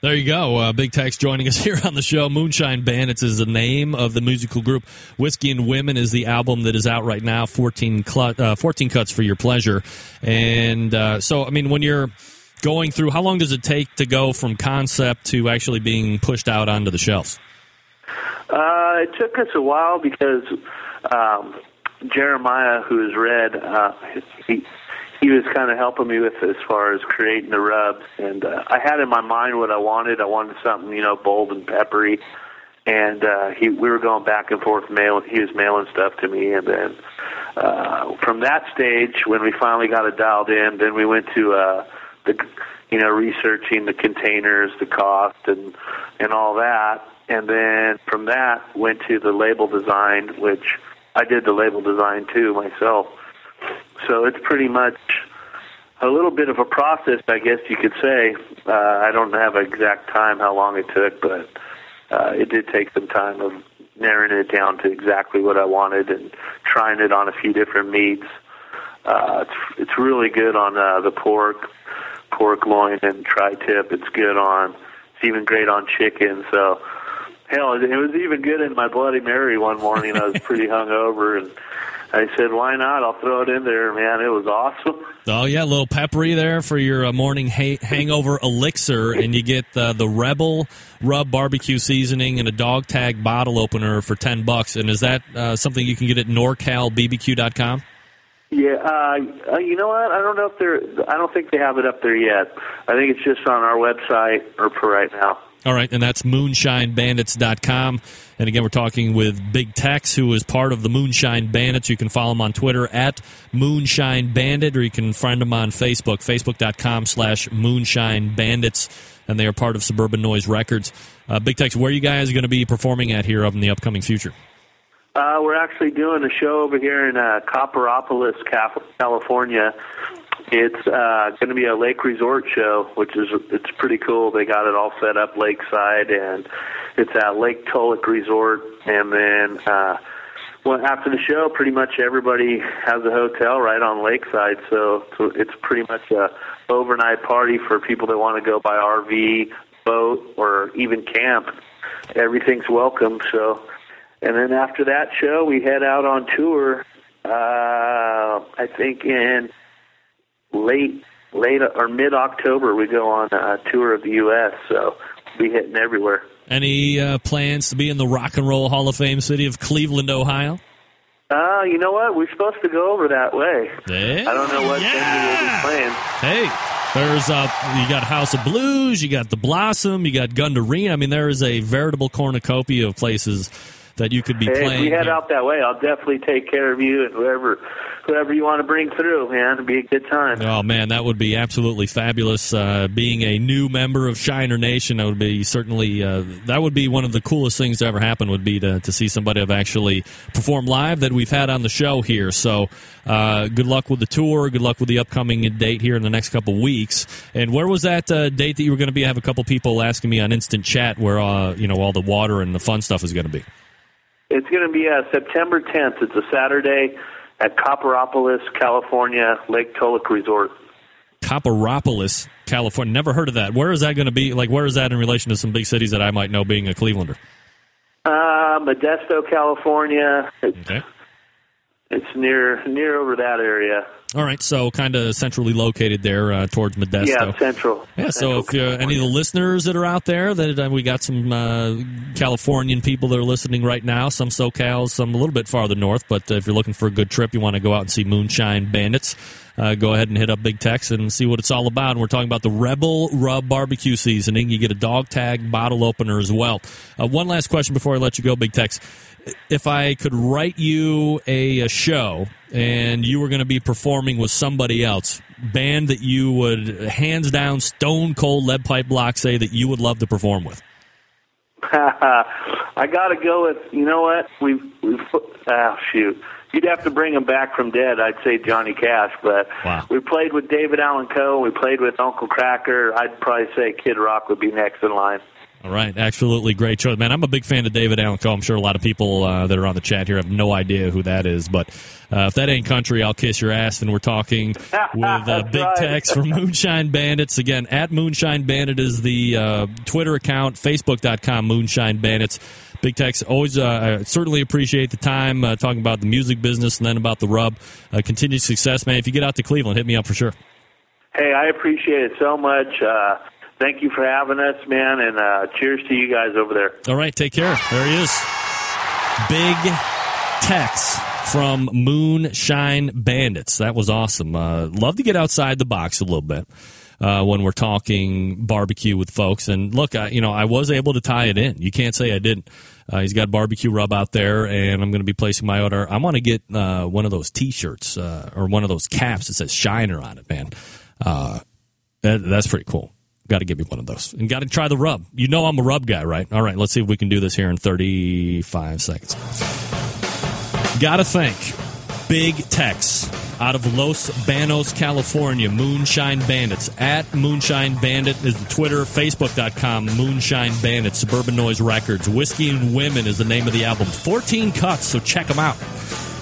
There you go. Uh, Big Tex joining us here on the show. Moonshine Bandits is the name of the musical group. Whiskey and Women is the album that is out right now. 14, cl- uh, 14 cuts for your pleasure. And uh, so, I mean, when you're going through, how long does it take to go from concept to actually being pushed out onto the shelves? Uh, it took us a while because um, Jeremiah, who is Red, uh, he he was kind of helping me with as far as creating the rubs, and uh, I had in my mind what I wanted. I wanted something you know bold and peppery, and uh, he we were going back and forth mail. He was mailing stuff to me, and then uh, from that stage, when we finally got it dialed in, then we went to uh, the you know researching the containers, the cost, and and all that, and then from that went to the label design, which I did the label design too myself. So it's pretty much a little bit of a process, I guess you could say. Uh, I don't have an exact time how long it took, but uh, it did take some time of narrowing it down to exactly what I wanted and trying it on a few different meats. Uh, it's it's really good on uh, the pork, pork loin and tri-tip. It's good on. It's even great on chicken. So hell, it was even good in my Bloody Mary one morning. I was pretty hungover and I said, "Why not? I'll throw it in there, man. It was awesome." Oh yeah, a little peppery there for your uh, morning ha- hangover elixir, and you get uh, the Rebel Rub barbecue seasoning and a dog tag bottle opener for ten bucks. And is that uh, something you can get at NorCalBBQ.com? Yeah, uh, uh, you know what? I don't know if they're. I don't think they have it up there yet. I think it's just on our website or for right now. All right, and that's moonshinebandits.com. And again, we're talking with Big Tex, who is part of the Moonshine Bandits. You can follow him on Twitter at Moonshine Bandit, or you can find him on Facebook, facebook.com slash Moonshine Bandits. And they are part of Suburban Noise Records. Uh, Big Tex, where are you guys going to be performing at here in the upcoming future? Uh, we're actually doing a show over here in uh, Copperopolis, California. It's uh, going to be a lake resort show, which is it's pretty cool. They got it all set up lakeside, and it's at Lake Tulloch Resort. And then, uh, well, after the show, pretty much everybody has a hotel right on lakeside, so, so it's pretty much a overnight party for people that want to go by RV, boat, or even camp. Everything's welcome. So, and then after that show, we head out on tour. Uh, I think in late late or mid October we go on a tour of the U.S. So we'll be hitting everywhere. Any uh, plans to be in the Rock and Roll Hall of Fame city of Cleveland, Ohio? Uh, you know what? We're supposed to go over that way. Yeah. I don't know what yeah. venue we'll be playing. Hey, there's uh, you got House of Blues, you got the Blossom, you got Gund Arena. I mean, there is a veritable cornucopia of places that you could be hey, playing. If we head out that way, I'll definitely take care of you and whoever whoever you want to bring through, man. It'd be a good time. Oh man, that would be absolutely fabulous. Uh, being a new member of Shiner Nation, that would be certainly uh, that would be one of the coolest things to ever happen. Would be to, to see somebody have actually perform live that we've had on the show here. So, uh, good luck with the tour. Good luck with the upcoming date here in the next couple weeks. And where was that uh, date that you were going to be? I have a couple people asking me on instant chat where uh, you know all the water and the fun stuff is going to be. It's going to be uh, September 10th. It's a Saturday at Copperopolis, California, Lake Tulloch Resort. Copperopolis, California. Never heard of that. Where is that going to be? Like, where is that in relation to some big cities that I might know being a Clevelander? Uh, Modesto, California. It's, okay. It's near near over that area. All right, so kind of centrally located there uh, towards Modesto. Yeah, central. Yeah, central so if uh, any of the listeners that are out there, that uh, we got some uh, Californian people that are listening right now, some SoCal, some a little bit farther north. But if you're looking for a good trip, you want to go out and see Moonshine Bandits. Uh, go ahead and hit up Big Tex and see what it's all about. And we're talking about the Rebel Rub Barbecue Seasoning. You get a dog tag bottle opener as well. Uh, one last question before I let you go, Big Tex if I could write you a, a show and you were going to be performing with somebody else, band that you would hands down stone cold lead pipe block say that you would love to perform with? I got to go with you know what we we ah shoot you'd have to bring him back from dead. I'd say Johnny Cash, but wow. we played with David Allan Coe. We played with Uncle Kracker. I'd probably say Kid Rock would be next in line. All right, absolutely great choice, man. I'm a big fan of David Allan Coe. I'm sure a lot of people uh, that are on the chat here have no idea who that is, but uh, if that ain't country, I'll kiss your ass. And we're talking with uh, Big right. Tex from Moonshine Bandits. Again, at Moonshine Bandit is the uh, Twitter account, Facebook.com Moonshine Bandits. Big Tex, always uh, I certainly appreciate the time uh, talking about the music business and then about the rub. Uh, continued success, man. If you get out to Cleveland, hit me up for sure. Hey, I appreciate it so much. Uh, thank you for having us, man, and uh, cheers to you guys over there. All right, take care. There he is. Big Tex from Moonshine Bandits. That was awesome. Uh, love to get outside the box a little bit. Uh, when we're talking barbecue with folks, and look, I, you know, I was able to tie it in. You can't say I didn't. Uh, he's got barbecue rub out there, and I'm going to be placing my order. I want to get uh, one of those T-shirts uh, or one of those caps that says Shiner on it, man. Uh, that, that's pretty cool. Got to give me one of those, and got to try the rub. You know, I'm a rub guy, right? All right, let's see if we can do this here in 35 seconds. Got to thank Big Tex out of Los Banos, California, Moonshine Bandits. At Moonshine Bandit is the Twitter, Facebook.com, Moonshine Bandit, Suburban Noise Records. Whiskey and Women is the name of the album. 14 cuts, so check them out.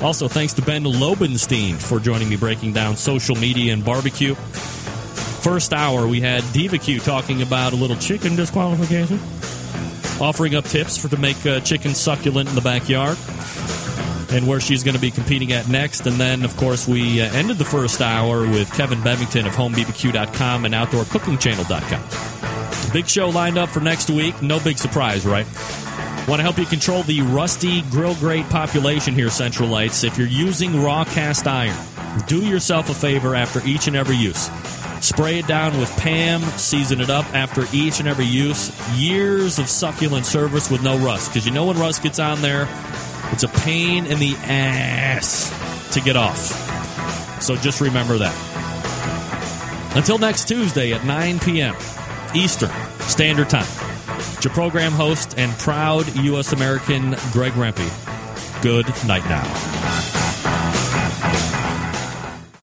Also, thanks to Ben Lobenstein for joining me breaking down social media and barbecue. First hour, we had Diva Q talking about a little chicken disqualification, offering up tips for to make uh, chicken succulent in the backyard and where she's going to be competing at next. And then, of course, we uh, ended the first hour with Kevin Bevington of HomeBBQ.com and OutdoorCookingChannel.com. Big show lined up for next week. No big surprise, right? Want to help you control the rusty grill grate population here, Centralites. If you're using raw cast iron, do yourself a favor after each and every use. Spray it down with Pam, season it up after each and every use. Years of succulent service with no rust. Because you know when rust gets on there, it's a pain in the ass to get off. So just remember that. Until next Tuesday at 9 p.m. Eastern Standard Time. It's your program host and proud U.S. American Greg Rempe. Good night now.